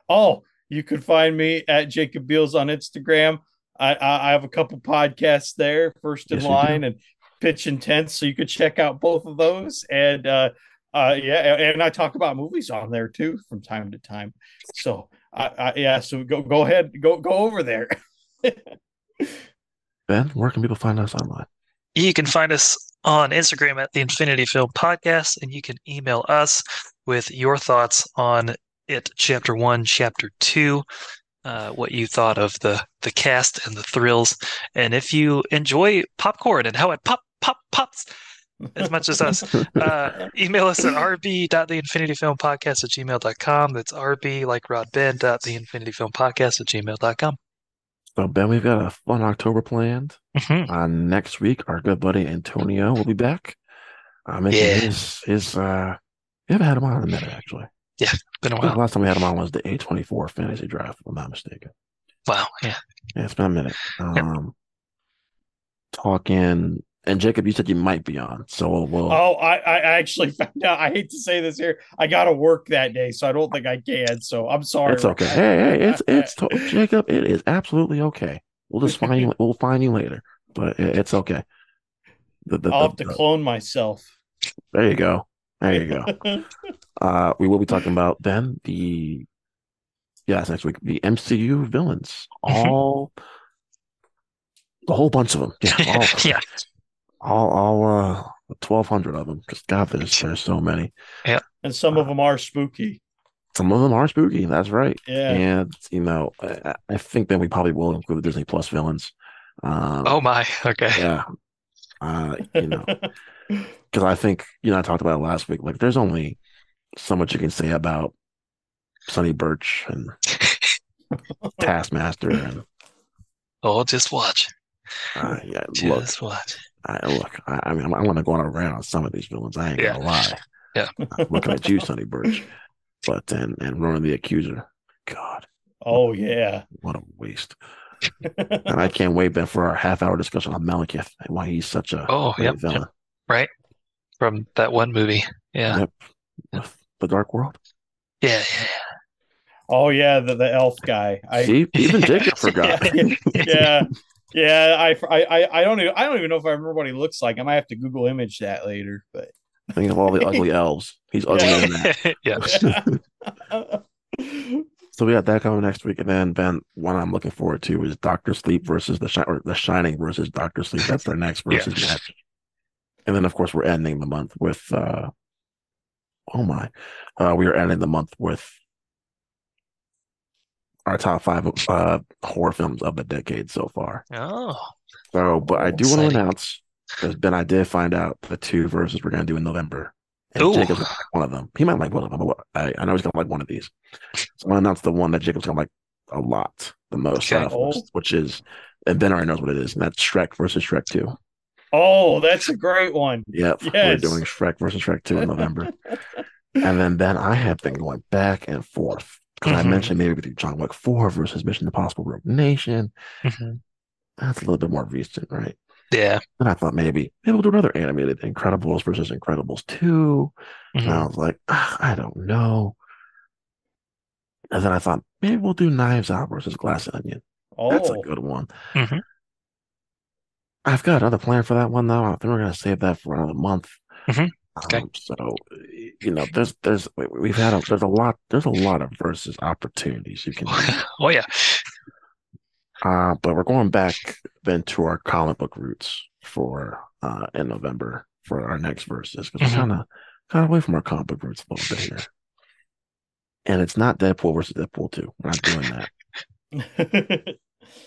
Oh, you can find me at Jacob Beals on Instagram. I, I, I have a couple podcasts there, First in Yes. Line and Pitch Intense, so you could check out both of those. And uh, uh, yeah, and I talk about movies on there too from time to time. So I, I yeah, so go go ahead, go go over there. (laughs) Ben, where can people find us online? You can find us on Instagram at the Infinity Film Podcast, and you can email us with your thoughts on it, Chapter One, Chapter Two, uh, what you thought of the the cast and the thrills, and if you enjoy popcorn and how it pop pop pops as much as us. Uh, (laughs) email us at rb.theinfinityfilmpodcast at gmail.com. That's rb, like Rod Ben, dot theinfinityfilmpodcast at gmail.com. So Ben, we've got a fun October planned. Mhm. Uh, next week, our good buddy Antonio will be back. Uh, making Yeah. his his uh, we haven't had him on in a minute actually. Yeah, been a I think the while. last time we had him on was the A24 fantasy draft, if I'm not mistaken. Wow. Yeah. Yeah, it's been a minute. Um, talking and Jacob, you said you might be on, so we'll, we'll Oh, I, I actually (laughs) found out. I hate to say this here. I got to work that day, so I don't think I can. So I'm sorry. it's okay. Hey, hey, it's (laughs) it's to- Jacob. It is absolutely okay. We'll just find you. (laughs) We'll find you later, but it, it's okay. The, the, I'll the- have to the- clone myself. there you go. There you go. Uh, we will be talking about then the yes next week the MCU villains, all a whole bunch of them. Yeah, all, yeah. All, all uh, twelve hundred of them. Because God, there's there's so many. Yeah and some of them are spooky. Some of them are spooky. That's right. Yeah. And you know, I, I think that we probably will include the Disney Plus villains. Um, Oh my. Okay. yeah. Uh, you know, (laughs) because I think you know I talked about it last week. Like, there's only so much you can say about Sonny Burch and (laughs) Taskmaster and Oh, just watch. uh, yeah. Look, Just watch. I, look. I, I mean, I'm, I'm going to go on a rant on some of these villains. I ain't Yeah. gonna lie. (laughs) Yeah. I'm looking at you, Sonny Burch, but and and Ronan the Accuser. God, oh yeah. what a waste. (laughs) And I can't wait, Ben, for our half hour discussion on Malekith and why he's such a Oh, great yep, villain. yep. From that one movie. Yeah. Yep. With the Dark World. Yeah. Yeah. oh yeah. The the elf guy. I See, even Jacob (laughs) forgot. yeah. Yeah, I, I, I- I don't even I don't even know if I remember what he looks like. I might have to Google image that later, but Think of all the ugly elves. He's uglier than that. (laughs) yeah. (laughs) So we got that coming next week, and then Ben, one I'm looking forward to is Doctor Sleep versus the Shi- or the Shining versus Doctor Sleep. That's their next (laughs) Yeah. versus match. And then of course we're ending the month with uh oh my. Uh we are ending the month with our top five uh horror films of the decade so far. Oh. So but I do want to Exciting. announce because Ben I did find out the two verses we're gonna do in November. And Ooh. Jacob's like one of them. He might like one of them, but I, I know he's gonna like one of these. So I'm gonna announce the one that Jacob's gonna like a lot, the most, Okay. out of which is and Ben already knows what it is, and that's Shrek versus Shrek 2. oh, that's a great one. Yep. Yes. We're doing Shrek versus Shrek 2 in November. (laughs) and then Ben, I have been going back and forth. Because I Mhm. mentioned maybe we do John Wick 4 versus Mission Impossible Rogue Nation. Mhm. That's a little bit more recent, right? Yeah. And I thought maybe maybe we'll do another animated Incredibles versus Incredibles 2. And I Mhm. was like, "Ah, I don't know. And then I thought maybe we'll do Knives Out versus Glass Onion. That's a Oh, good one. Mhm. I've got another plan for that one though. I think we're gonna save that for another month. Mhm. Okay. Um, so you know, there's there's we- we've had a there's a lot there's a lot of versus opportunities you can (laughs) oh yeah. Uh, but we're going back then to our comic book roots for uh in November for our next verses because Mhm. we're kind of kind of away from our comic book roots a little bit here. And it's not Deadpool versus Deadpool 2. We're not doing that. (laughs)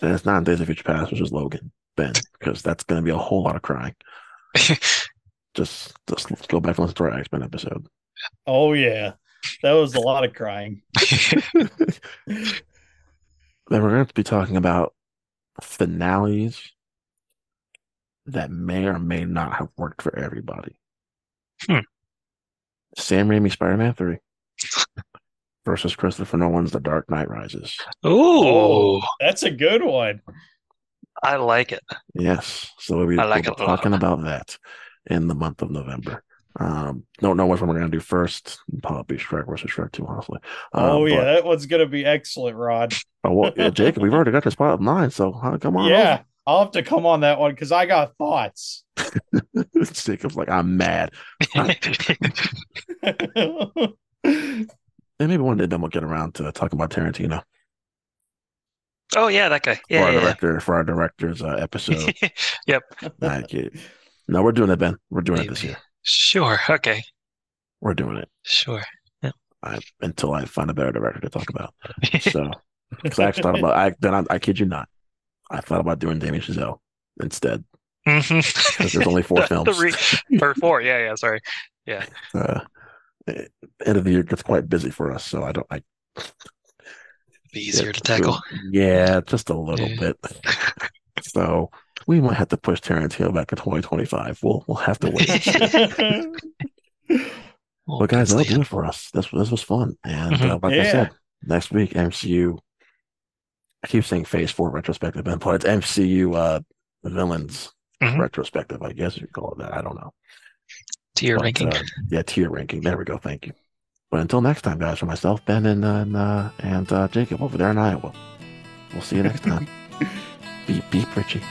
And it's not Days of Future Past versus Logan, Ben, because that's going to be a whole lot of crying. (laughs) Just, just let's go back and listen to our X Men episode. oh yeah. That was a lot of crying. (laughs) (laughs) Then we're going to be talking about finales that may or may not have worked for everybody. Hmm. Sam Raimi Spider Man 3 (laughs) versus Christopher Nolan's The Dark Knight Rises. Ooh, That's a good one. I like it. Yes. So we'll be, I like we'll be a talking about that in the month of November. Um, don't know which one we're going to do first. Probably Shrek versus Shrek 2, honestly. Uh, oh yeah, but- that one's gonna be excellent, Rod. Oh, well, yeah, (laughs) Jacob, we've already got your spot of mine, so huh, come on. Yeah, I'll have to come on that one because I got thoughts. over. (laughs) Jacob's like, I'm mad. (laughs) And maybe one day then we'll get around to talking about Tarantino oh yeah, that guy. for our Yeah, yeah, director for our director's uh, episode. yep. like it, No, we're doing it, Ben. We're doing it this year. Sure. Okay. We're doing it. Sure. I, until I find a better director to talk about. (laughs) So, because I actually thought about, I then I, I kid you not, I thought about doing Damien Chazelle instead Mhm. because there's only four (laughs) The films. re- or four. Yeah. Yeah. Sorry. uh, eh, end of the year gets quite busy for us, so I don't. I Be easier to tackle. Yeah, just a little Yeah. bit. (laughs) So we might have to push Tarantino back to 2025. We'll we'll have to wait. Well, (laughs) But guys, that'll pencil do it for us. This this was fun, and Mhm. uh, like I said, next week MCU. I keep saying Phase Four retrospective, Ben, but it's MCU uh, villains Mhm. retrospective. I guess you call it that. I don't know. tier But, ranking. uh, yeah, tier ranking. There we go. Thank you. But until next time, guys, for myself, Ben, and uh, and, uh, and uh, Jacob over there in Iowa, we'll see you next time. beep beep, Richie.